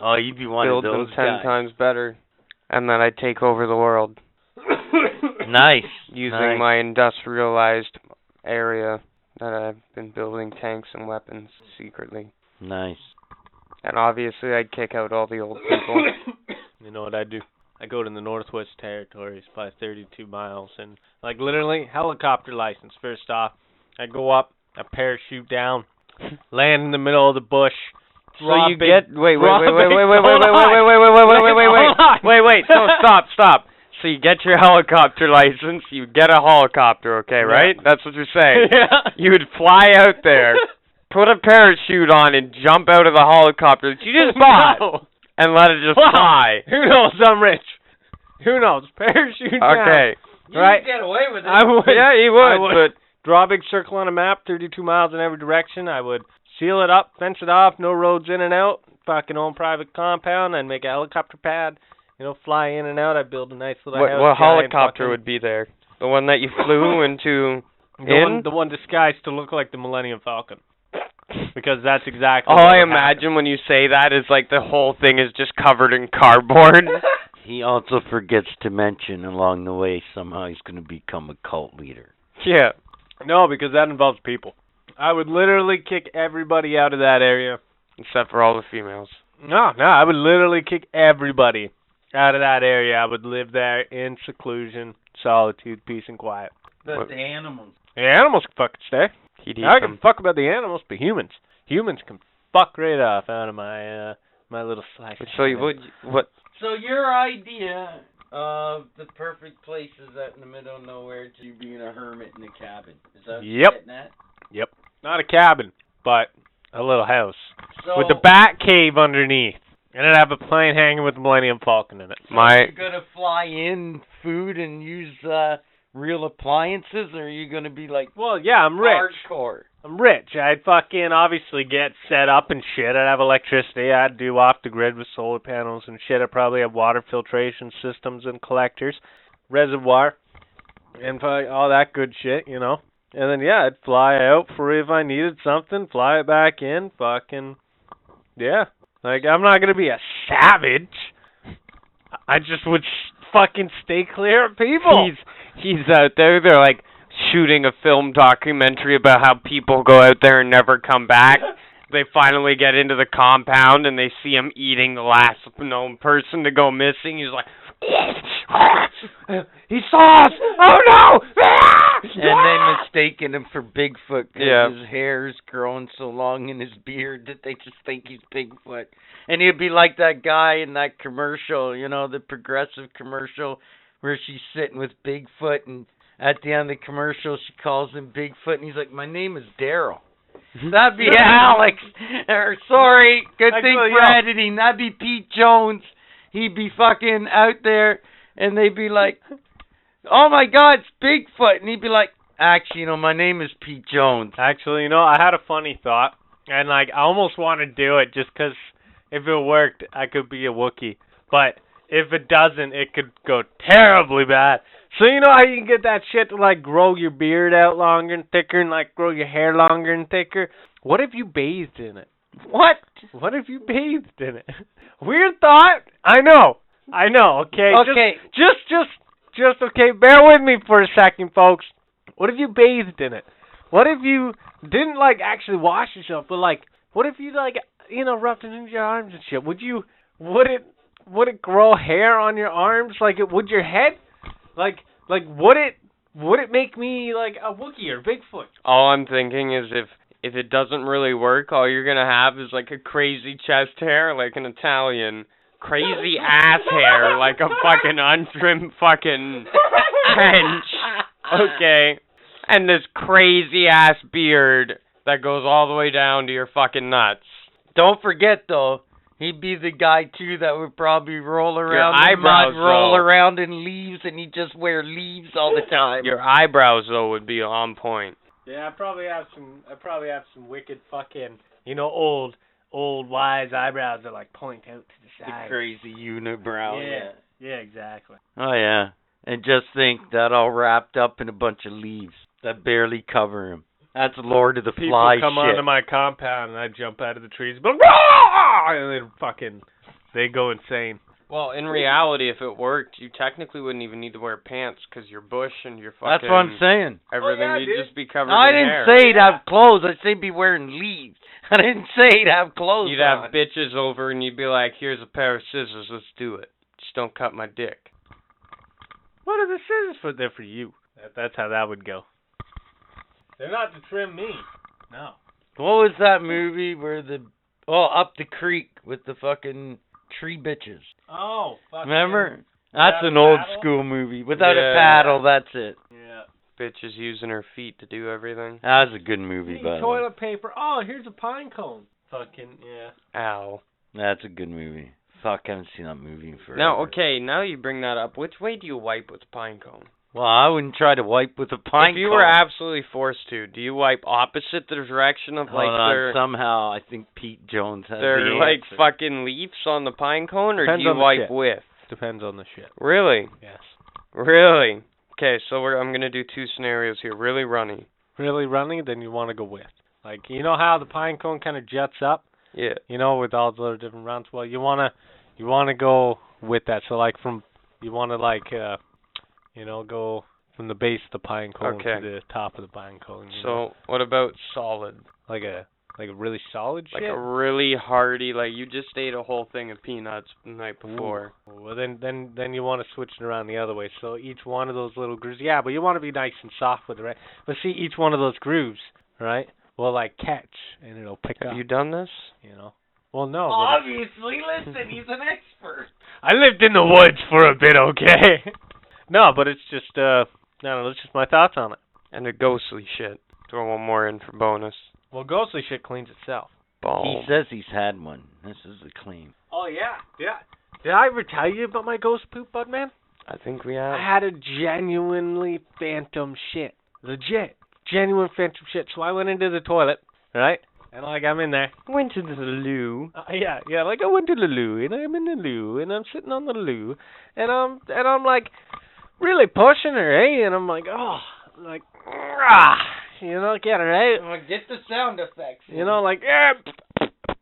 Oh, you'd be one build of them ten guys. times better, and then I'd take over the world Nice. using nice. my industrialized area that I've been building tanks and weapons secretly. Nice. And obviously, I'd kick out all the old people. you know what I do? I go to the Northwest Territories, buy 32 miles, and like literally helicopter license. First off, I go up, I parachute down, land in the middle of the bush. So you get wait wait wait wait it- wait wait wait wait wait wait wait wait wait wait wait on. wait wait wait no stop stop. So you get your helicopter license, you get a helicopter, okay, right? That's what you're saying. yeah. You would fly out there, put a parachute on, and jump out of the helicopter that you just bought, No. and let it just Wow. fly. Who knows? I'm rich. Who knows? Parachute down. Okay. Right. get away with it. I would. Yeah, he I would, But draw a big circle on a map, 32 miles in every direction. I would seal it up, fence it off, no roads in and out, fucking own private compound, and make a helicopter pad, you know, fly in and out. I'd build a nice little What, house. what helicopter fucking- would be there? The one that you flew into? the in? one, the one disguised to look like the Millennium Falcon? Because that's exactly. All what I would happen. imagine when you say that is like the whole thing is just covered in cardboard. He also forgets to mention along the way somehow he's going to become a cult leader. yeah. No, because that involves people. I would literally kick everybody out of that area. Except for all the females. No, no, I would literally kick everybody out of that area. I would live there in seclusion, solitude, peace, and quiet. What- the animals. The animals can fucking stay. He'd eat I can them. fuck about the animals, but humans, humans can fuck right off out of my uh my little slice. of So you heaven. would what? So your idea of the perfect place is out in the middle of nowhere to you being a hermit in a cabin. Is that what you're Yep. getting at? Not a cabin, but a little house So with the bat cave underneath, and I'd have a plane hanging with the Millennium Falcon in it. My you're gonna fly in food and use uh real appliances or are you gonna be like Well, yeah, I'm rich. hardcore? I'm rich. I'd fucking obviously get set up and shit. I'd have electricity. I'd do off the grid with solar panels and shit. I'd probably have water filtration systems and collectors, reservoir, and all that good shit, you know. And then yeah, I'd fly out for if I needed something, fly it back in, fucking yeah. Like I'm not gonna be a savage. I just would fucking stay clear of people. he's he's uh, out there. They're like shooting a film documentary about how people go out there and never come back. They finally get into the compound and they see him eating the last known person to go missing. He's like, he saw us. Oh no! And they mistaken him for Bigfoot 'cause Yeah. his hair's growing so long in his beard that they just think he's Bigfoot. And he'd be like that guy in that commercial, you know, the progressive commercial where she's sitting with Bigfoot and at the end of the commercial she calls him Bigfoot and he's like, My name is Daryl. Mm-hmm. That'd be Alex. Or sorry, good thing for yeah. editing. That'd be Pete Jones. He'd be fucking out there and they'd be like, Oh my god, it's Bigfoot and he'd be like, Actually, you know, my name is Pete Jones. Actually, you know, I had a funny thought, and like I almost want to do it just 'cause if it worked, I could be a Wookiee. But if it doesn't, it could go terribly bad. So you know how you can get that shit to like grow your beard out longer and thicker, and like grow your hair longer and thicker. What if you bathed in it? What? What if you bathed in it? Weird thought. I know. I know. Okay. Okay. Just, just, just, just. Okay. Bear with me for a second, folks. What if you bathed in it? What if you didn't like actually wash yourself, but like, what if you like, you know, rubbed it into your arms and shit? Would you? Would it? Would it grow hair on your arms like it would your head? Like, like would it? Would it make me like a Wookiee or Bigfoot? All I'm thinking is if if it doesn't really work, all you're gonna have is like a crazy chest hair, like an Italian, crazy ass hair, like a fucking untrimmed fucking hench. Okay, and this crazy ass beard that goes all the way down to your fucking nuts. Don't forget though, he'd be the guy too that would probably roll around in eyebrows, mud, roll though. around in leaves, and he'd just wear leaves all the time. Your eyebrows though would be on point. Yeah, I probably have some. I probably have some wicked fucking, you know, old, old wise eyebrows that like point out to the side. the side. crazy unibrow. Yeah. Yeah, exactly. Oh yeah. And just think that all wrapped up in a bunch of leaves that barely cover him. That's Lord of the People Fly come shit. onto my compound and I jump out of the trees, but and then fucking, they go insane. Well, in reality, if it worked, you technically wouldn't even need to wear pants because your bush and your fucking That's what I'm saying. everything Oh, yeah, you'd dude. just be covered I in didn't hair. say he'd have clothes. I said be wearing leaves. I didn't say he'd have clothes. You'd have bitches over and you'd be like, "Here's a pair of scissors. Let's do it. Just don't cut my dick." What are the scissors for? They're for you. That's how that would go. They're not to trim me. No. What was that movie where the oh up the creek with the fucking tree bitches? Oh, fucking. Remember? That's an old paddle? school movie. Without Yeah. a paddle, that's it. Yeah. Bitches using her feet to do everything. That was a good movie, Need by the way. toilet paper. Oh, here's a pine cone. Fucking yeah. Ow. That's a good movie. Fuck, I haven't seen that movie in forever. Now, okay, now you bring that up. Which way do you wipe with pine cone? Well, I wouldn't try to wipe with a pine cone. if you cone. were absolutely forced to, do you wipe opposite the direction of Hold like on, their somehow I think Pete Jones has their the like answer. fucking leaves on the pine cone, or Depends do you on the wipe shit. with? depends on the shit. Really? Yes. Really? Okay, so we're I'm gonna do two scenarios here. Really runny. Really runny? then you want to go with. Like you know how the pine cone kind of jets up, Yeah. you know, with all the other different rounds. Well, you wanna you wanna go with that. So like from you wanna like uh you know go from the base of the pine cone Okay. to the top of the pine cone. So know? what about solid? like a like a really solid Like shit. a really hearty, like you just ate a whole thing of peanuts the night before. Well, then, then, then you want to switch it around the other way. So each one of those little grooves, yeah, but you want to be nice and soft with it, right? But see, each one of those grooves, right, will like catch and it'll pick Have up. Have you done this? You know. Well, no. Obviously, listen, he's an expert. I lived in the woods for a bit, okay? no, but it's just, uh, I don't know. It's just my thoughts on it. And the ghostly shit. Throw one more in for bonus. Well, ghostly shit cleans itself. He Boom. says he's had one. This is a claim. Oh yeah, yeah. Did I ever tell you about my ghost poop, bud man? I think we have. I had a genuinely phantom shit. Legit. Genuine phantom shit. So I went into the toilet, right? And like I'm in there. Went to the loo. Uh, yeah, yeah, like I went to the loo and I'm in the loo and I'm sitting on the loo and I'm and I'm like really pushing her, eh? And I'm like, oh like ah you know, get her out. get the sound effects. You know, like yeah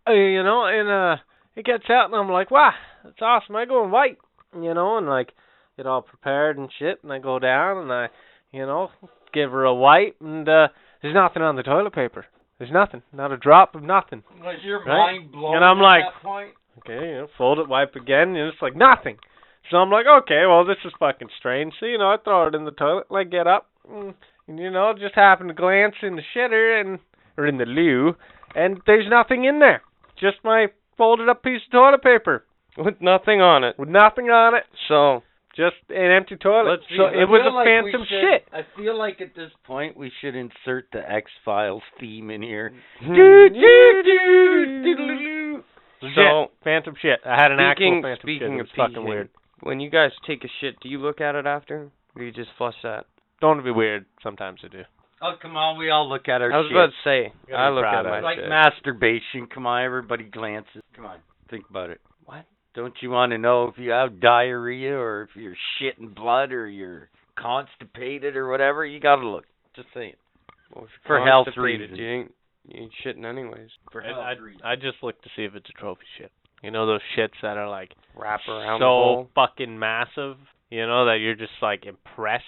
you know, and uh it gets out and I'm like, wow, that's awesome. I go in white, you know, and like get all prepared and shit and I go down and I you know, give her a wipe and uh there's nothing on the toilet paper. There's nothing. Not a drop of nothing. Was your Right? mind blown And I'm like-? Okay, you know, fold it, wipe again, and it's like nothing. So I'm like, okay, well this is fucking strange. So you know, I throw it in the toilet, like get up, mm, and you know, just happen to glance in the shitter and or in the loo, and there's nothing in there. Just my folded up piece of toilet paper With nothing on it. with nothing on it. So Just an empty toilet. Let's so it was a like phantom should- shit. I feel like at this point we should insert the X Files theme in here. Do, do, do. So phantom shit. I had an speaking actual phantom shit. speaking of fucking peeing, weird. When you guys take a shit, do you look at it after? Or do you just flush that? Don't be weird. Sometimes I do. Oh come on, we all look at our I was shit. about to say, gotta I look at my it. like shit. masturbation. Come on, everybody glances. Come on, think about it. What? Don't you want to know if you have diarrhea or if you're shitting blood or you're constipated or whatever? You gotta look. Just saying. Well, for you're health reasons. You ain't, you ain't shitting anyways. For I, health I, reasons. I just look to see if it's a trophy shit. You know those shits that are like Wrap around so the fucking massive. You know that you're just like impressed,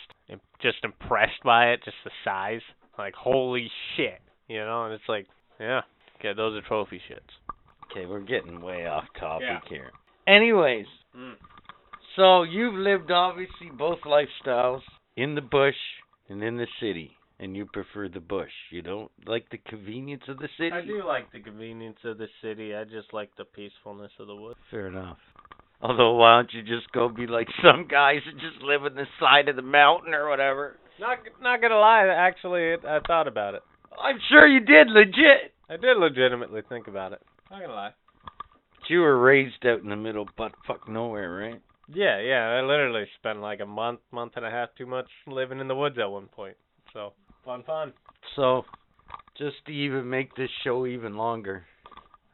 just impressed by it, just the size. Like holy shit, you know. And it's like, yeah, okay, those are trophy shits. Okay, we're getting way off topic Yeah. here. Anyways, Mm. so you've lived obviously both lifestyles in the bush and in the city, and you prefer the bush. You don't like the convenience of the city. I do like the convenience of the city. I just like the peacefulness of the woods. Fair enough. Although, why don't you just go be like some guys that just live on the side of the mountain or whatever? Not not gonna lie, actually, it, I thought about it. I'm sure you did, legit. I did legitimately think about it. Not gonna lie. But you were raised out in the middle, butt fuck nowhere, right? Yeah, yeah. I literally spent like a month, month and a half, two months living in the woods at one point. So fun, fun. So, just to even make this show even longer,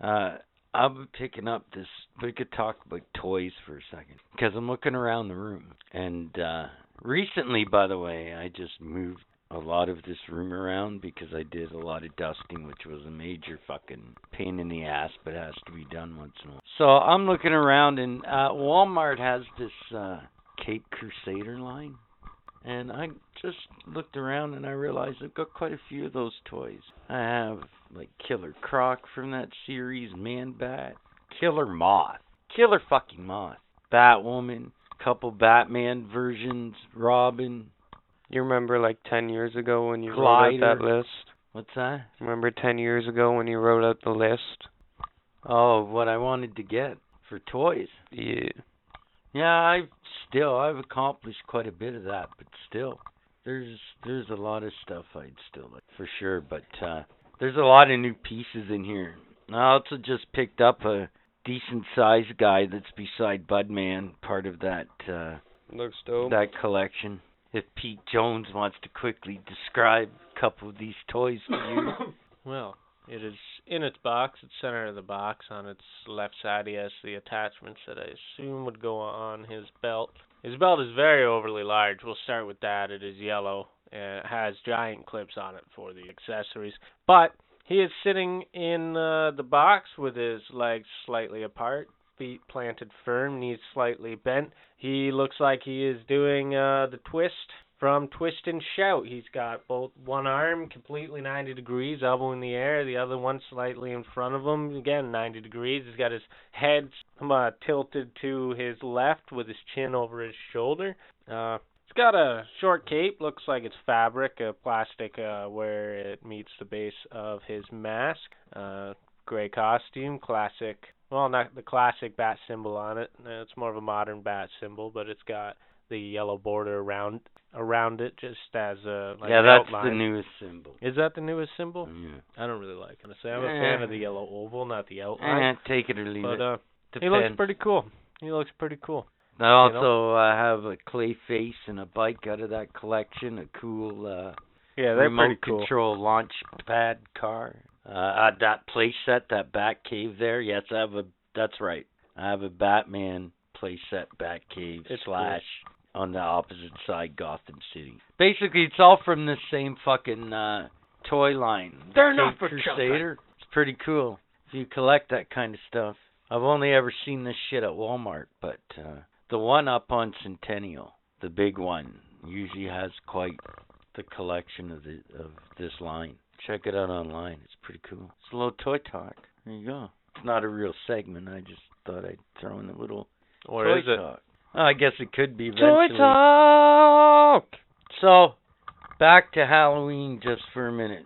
uh, be picking up this. We could talk about toys for a second because I'm looking around the room, and uh, recently, by the way, I just moved a lot of this room around because I did a lot of dusting, which was a major fucking pain in the ass, but has to be done once in a while. So I'm looking around, and uh, Walmart has this uh, Cape Crusader line. And I just looked around and I realized I've got quite a few of those toys. I have like Killer Croc from that series, Man Bat, Killer Moth, Killer fucking Moth, Batwoman, couple Batman versions, Robin. You remember like 10 years ago when you wrote out that list? What's that? Remember 10 years ago when you wrote out the list? Oh, what I wanted to get for toys. Yeah. Yeah, I still I've accomplished quite a bit of that, but still there's there's a lot of stuff I'd still like for sure, but uh there's a lot of new pieces in here. I also just picked up a decent sized guy that's beside Budman, part of that uh Looks dope. that collection. If Pete Jones wants to quickly describe a couple of these toys to you. Well, It is in its box, its center of the box. On its left side, he has the attachments that I assume would go on his belt. His belt is very overly large. We'll start with that. It is yellow and it has giant clips on it for the accessories. But he is sitting in uh, the box with his legs slightly apart, feet planted firm, knees slightly bent. He looks like he is doing uh, the twist from Twist and Shout. He's got both one arm completely 90 degrees, elbow in the air, the other one slightly in front of him, again 90 degrees. He's got his head uh, tilted to his left with his chin over his shoulder. Uh, it's got a short cape, looks like it's fabric, uh, plastic, uh, where it meets the base of his mask. Uh, gray costume, classic. Well, not the classic bat symbol on it. Uh, It's more of a modern bat symbol, but it's got the yellow border around around it, just as a like yeah, that's outline. the newest symbol. Is that the newest symbol? Yeah. I don't really like it. I'm a fan Eh. of the yellow oval, not the outline. Eh, take it or leave but it. uh, he looks pretty cool. He looks pretty cool. I also uh, have a clay face and a bike out of that collection. A cool uh, Yeah, they're remote pretty cool. control launch pad car. Uh, uh, that play set, that Bat Cave there. Yes, I have a. That's right. I have a Batman play set Bat Cave It's slash on the opposite side, Gotham City. Basically, it's all from the same fucking uh, toy line. They're not Cape for Crusader. It's pretty cool if you collect that kind of stuff. I've only ever seen this shit at Walmart, but uh, the one up on Centennial, the big one, usually has quite the collection of the of this line. Check it out online. It's pretty cool. It's a little toy talk. There you go. It's not a real segment. I just thought I'd throw in a little Or toy is it? talk. Oh, I guess it could be Toy eventually. talk. So, back to Halloween just for a minute,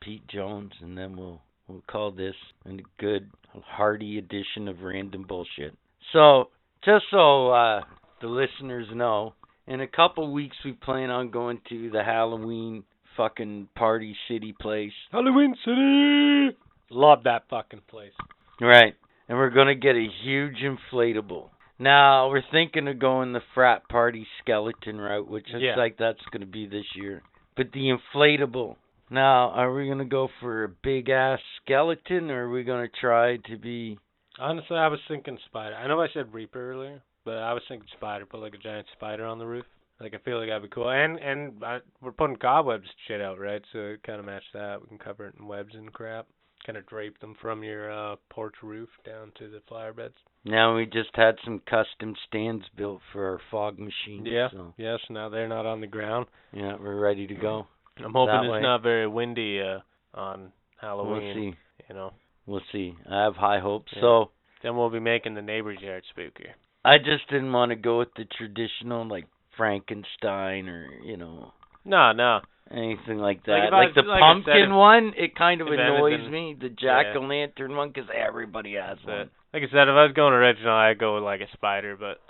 Pete Jones, and then we'll we'll call this a good hearty edition of random bullshit. So, just so uh, the listeners know, in a couple weeks we plan on going to the Halloween fucking party city place. Halloween City. Love that fucking place. Right. And we're going to get a huge inflatable. Now, we're thinking of going the frat party skeleton route, which looks Yeah. like that's going to be this year. But the inflatable. Now, are we going to go for a big ass skeleton or are we going to try to be. Honestly, I was thinking spider. I know I said Reaper earlier, but I was thinking spider. Put like a giant spider on the roof. Like I feel like that'd be cool. And and I, we're putting cobwebs shit out, right? So it kind of match that. We can cover it in webs and crap. Kind of drape them from your uh porch roof down to the flower beds. Now, we just had some custom stands built for our fog machines. Yeah. So, Yes. Now they're not on the ground. yeah, we're ready to go. I'm hoping That it's way. not very windy uh on Halloween. We'll see. You know. We'll see. I have high hopes. Yeah. So, Then we'll be making the neighbor's yard spookier. I just didn't want to go with the traditional, like Frankenstein or, you know, No, no. Anything like Like, that. I Like, the like pumpkin one, it kind of annoys anything- me. The jack o' lantern one, 'cause everybody has one. Like I said, if I was going original, I'd go with like a spider, but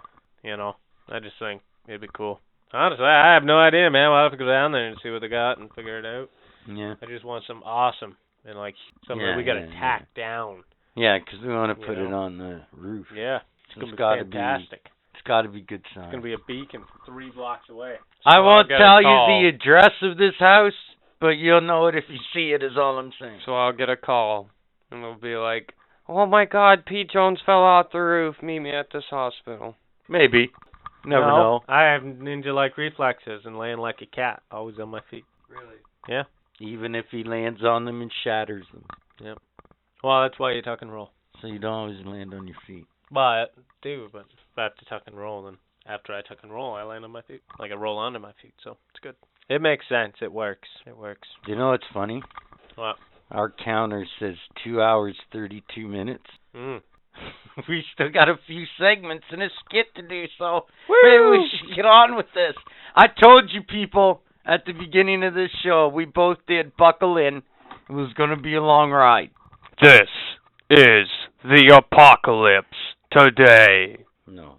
you know, I just think it'd be cool. Honestly, I have no idea, man. We'll have to go down there and see what they got and figure it out. Yeah, I just want some awesome and like something Yeah, that we gotta yeah, yeah. tack down. yeah, 'cause we want to put it on the roof. Yeah, it's gonna be gotta be- fantastic. It's got to be good size. It's gonna be a beacon three blocks away. I So won't I'll get tell you the address of this house, but you'll know it if you see it. Is all I'm saying. So I'll get a call, and it'll be like, "Oh my God, Pete Jones fell off the roof. Meet me at this hospital." Maybe. Never no, know. I have ninja-like reflexes and laying like a cat, always on my feet. Really? Yeah. Even if he lands on them and shatters them, Yep. Well, that's why you tuck and roll. so you don't always land on your feet. But do, but if I have to tuck and roll, then after I tuck and roll, I land on my feet. Like I roll onto my feet, so it's good. It makes sense. It works. It works. Do you know what's funny? What? Our counter says two hours thirty-two minutes. Mm. we still got a few segments and a skit to do, so maybe we should get on with this. I told you people at the beginning of this show, we both did buckle in. It was going to be a long ride. This is the apocalypse today. No.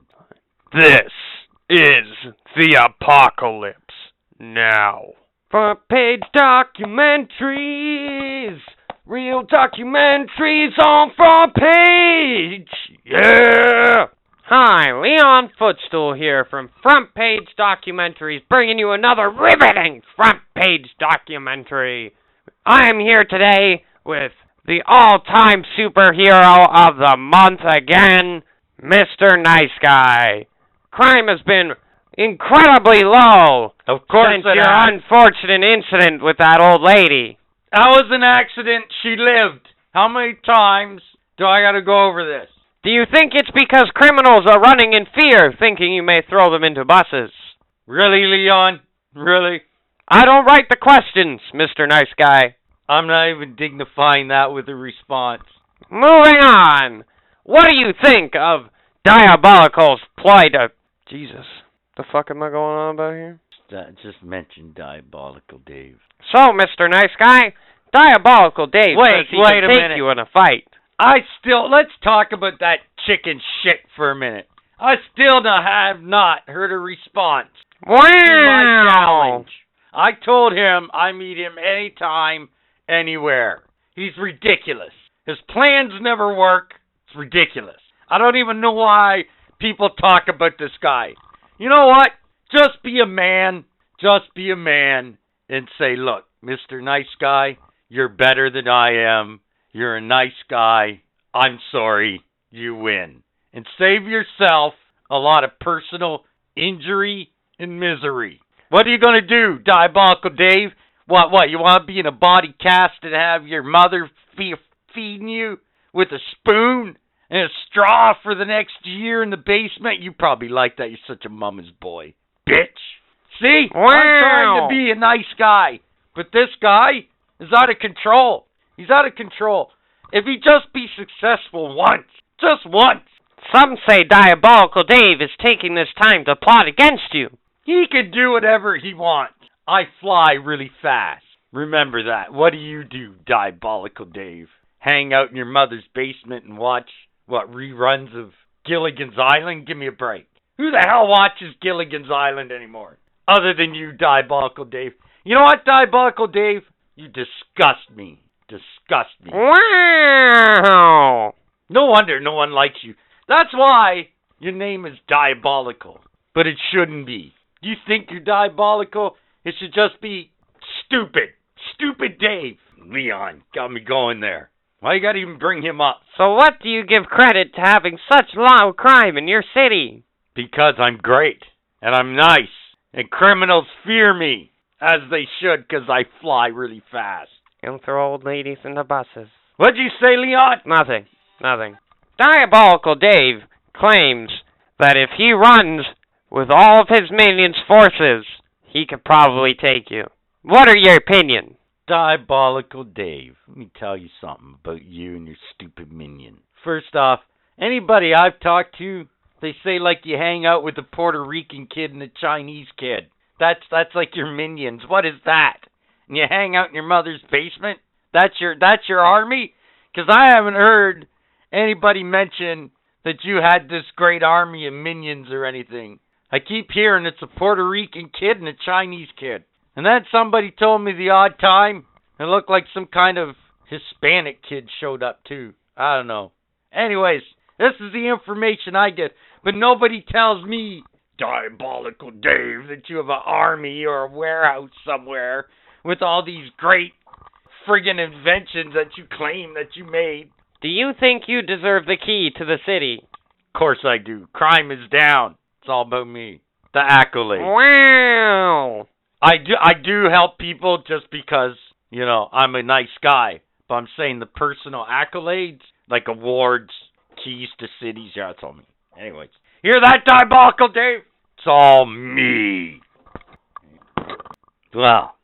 This is the apocalypse now. Front page documentaries. Real documentaries on front page. Yeah. Hi, Leon Footstool here from Front Page Documentaries, bringing you another riveting front page documentary. I am here today with the all-time superhero of the month again, Mr. Nice Guy. Crime has been incredibly low Of course since your has. unfortunate incident with that old lady. That was an accident. She lived. How many times do I got to go over this? Do you think it's because criminals are running in fear, thinking you may throw them into buses? Really, Leon? Really? I don't write the questions, Mr. Nice Guy. I'm not even dignifying that with a response. Moving on. What do you think of Diabolical's ploy to... Jesus. The fuck am I going on about here? Uh, Just mention diabolical Dave. So, Mr. Nice Guy, Diabolical Dave Wait, says he wait can a take minute. you in a fight. I still let's talk about that chicken shit for a minute. I still have not heard a response to my challenge. I told him I meet him anytime, anywhere. He's ridiculous. His plans never work. It's ridiculous. I don't even know why people talk about this guy. You know what? Just be a man. Just be a man and say, look, Mr. Nice Guy, you're better than I am. You're a nice guy. I'm sorry. You win. And save yourself a lot of personal injury and misery. What are you going to do, Diabolical Dave? What, what, you want to be in a body cast and have your mother fe- feeding you with a spoon and a straw for the next year in the basement? You probably like that. You're such a mama's boy. Bitch. See? I'm trying to be a nice guy. But this guy is out of control. He's out of control. If he just be successful once, just once, Some say Diabolical Dave is taking this time to plot against you. he can do whatever he wants. I fly really fast. Remember that. What do you do, Diabolical Dave? Hang out in your mother's basement and watch, what, reruns of Gilligan's Island? Give me a break. Who the hell watches Gilligan's Island anymore? Other than you, Diabolical Dave. You know what, Diabolical Dave? You disgust me. Disgust me. Wow. No wonder no one likes you. That's why your name is diabolical. But it shouldn't be. You think you're diabolical? It should just be stupid. Stupid Dave. Leon got me going there. Why you gotta even bring him up? So what do you give credit to having such low crime in your city? Because I'm great. And I'm nice. And criminals fear me. As they should, 'cause I fly really fast. And throw old ladies in the buses. What'd you say, Leon? Nothing. Nothing. Diabolical Dave claims that if he runs with all of his minions' forces, he could probably take you. What are your opinion? Diabolical Dave. Let me tell you something about you and your stupid minion. First off, anybody I've talked to, they say like you hang out with a Puerto Rican kid and a Chinese kid. That's that's like your minions. What is that? And you hang out in your mother's basement? That's your that's your army? 'Cause I haven't heard anybody mention that you had this great army of minions or anything. I keep hearing it's a Puerto Rican kid and a Chinese kid. And then somebody told me the odd time it looked like some kind of Hispanic kid showed up too. I don't know. Anyways, this is the information I get, but nobody tells me, Diabolical Dave, that you have an army or a warehouse somewhere with all these great friggin' inventions that you claim that you made. Do you think you deserve the key to the city? Of course I do. Crime is down. It's all about me. The accolade. Wow. I do I do help people just because, you know, I'm a nice guy. But I'm saying the personal accolades, like awards, keys to cities, yeah, it's all me. Anyways. Hear that diabolical Dave? It's all me. Well,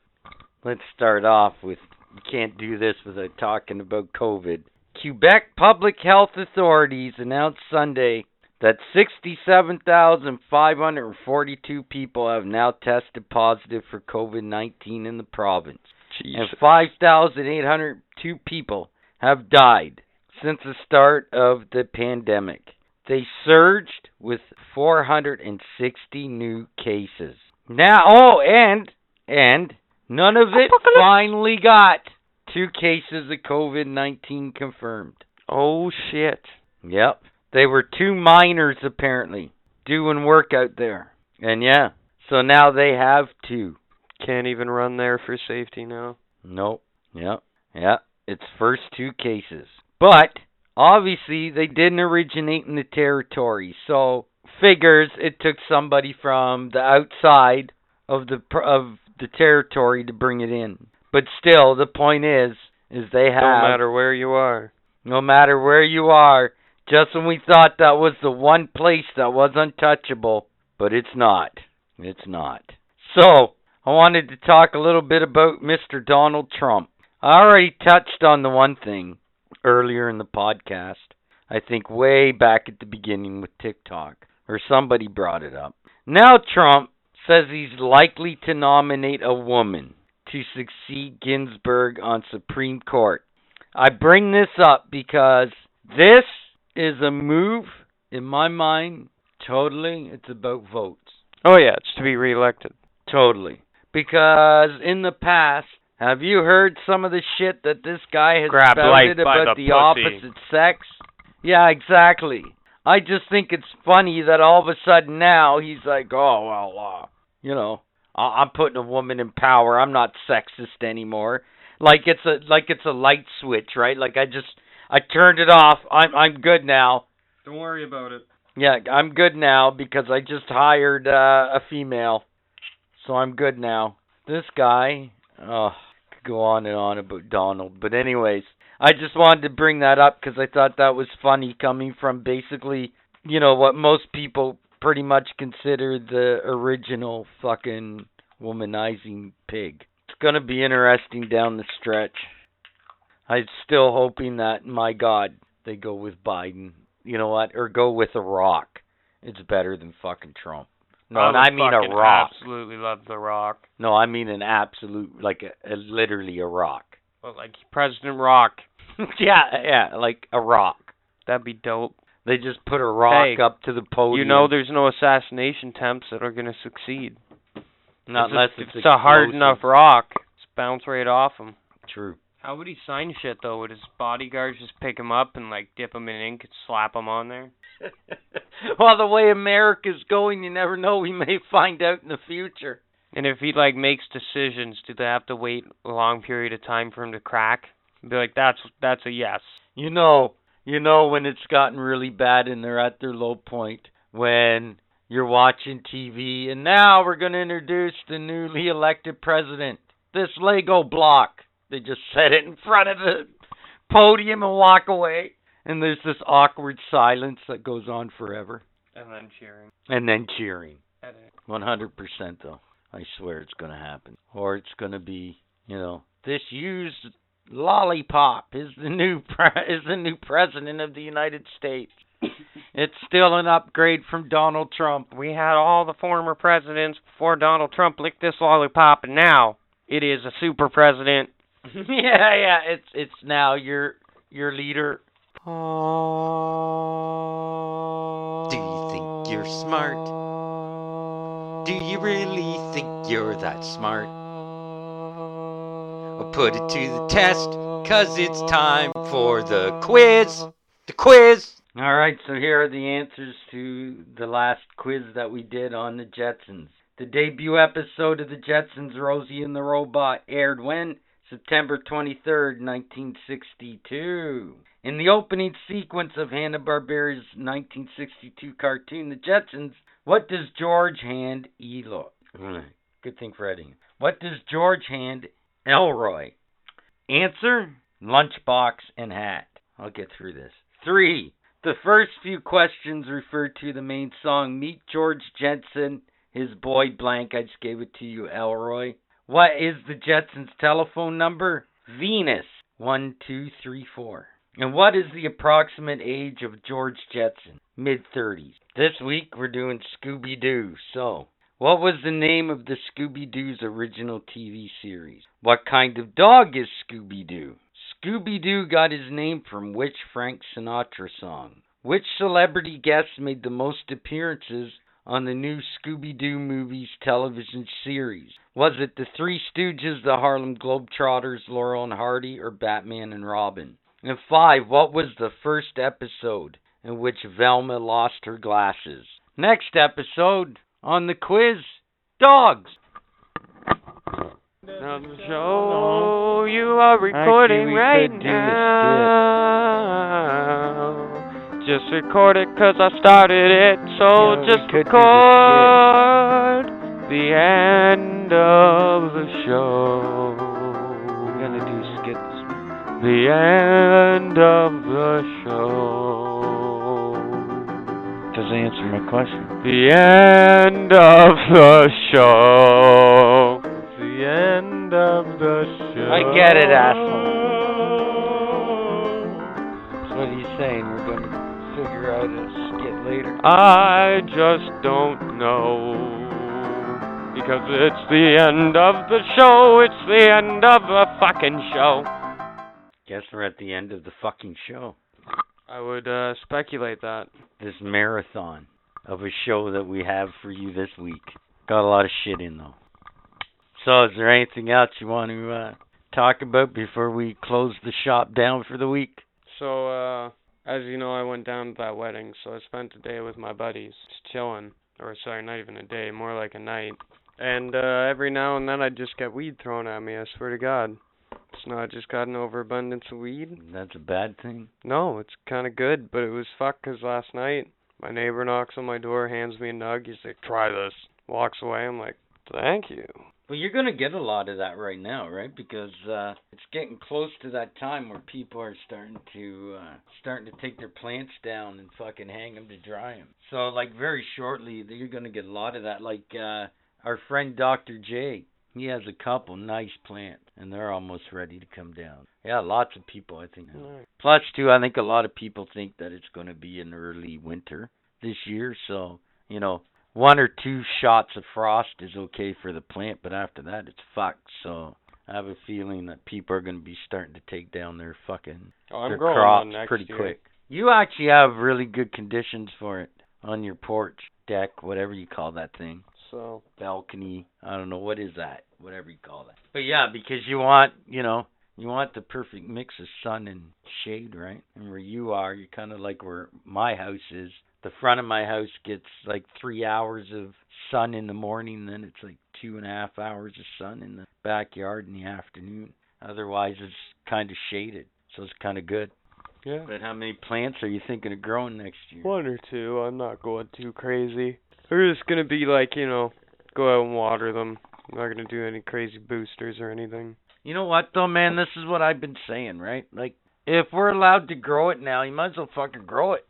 let's start off with you can't do this without talking about COVID. Quebec public health authorities announced Sunday that 67,542 people have now tested positive for COVID 19 in the province, and 5,802 people have died since the start of the pandemic. They surged with 460 new cases. Now, oh, and and Nunavut finally got two cases of COVID 19 confirmed. Oh shit. Yep. They were two miners apparently doing work out there. And yeah, so now they have two. Can't even run there for safety now. Nope. Yep. Yep. its first two cases. But obviously, they didn't originate in the territory, so figures it took somebody from the outside of the pr- of the territory to bring it in. But still, the point is, is they have No matter where you are. no matter where you are. Just when we thought that was the one place that was untouchable, but it's not. It's not. So, I wanted to talk a little bit about Mr. Donald Trump. I already touched on the one thing earlier in the podcast. I think way back at the beginning with TikTok, or somebody brought it up. Now, Trump says he's likely to nominate a woman to succeed Ginsburg on Supreme Court. I bring this up because this is a move, in my mind, totally, it's about votes. Oh yeah, it's to be reelected. Totally. Because in the past, have you heard some of the shit that this guy has spouted about the the, opposite sex? Yeah, exactly. I just think it's funny that all of a sudden now he's like, oh well, uh, you know, I- I'm putting a woman in power. I'm not sexist anymore. Like it's a like it's a light switch, right? Like I just I turned it off. I'm I'm good now. Don't worry about it. Yeah, I'm good now because I just hired uh, a female. So I'm good now. This guy, oh, could go on and on about Donald. But anyways, I just wanted to bring that up because I thought that was funny coming from basically, you know, what most people pretty much consider the original fucking womanizing pig. It's going to be interesting down the stretch. I'm still hoping that, my God, they go with Biden. You know what? Or go with a rock. It's better than fucking Trump. No, I, and I mean a rock. Absolutely love the Rock. No, I mean an absolute, like a, a literally a rock. Well, like President Rock. yeah, yeah, like a rock. That'd be dope. They just put a rock Hey, up to the podium. You know, there's no assassination attempts that are gonna succeed. not It's a- unless it's it's, a hard enough rock. Just bounce right off them. True. How would he sign shit though? Would his bodyguards just pick him up and like dip him in ink and slap him on there? well, the way America's going, you never know. We may find out in the future. And if he like makes decisions, do they have to wait a long period of time for him to crack? Be like, that's that's a yes. You know, you know when it's gotten really bad and they're at their low point when you're watching TV and now we're going to introduce the newly elected president. This Lego block. They just set it in front of the podium and walk away. And there's this awkward silence that goes on forever. And then cheering. And then cheering. Edit. 100% though. I swear it's going to happen. Or it's going to be, you know, this used lollipop is the new pre- is the new president of the United States. it's still an upgrade from Donald Trump. We had all the former presidents before Donald Trump licked this lollipop, and now it is a super president. yeah, yeah, it's it's now your your leader. Do you think you're smart? Do you really think you're that smart? Well, put it to the test, cause it's time for the quiz. The quiz. All right, so here are the answers to the last quiz that we did on the Jetsons. The debut episode of the Jetsons, Rosie and the Robot, aired when? September 23rd, 1962. In the opening sequence of Hanna-Barbera's 1962 cartoon, The Jetsons, what does George hand Eloy? Good thing for editing. What does George hand Elroy? Answer: lunchbox and hat. I'll get through this. Three. The first few questions refer to the main song Meet George Jetson, his boy blank. I just gave it to you, Elroy. What is the Jetsons' telephone number? Venus. One, two, three, four. And what is the approximate age of George Jetson? Mid 30s. This week we're doing Scooby Doo. So, what was the name of the Scooby Doo's original TV series? What kind of dog is Scooby Doo? Scooby Doo got his name from which Frank Sinatra song? Which celebrity guest made the most appearances on the new Scooby Doo movies television series? Was it the Three Stooges, the Harlem Globetrotters, Laurel and Hardy, or Batman and Robin? And five, what was the first episode in which Velma lost her glasses? Next episode on the quiz Dogs. Now show you are recording right now. Just record it 'cause I started it, so Yeah, just could do the record the end of the show. We're gonna do skits. The end of the show. Doesn't answer my question. The end of the show. The end of the show. I get it, asshole. What are you saying? We're gonna figure out a skit later. I just don't know. Because it's the end of the show. It's the end of the fucking show. Guess we're at the end of the fucking show. I would uh, speculate that. This marathon of a show that we have for you this week. Got a lot of shit in though. So is there anything else you want to uh, talk about before we close the shop down for the week? So, uh, as you know, I went down to that wedding, so I spent a day with my buddies, just chilling. Or, sorry, not even a day, more like a night. And, uh, every now and then I'd just get weed thrown at me, I swear to God. It's not just got an overabundance of weed. That's a bad thing. No, it's kind of good, but it was fucked 'cause last night my neighbor knocks on my door, hands me a nug. He's like, "Try this." Walks away. I'm like, "Thank you." Well, you're gonna get a lot of that right now, right? Because uh it's getting close to that time where people are starting to uh starting to take their plants down and fucking hang them to dry them. So like very shortly, you're gonna get a lot of that. Like uh our friend Dr. J, he has a couple nice plants, and they're almost ready to come down. Yeah, lots of people, I think. Plus, too, I think a lot of people think that it's going to be an early winter this year, so you know, one or two shots of frost is okay for the plant, but after that, it's fucked. So I have a feeling that people are going to be starting to take down their fucking Oh, I'm their growing crops pretty year. quick. You actually have really good conditions for it on your porch, deck, whatever you call that thing So, balcony. I don't know what is that, whatever you call that. But yeah, because you want, you know, you want the perfect mix of sun and shade, right? And where you are, you're kind of like where my house is. The front of my house gets like three hours of sun in the morning, then it's like two and a half hours of sun in the backyard in the afternoon. Otherwise, it's kind of shaded, so it's kind of good. yeah. But how many plants are you thinking of growing next year? One or two. I'm not going too crazy. We're just gonna be like, you know, go out and water them. I'm not gonna do any crazy boosters or anything. You know what though, man? This is what I've been saying, right? Like, if we're allowed to grow it now, you might as well fucking grow it.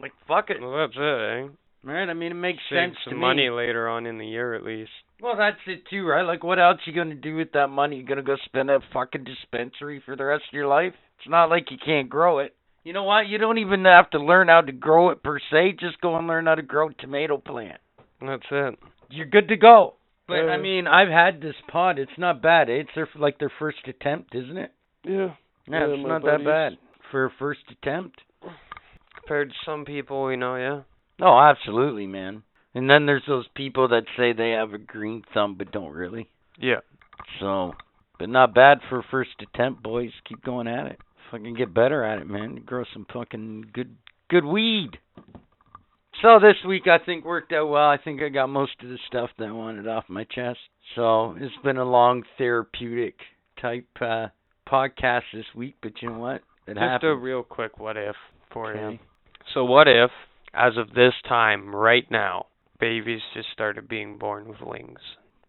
Like, fuck it, Well, that's it, eh? right? I mean, it makes Save sense some to money me. later on in the year at least. Well, that's it too, right? Like, what else you gonna do with that money? You gonna go spend at a fucking dispensary for the rest of your life? It's not like you can't grow it. You know what? You don't even have to learn how to grow it per se. Just go and learn how to grow a tomato plant. That's it. You're good to go. But I mean, I've had this pod. It's not bad. eh? It's their like their first attempt, isn't it? Yeah. Yeah, it's my not that bad for a first attempt. Compared to some people, you know, yeah. Oh, absolutely, man. And then there's those people that say they have a green thumb but don't really. Yeah. So, but not bad for a first attempt, boys. Keep going at it. Fucking get better at it, man. Grow some fucking good good weed. So this week I think worked out well. I think I got most of the stuff that I wanted off my chest. So it's been a long therapeutic type uh podcast this week, but you know what? It Just happened. a real quick what if for you. Okay. So what if, as of this time, right now, babies just started being born with wings?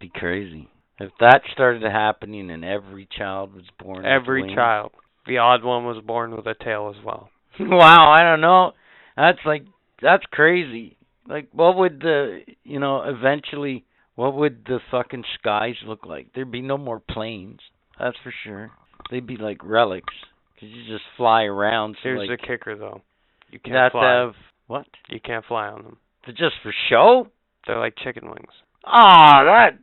be crazy. If that started happening and every child was born with Every wings- child. The odd one was born with a tail as well. wow, I don't know. That's like that's crazy. Like what would the, you know, eventually what would the fucking skies look like? There'd be no more planes. That's for sure. They'd be like relics cuz you just fly around so Here's like the kicker, though. You can't have fly. have what? You can't fly on them. They're just for show? They're like chicken wings. Ah, that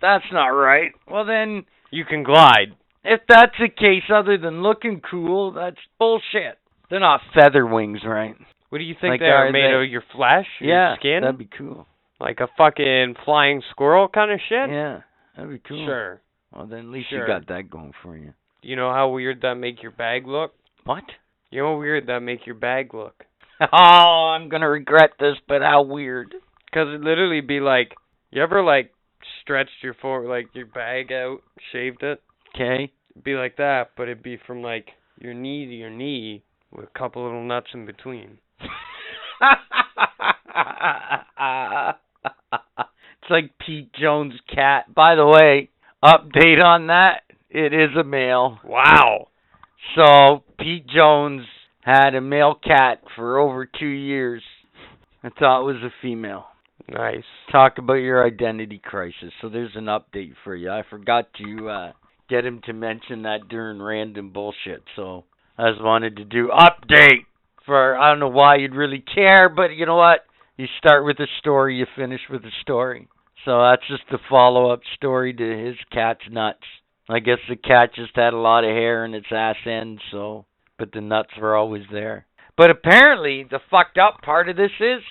that's not right. Well then You can glide. If that's the case, other than looking cool, that's bullshit. They're not feather wings, right? What do you think Like, they are are made they- of? Your flesh? Your yeah, skin? that'd be cool. Like a fucking flying squirrel kind of shit? Yeah, that'd be cool. Sure. Well, then at least Sure. you got that going for you. You know how weird that make your bag look? What? You know how weird that make your bag look? Oh, I'm gonna regret this, but how weird. Cause it literally be like, you ever like stretched your for like your bag out, shaved it. Okay. It'd be like that, but it'd be from like your knee to your knee with a couple little nuts in between. it's like Pete Jones' cat. By the way, update on that. It is a male. Wow. So Pete Jones had a male cat for over two years. I thought it was a female. Nice. Talk about your identity crisis. So there's an update for you. I forgot to uh get him to mention that during random bullshit. So I just wanted to do update for I don't know why you'd really care, but you know what? You start with a story, you finish with a story. So that's just the follow up story to his cat's nuts. I guess the cat just had a lot of hair in its ass end, so but the nuts were always there. But apparently the fucked up part of this is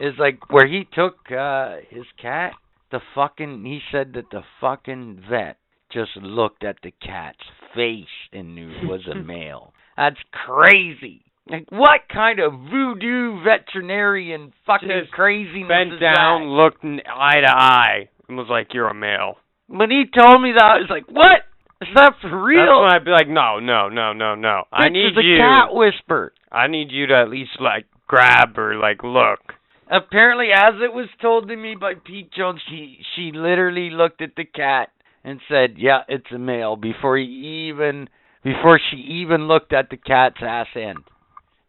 is like where he took uh his cat, the fucking he said that the fucking vet just looked at the cat's face and knew it was a male. That's crazy. Like what kind of voodoo veterinarian fucking Just craziness Bent down, that? looked eye to eye, and was like, "You're a male." When he told me that, I was like, "What? Is that for real?" That's real?" when I'd be like, "No, no, no, no, no. I need is a you. cat whisper. I need you to at least like grab or like look." Apparently, as it was told to me by Pete Jones, she she literally looked at the cat and said, "Yeah, it's a male." Before he even before she even looked at the cat's ass end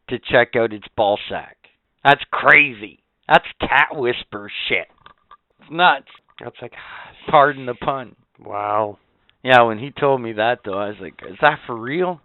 to check out its ball sack. That's crazy. That's cat whisper shit. It's nuts. That's like, Pardon the pun. wow. Yeah, when he told me that though, I was like, "Is that for real?"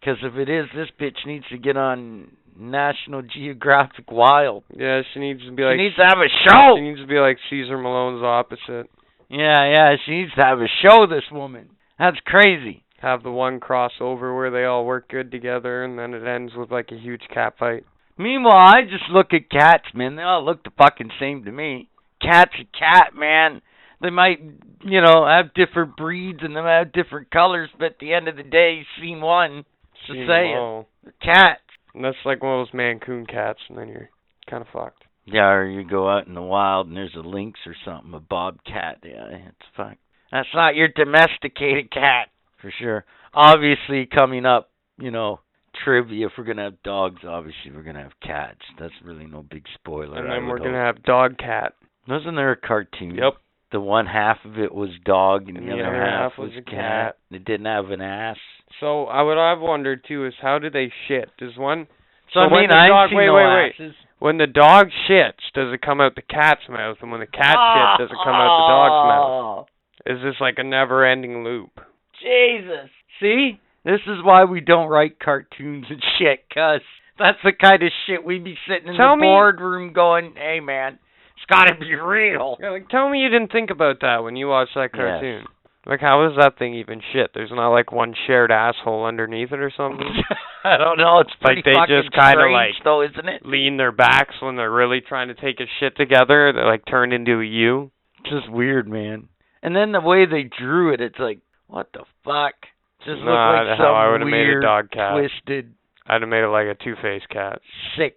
Because if it is, this bitch needs to get on National Geographic Wild. Yeah, she needs to be like. She needs to have a show. She needs to be like Cesar Millan's opposite. Yeah, yeah, she needs to have a show, this woman. That's crazy. Have the one crossover where they all work good together, and then it ends with like a huge cat fight. Meanwhile, I just look at cats, man. They all look the fucking same to me. Cat's a cat, man. They might, you know, have different breeds and they might have different colors, but at the end of the day, you've seen one. It's the Jeez, same. whoa. Cat. And that's like one of those Maine Coon cats, and then you're kind of fucked. Yeah, or you go out in the wild and there's a lynx or something, a bobcat. Yeah, it's fuck. That's not your domesticated cat, for sure. Obviously, coming up, you know, trivia. If we're gonna have dogs, obviously we're gonna have cats. That's really no big spoiler. and I then we're gonna have dog cat. Wasn't there a cartoon? Yep. The one half of it was dog and, And the the other other half half was was a cat. cat. It didn't have an ass. So I what I've wondered too is how do they shit? Does one So, So I when mean, the I dog- wait, no wait, wait. asses. when the dog shits, does it come out the cat's mouth? And when the cat shits, does it come out the dog's mouth? Oh, Is this like a never ending loop? Jesus. See? This is why we don't write cartoons and shit, cuz that's the kind of shit we'd be sitting in Tell the me- boardroom going, hey, man, it's gotta be real. Yeah, like tell me you didn't think about that when you watched that Yes. cartoon. Like how is that thing even shit? There's not like one shared asshole underneath it or something? I don't know. It's Like, pretty they fucking just kinda, strange, like- though, isn't it? Lean their backs when they're really trying to take a shit together. They're like turned into a U. Just weird, man. And then the way they drew it, it's like, what the fuck? Just looked Not like how I some would've made a weird, dog cat. twisted, I'd have made it like a two faced cat. sick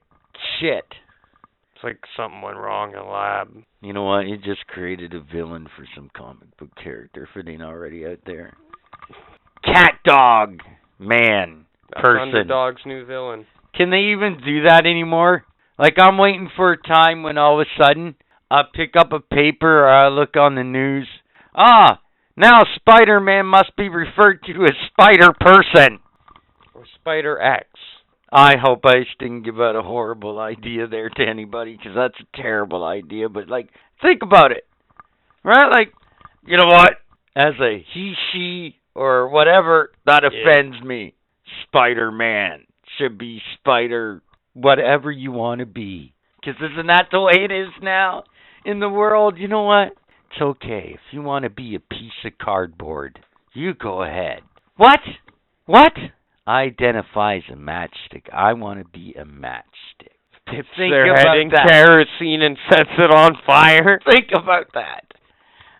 shit. It's like something went wrong in the lab. You know what? You just created a villain for some comic book character if it ain't already out there. Cat dog man person. Underdog's new villain. Can they even do that anymore? Like I'm waiting for a time when all of a sudden I pick up a paper or I look on the news. Ah, now Spider-Man must be referred to as Spider Person. Or Spider X. I hope I didn't give out a horrible idea there to anybody because that's a terrible idea. But like, think about it, right? Like, you know what? As a he, she, or whatever, that Yeah. offends me. Spider Man should be Spider, whatever you want to be. Because isn't that the way it is now in the world? You know what? It's okay if you want to be a piece of cardboard. You go ahead. What? What? I identify as a matchstick. I want to be a matchstick. Think Their about head in that. kerosene and sets it on fire. Think about that.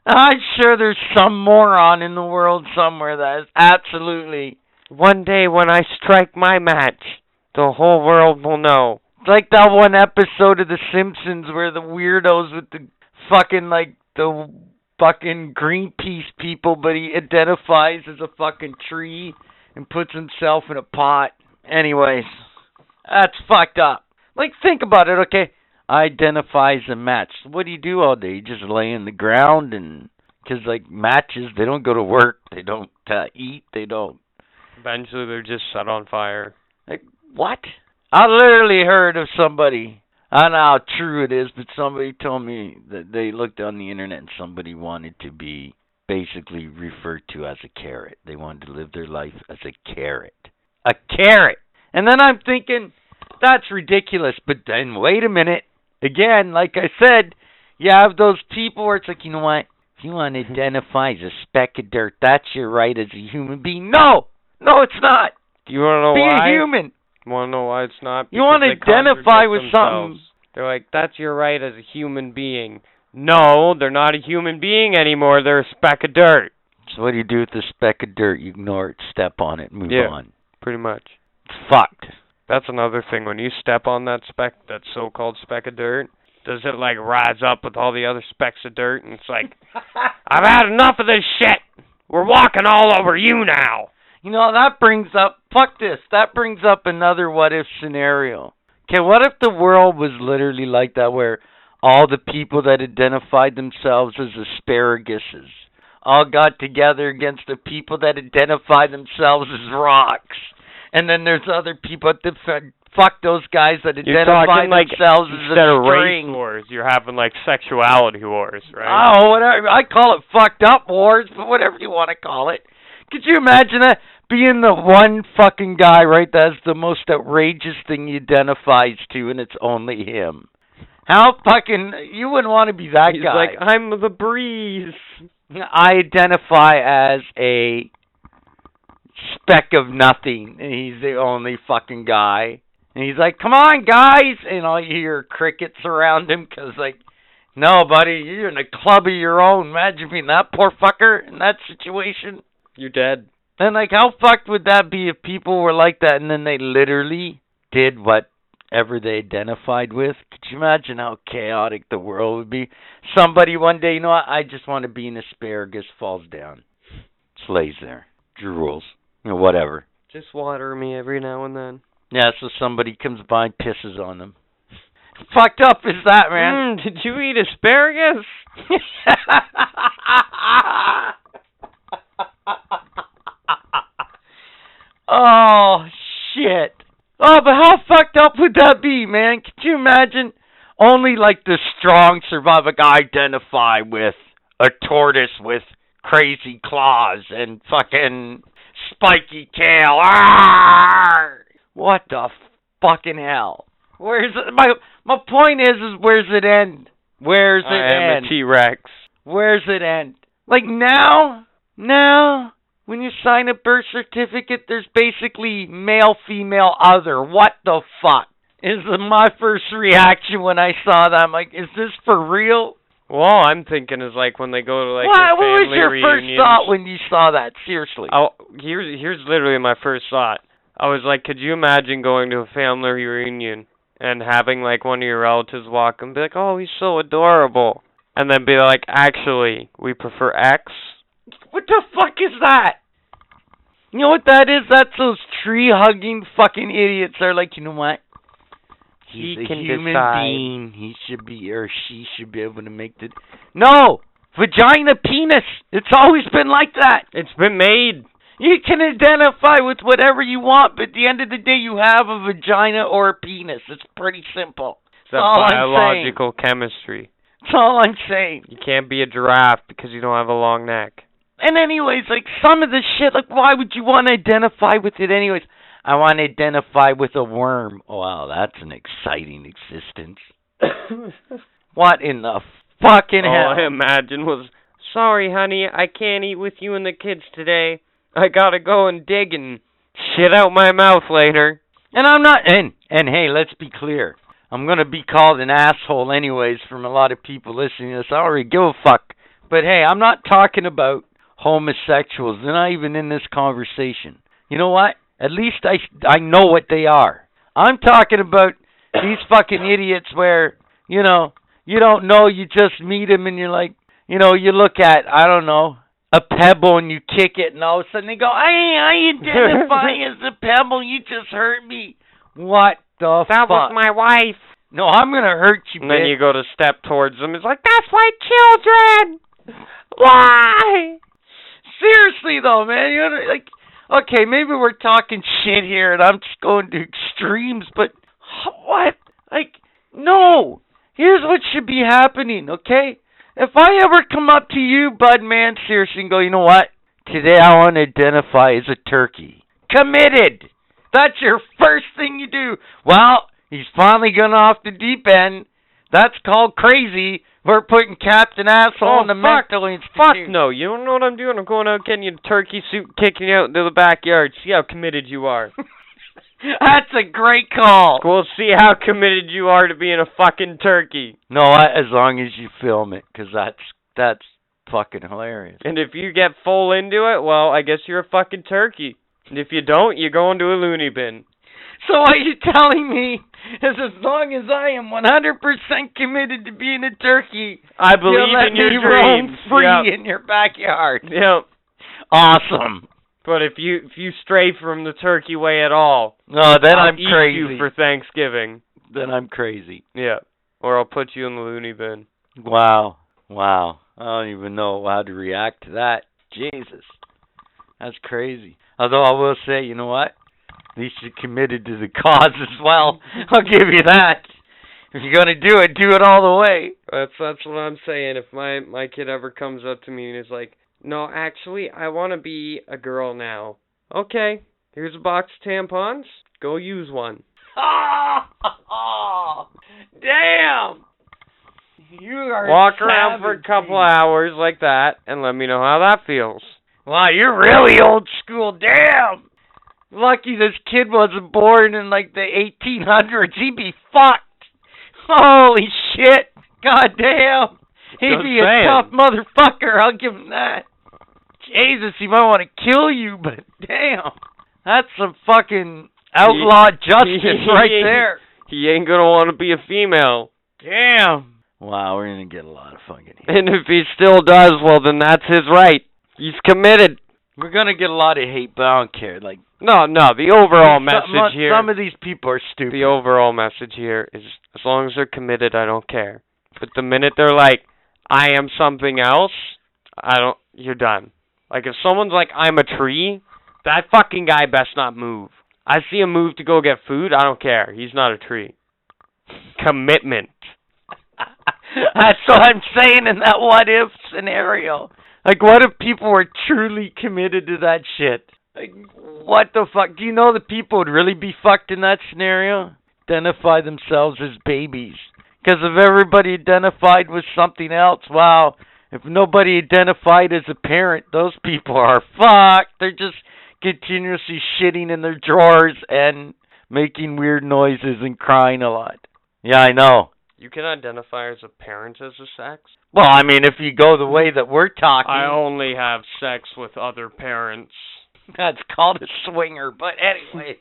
I'm sure there's some moron in the world somewhere that is absolutely One day when I strike my match, the whole world will know. It's like that one episode of The Simpsons where the weirdos with the fucking like the fucking Greenpeace people, but he identifies as a fucking tree and puts himself in a pot. Anyways, that's fucked up. Like, think about it, okay? Identifies a match. What do you do all day? You just lay in the ground and. Because, like, matches, they don't go to work, they don't uh, eat, they don't. Eventually, they're just set on fire. Like, what? I literally heard of somebody. I don't know how true it is, but somebody told me that they looked on the internet and somebody wanted to be basically referred to as a carrot. They wanted to live their life as a carrot. A carrot! And then I'm thinking, that's ridiculous. But then, wait a minute. Again, like I said, you have those people where it's like, you know what? If you want to identify as a speck of dirt, that's your right as a human being. No! No, it's not! Do you want to know Be why? a human! Want to know why it's not? You want to identify with themselves. something. They're like, that's your right as a human being. No, they're not a human being anymore. They're a speck of dirt. So what do you do with the speck of dirt? You ignore it, step on it, move Yeah. on. Pretty much. It's fucked. That's another thing. When you step on that speck, that so-called speck of dirt, does it like rise up with all the other specks of dirt? And it's like, I've had enough of this shit. We're walking all over you now. You know, that brings up, fuck this, that brings up another what if scenario. Okay, what if the world was literally like that, where all the people that identified themselves as asparaguses all got together against the people that identify themselves as rocks? And then there's other people that f- fuck those guys that You're identify talking like themselves as instead a of race wars, you're having like sexuality wars, right? Oh, whatever. I call it fucked up wars, but whatever you want to call it. Could you imagine that being the one fucking guy, right? That's the most outrageous thing he identifies to, and it's only him. How fucking you wouldn't want to be that guy. He's guy. like, I'm the breeze. I identify as a speck of nothing, and he's the only fucking guy. And he's like, "Come on, guys!" And all you hear crickets around him because, like, no, buddy, you're in a club of your own. Imagine being that poor fucker in that situation. You're dead. And like, how fucked would that be if people were like that and then they literally did whatever they identified with? Could you imagine how chaotic the world would be? Somebody one day, you know? I just want to be an asparagus, falls down, just lays there, drools, you know, whatever. Just water me every now and then. Yeah, so somebody comes by and pisses on them. Fucked up is that, man? Mm, did you eat asparagus? oh shit. Oh, but how fucked up would that be, man? Could you imagine? Only like the strong survive. Like I identify with a tortoise with crazy claws and fucking spiky tail. Arrgh! What the fucking hell? Where's it? My my point is, is where's it end? Where's it I am end? a T-Rex. Where's it end? Like now, now, when you sign a birth certificate, there's basically male, female, other. What the fuck? Is my first reaction when I saw that. I'm like, is this for real? Well, I'm thinking is like when they go to like what, what was your reunions. first thought when you saw that? Seriously. Oh, here's here's literally my first thought. I was like, could you imagine going to a family reunion and having like one of your relatives walk and be like, "Oh, he's so adorable," and then be like, "Actually, we prefer X." What the fuck is that? You know what that is? That's those tree hugging fucking idiots. They're like, you know what? He's He a can human decide. being. He should be or she should be able to make the No! Vagina penis. It's always been like that. It's been made. You can identify with whatever you want, but at the end of the day you have a vagina or a penis. It's pretty simple. It's that all I'm biological chemistry. That's all I'm saying. You can't be a giraffe because you don't have a long neck. And anyways, like some of the shit, like why would you want to identify with it anyways? I want to identify with a worm. Oh, wow, that's an exciting existence. what in the fucking hell? All I imagine was, sorry, honey, I can't eat with you and the kids today. I gotta go and dig and shit out my mouth later. And I'm not and and hey, let's be clear. I'm gonna be called an asshole anyways from a lot of people listening to this. I already give a fuck. But hey, I'm not talking about homosexuals. They're not even in this conversation. You know what? At least I I know what they are. I'm talking about these fucking idiots where you know you don't know. You just meet them and you're like, you know, you look at I don't know a pebble and you kick it, and all of a sudden they go, "I I identify as a pebble. You just hurt me." What the That fuck? was my wife. no, I'm gonna hurt you, And then you go to step towards them. It's like, that's my children. Why? Seriously though, man, you know, like, okay, maybe we're talking shit here, and I'm just going to extremes, but what? Like, no. Here's what should be happening, okay? If I ever come up to you, Bud Man, seriously, and go, you know what? Today I want to identify as a turkey. Committed. That's your first thing you do. Well, he's finally gone off the deep end. That's called crazy. We're putting Captain Asshole Oh, in the fuck. mental institute. Fuck no. You don't know what I'm doing. I'm going out getting you a turkey suit, kicking you out into the backyard. See how committed you are. That's a great call. We'll see how committed you are to being a fucking turkey. No, I, as long as you film it, 'cause that's that's fucking hilarious. And if you get full into it, well, I guess you're a fucking turkey. And if you don't, you go into a loony bin. So what you're telling me is, as long as I am 100% committed to being a turkey, I believe in your dreams. free Yep. in your backyard. Yep. Awesome. But if you if you stray from the turkey way at all, No, then I'm eat crazy. you for Thanksgiving. Then I'm crazy. Yeah. Or I'll put you in the loony bin. Wow. Wow. I don't even know how to react to that. Jesus. That's crazy. Although I will say, you know what? At least you're committed to the cause as well. I'll give you that. If you're gonna do it, do it all the way. That's that's what I'm saying. If my my kid ever comes up to me and is like, "No, actually, I want to be a girl now." Okay, here's a box of tampons. Go use one. Oh, damn! You are Walk around for a couple hours like that, and let me know how that feels. Wow, you're really old school. Damn. Lucky this kid wasn't born in like the 1800s. He'd be fucked. Holy shit. God damn. He'd Just be a saying. tough motherfucker. I'll give him that. Jesus, he might want to kill you, but damn. That's some fucking outlaw justice right there. He ain't gonna want to be a female. Damn. Wow, we're going to get a lot of fucking hate. And if he still does, well, then that's his right. He's committed. We're to get a lot of hate, but I don't care. Like, No, no. The overall some, message here. some of these people are stupid. the overall message here is as long as they're committed, I don't care. But the minute they're like, I am something else, I don't. You're done. Like if someone's like, I'm a tree, that fucking guy best not move. I see him move to go get food. I don't care. He's not a tree. Commitment. That's what I'm saying in that what if scenario. Like, what if people were truly committed to that shit? Like, what the fuck? Do you know that people would really be fucked in that scenario? Identify themselves as babies. Because if everybody identified with something else, wow. If nobody identified as a parent, those people are fucked. They're just continuously shitting in their drawers and making weird noises and crying a lot. Yeah, I know. You can identify as a parent as a sex. Well, I mean, if you go the way that we're talking, I only have sex with other parents. that's called a swinger. But anyway,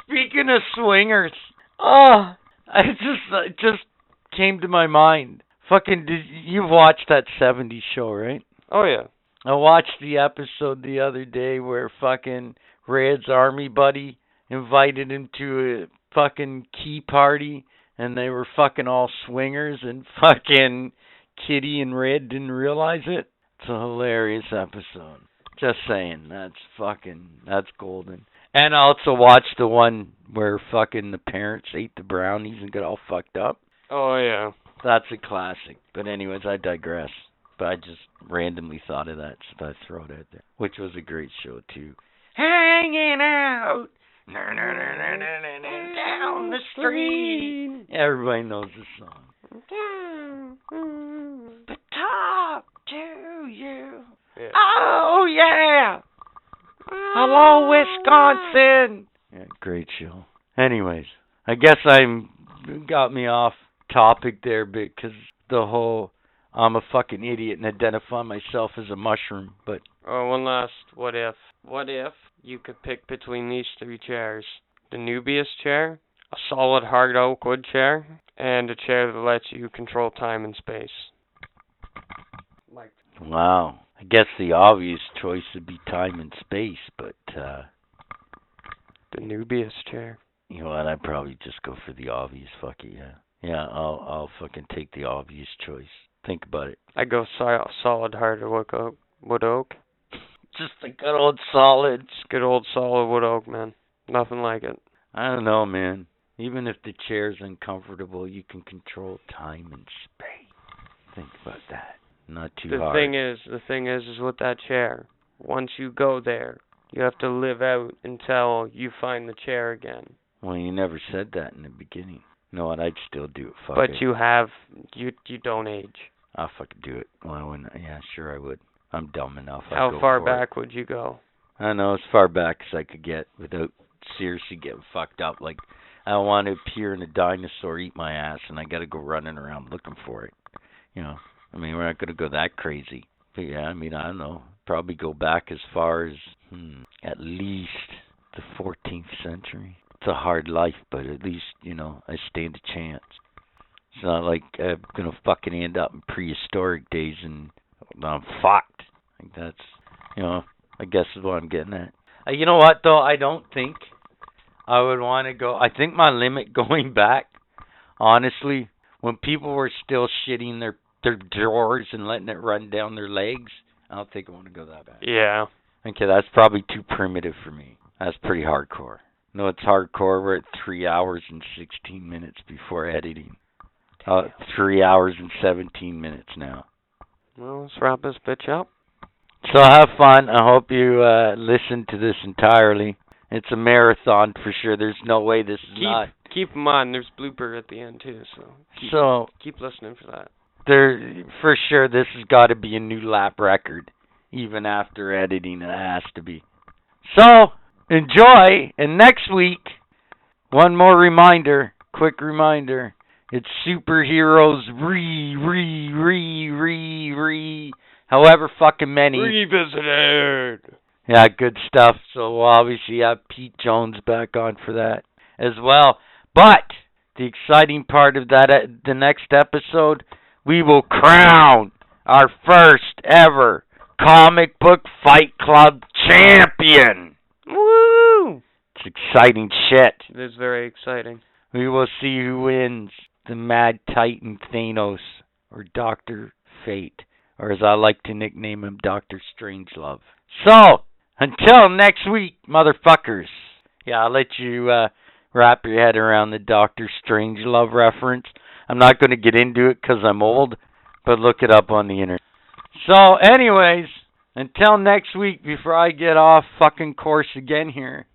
speaking of swingers, oh, I just it just came to my mind. Fucking, did you've watched that '70s show, right? Oh yeah. I watched the episode the other day where fucking Red's army buddy invited him to a fucking key party and they were fucking all swingers and fucking Kitty and Red didn't realize it. It's a hilarious episode. Just saying, that's fucking that's golden. And I also watched the one where fucking the parents ate the brownies and got all fucked up. Oh yeah. That's a classic. But anyways, I digress. But I just randomly thought of that, so I throw it out there. Which was a great show too. Hanging out down the street. Everybody knows this song. But talk to you. Yeah. Oh yeah. Hello, ah. Wisconsin. Yeah, great show. Anyways, I guess I'm got me off topic there because the whole I'm a fucking idiot and identify myself as a mushroom, but Oh, one last what if. What if you could pick between these three chairs? The Nubius chair, a solid hard oak wood chair, and a chair that lets you control time and space. Like. Wow. I guess the obvious choice would be time and space, but uh The Nubius chair. you know what, I'd probably just go for the obvious fuck it, yeah. Yeah, I'll I'll fucking take the obvious choice. Think about it. I go sol- solid hard wood oak. Wood oak. Just a good old solid. Just good old solid wood oak, man. Nothing like it. I don't know, man. Even if the chair's uncomfortable, you can control time and space. Think about that. Not too the hard. thing is, the thing is, is with that chair. Once you go there, you have to live out until you find the chair again. well, you never said that in the beginning. You know what? I'd still do it. Fuck but it. you have, you you don't age. I'll fucking do it. Why wouldn't I? Yeah, sure I would. I'm dumb enough. How far for it. back would you go? I know as far back as I could get without seriously getting fucked up. Like I don't want to appear in a dinosaur eat my ass, and I got to go running around looking for it. You know, I mean, we're not gonna go that crazy. But yeah, I mean, I don't know. Probably go back as far as hmm, at least the 14th century. It's a hard life, but at least you know I stand a chance. It's not like I'm gonna fucking end up in prehistoric days and I'm fucked. Like that's, you know, I guess is what I'm getting at. Uh, you know what though? I don't think I would want to go. I think my limit going back, honestly, when people were still shitting their their drawers and letting it run down their legs, I don't think I want to go that bad. Yeah. Okay, that's probably too primitive for me. That's pretty hardcore. No, it's hardcore. We're at three hours and sixteen minutes before editing. Uh, three hours and seventeen minutes now. Well, let's wrap this bitch up. So have fun. I hope you uh listen to this entirely. It's a marathon for sure. There's no way this is Keep not. keep in mind, there's blooper at the end too, so keep, So keep listening for that. there for sure this has got to be a new lap record even after editing it has to be. So, enjoy and next week one more reminder, quick reminder. It's superheroes re re re re re however fucking many. Revisited. Yeah, good stuff. So we'll obviously have Pete Jones back on for that as well. But the exciting part of that, uh, the next episode, we will crown our first ever comic book fight club champion. Woo! It's exciting shit. It is very exciting. We will see who wins the Mad Titan Thanos or Doctor Fate, or as I like to nickname him, Doctor Strangelove. So, until next week, motherfuckers. Yeah, I'll let you uh, wrap your head around the Doctor Strangelove reference. I'm not going to get into it because I'm old, but look it up on the internet. So, anyways, until next week, before I get off fucking course again here.